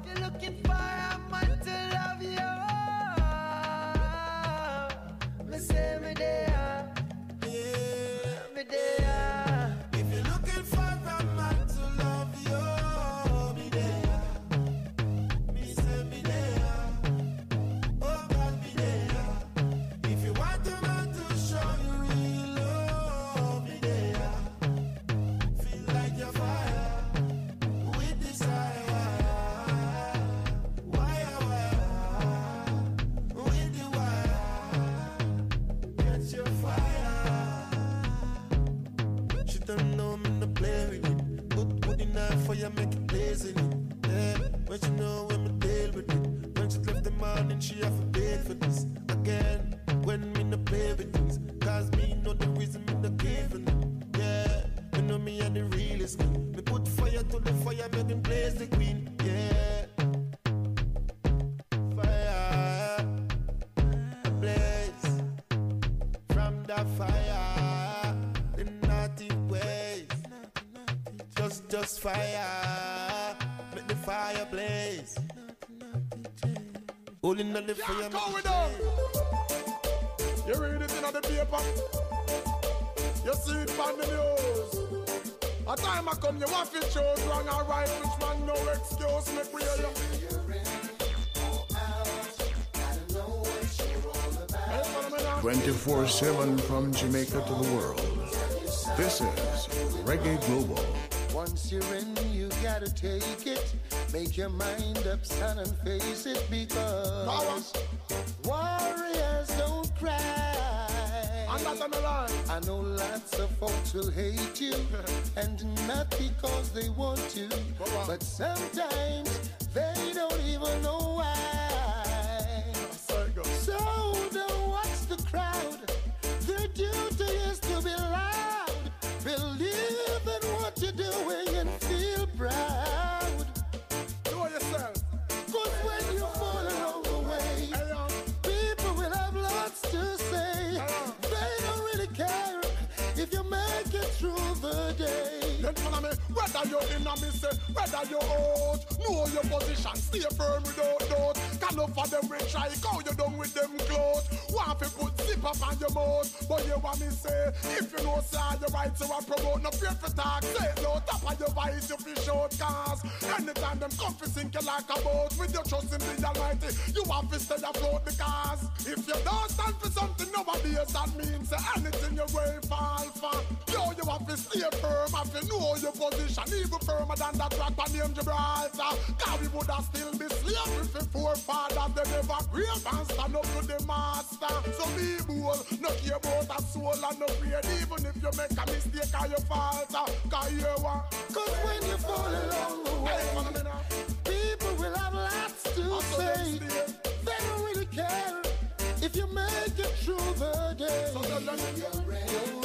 Holding on the fire, make go with them. You read it in the paper. You see it on the news. A time I come, you want to choose wrong or right, which man no excuse me for you. Hey, follow me now. 24 7 from Jamaica to the world. This is Reggae Global. Once you're in, you gotta take it. Make your mind up, son, and face it because warriors don't cry. I know lots of folks will hate you, (laughs) and not because they want to, but sometimes they don't even know whether you're in a say, whether under your oath. Know your position, stay firm without doubt. Can of them we try, go you done with them clothes. Want to put zip up on your mouth, but you want me say, if you know say you right to a promote, no fear for talk. Say no top of your voice, you feel short cars. Anytime them come to sink you like a boat, with your trust in the Almighty, you have to stay afloat because if you don't stand for something nowadays, that means anything you will fall for. Yo, you have to stay firm, have to know your position, even firmer than that rock on name Gibraltar. God, we would have still be slaves if we forefathers they never brave and stand up to the master. So be bold, no care about a soul and no fear, even if you make a mistake or you falter. Cause you want. Cause when you fall along the way, people will have lots to say. They don't really care if you make it through the day. So tell them you're in,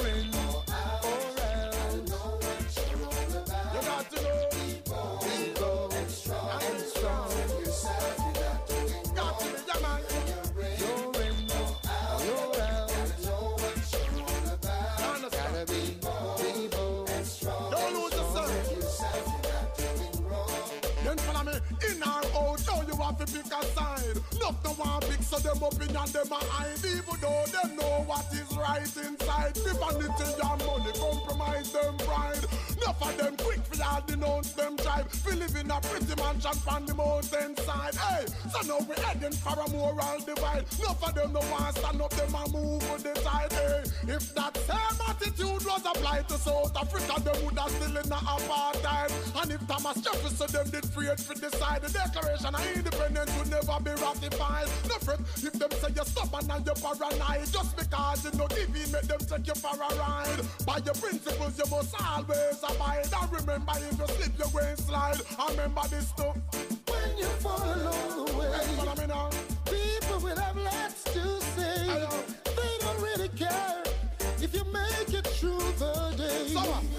One pick so them opinion them a hide. Even though them know what is right inside. The vanity and money compromise them pride. Enough of them quick for y'all denounce them tribe. We live in a pretty mansion from the mountain side. Hey, so now we heading for a moral divide. Enough of them no want stand up, them a move with the tide. Hey, if that same attitude was applied to South Africa, them would have still in a apartheid. And if Thomas Jefferson them did free it for decide, the Declaration of Independence would never be ratified. No fret if them say you're stubborn and you're paranoid, just because you know give in, make them take you for a ride. By your principles, you must always abide. And remember, if you slip, you will slide. And remember this stuff. When you fall along the way, Follow people will have lots to say. They don't really care if you make it through the day. Summer.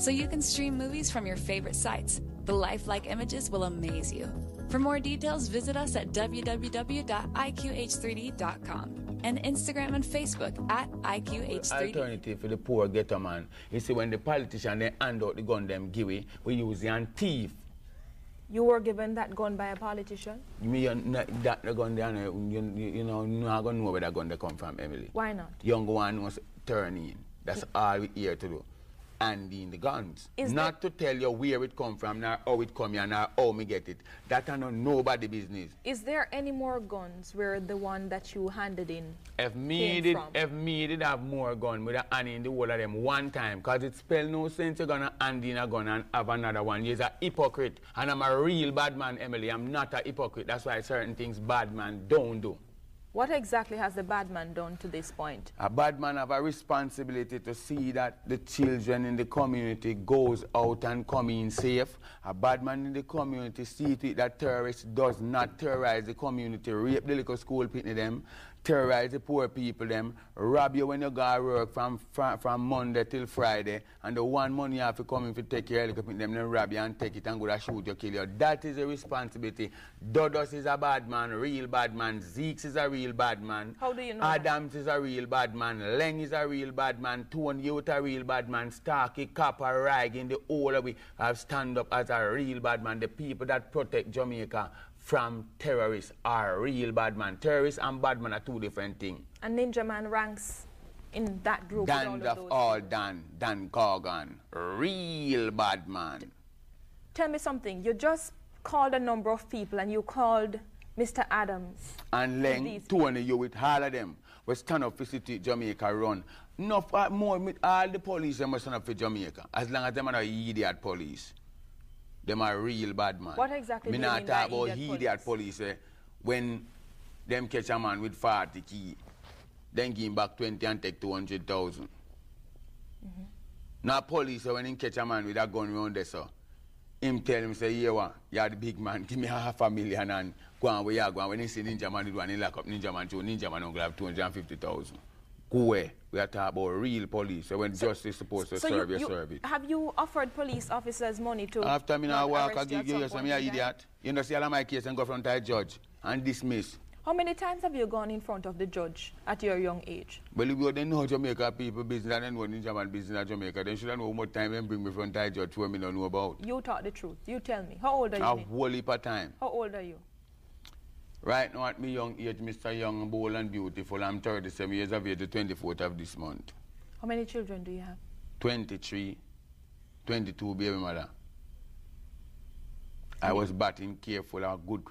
so you can stream movies from your favorite sites. The lifelike images will amaze you. For more details, visit us at www.iqh3d.com and Instagram and Facebook at IQH3D. Alternative for the poor ghetto man. You see, when the politician they hand out the gun them give it, we use the and thief. You were given that gun by a politician? Me and that the gun there, you, you, you know, you not gonna know where that gun they come from, Emily. Why not? Young one was turning. That's all we here to do. Handing the guns. Is not to tell you where it come from, nor how it come here, nor how me get it. That are know nobody business. Is there any more guns where the one that you handed in? If me did, from? if me did have more gun with a hand in the whole of them one time, cause it spell no sense you're gonna hand in a gun and have another one. You're a hypocrite, and I'm a real bad man, Emily. I'm not a hypocrite. That's why certain things bad man don't do. What exactly has the bad man done to this point? A bad man have a responsibility to see that the children in the community goes out and come in safe. A bad man in the community see to it that terrorists does not terrorize the community, rape the little school pitney them, terrorize the poor people them, rob you when you go to work from, from, from Monday till Friday, and the one money you have to come in to take your pitney them, then rob you and take it and go to shoot you, kill you. That is a responsibility. Dudus is a bad man, real bad man. Zeeks is a real bad man. How do you know that? Adams is a real bad man. Leng is a real bad man. Tony Youth a real bad man. Starkey, Copper, Rag in the whole of we have stand up as a real bad man. The people that protect Jamaica from terrorists are real bad man. Terrorists and bad man are two different things. And Ninja Man ranks in that group. Dan of all Dan, Don Gorgon, real bad man. Tell me something. You just called a number of people and you called Mr. Adams. And Leng, Tony, you with all of them, we stand up for city Jamaica run. No, uh, more with all the police, they must stand up for Jamaica. As long as them are not idiot police. Them are real bad man. What exactly Me do you mean by about idiot idiot police. eh, when them catch a man with 40 key, then give him back 20 and take 200,000. Mm-hmm. Now police, eh, when him catch a man with a gun round there, so, him tell him, say, yeah, what, you're the big man, (laughs) give me half a million and go on where you go. When he see Ninja Man, do one, he lock up Ninja Man, too. Ninja Man will have 250,000. Go where? We are talking about real police. So when justice supposed to So serve you, your you- service. have you offered police officers money to After me now walk, I arrest you give you some yes, point me a idiot. You know, see all of my case and go front of a judge and dismiss. How many times have you gone in front of the judge at your young age? Well, if you don't know Jamaica people business and then know Ninja Man business in Jamaica, then should I know how much time them bring me front of a judge where me don't know about. You talk the truth. You tell me. How old are you? A whole heap of time. How old are you? Right now at me young age, Mr. Young, bold and beautiful, I'm 37 years of age, the 24th of this month. How many children do you have? 23, 22 baby mother. I was batting careful, a good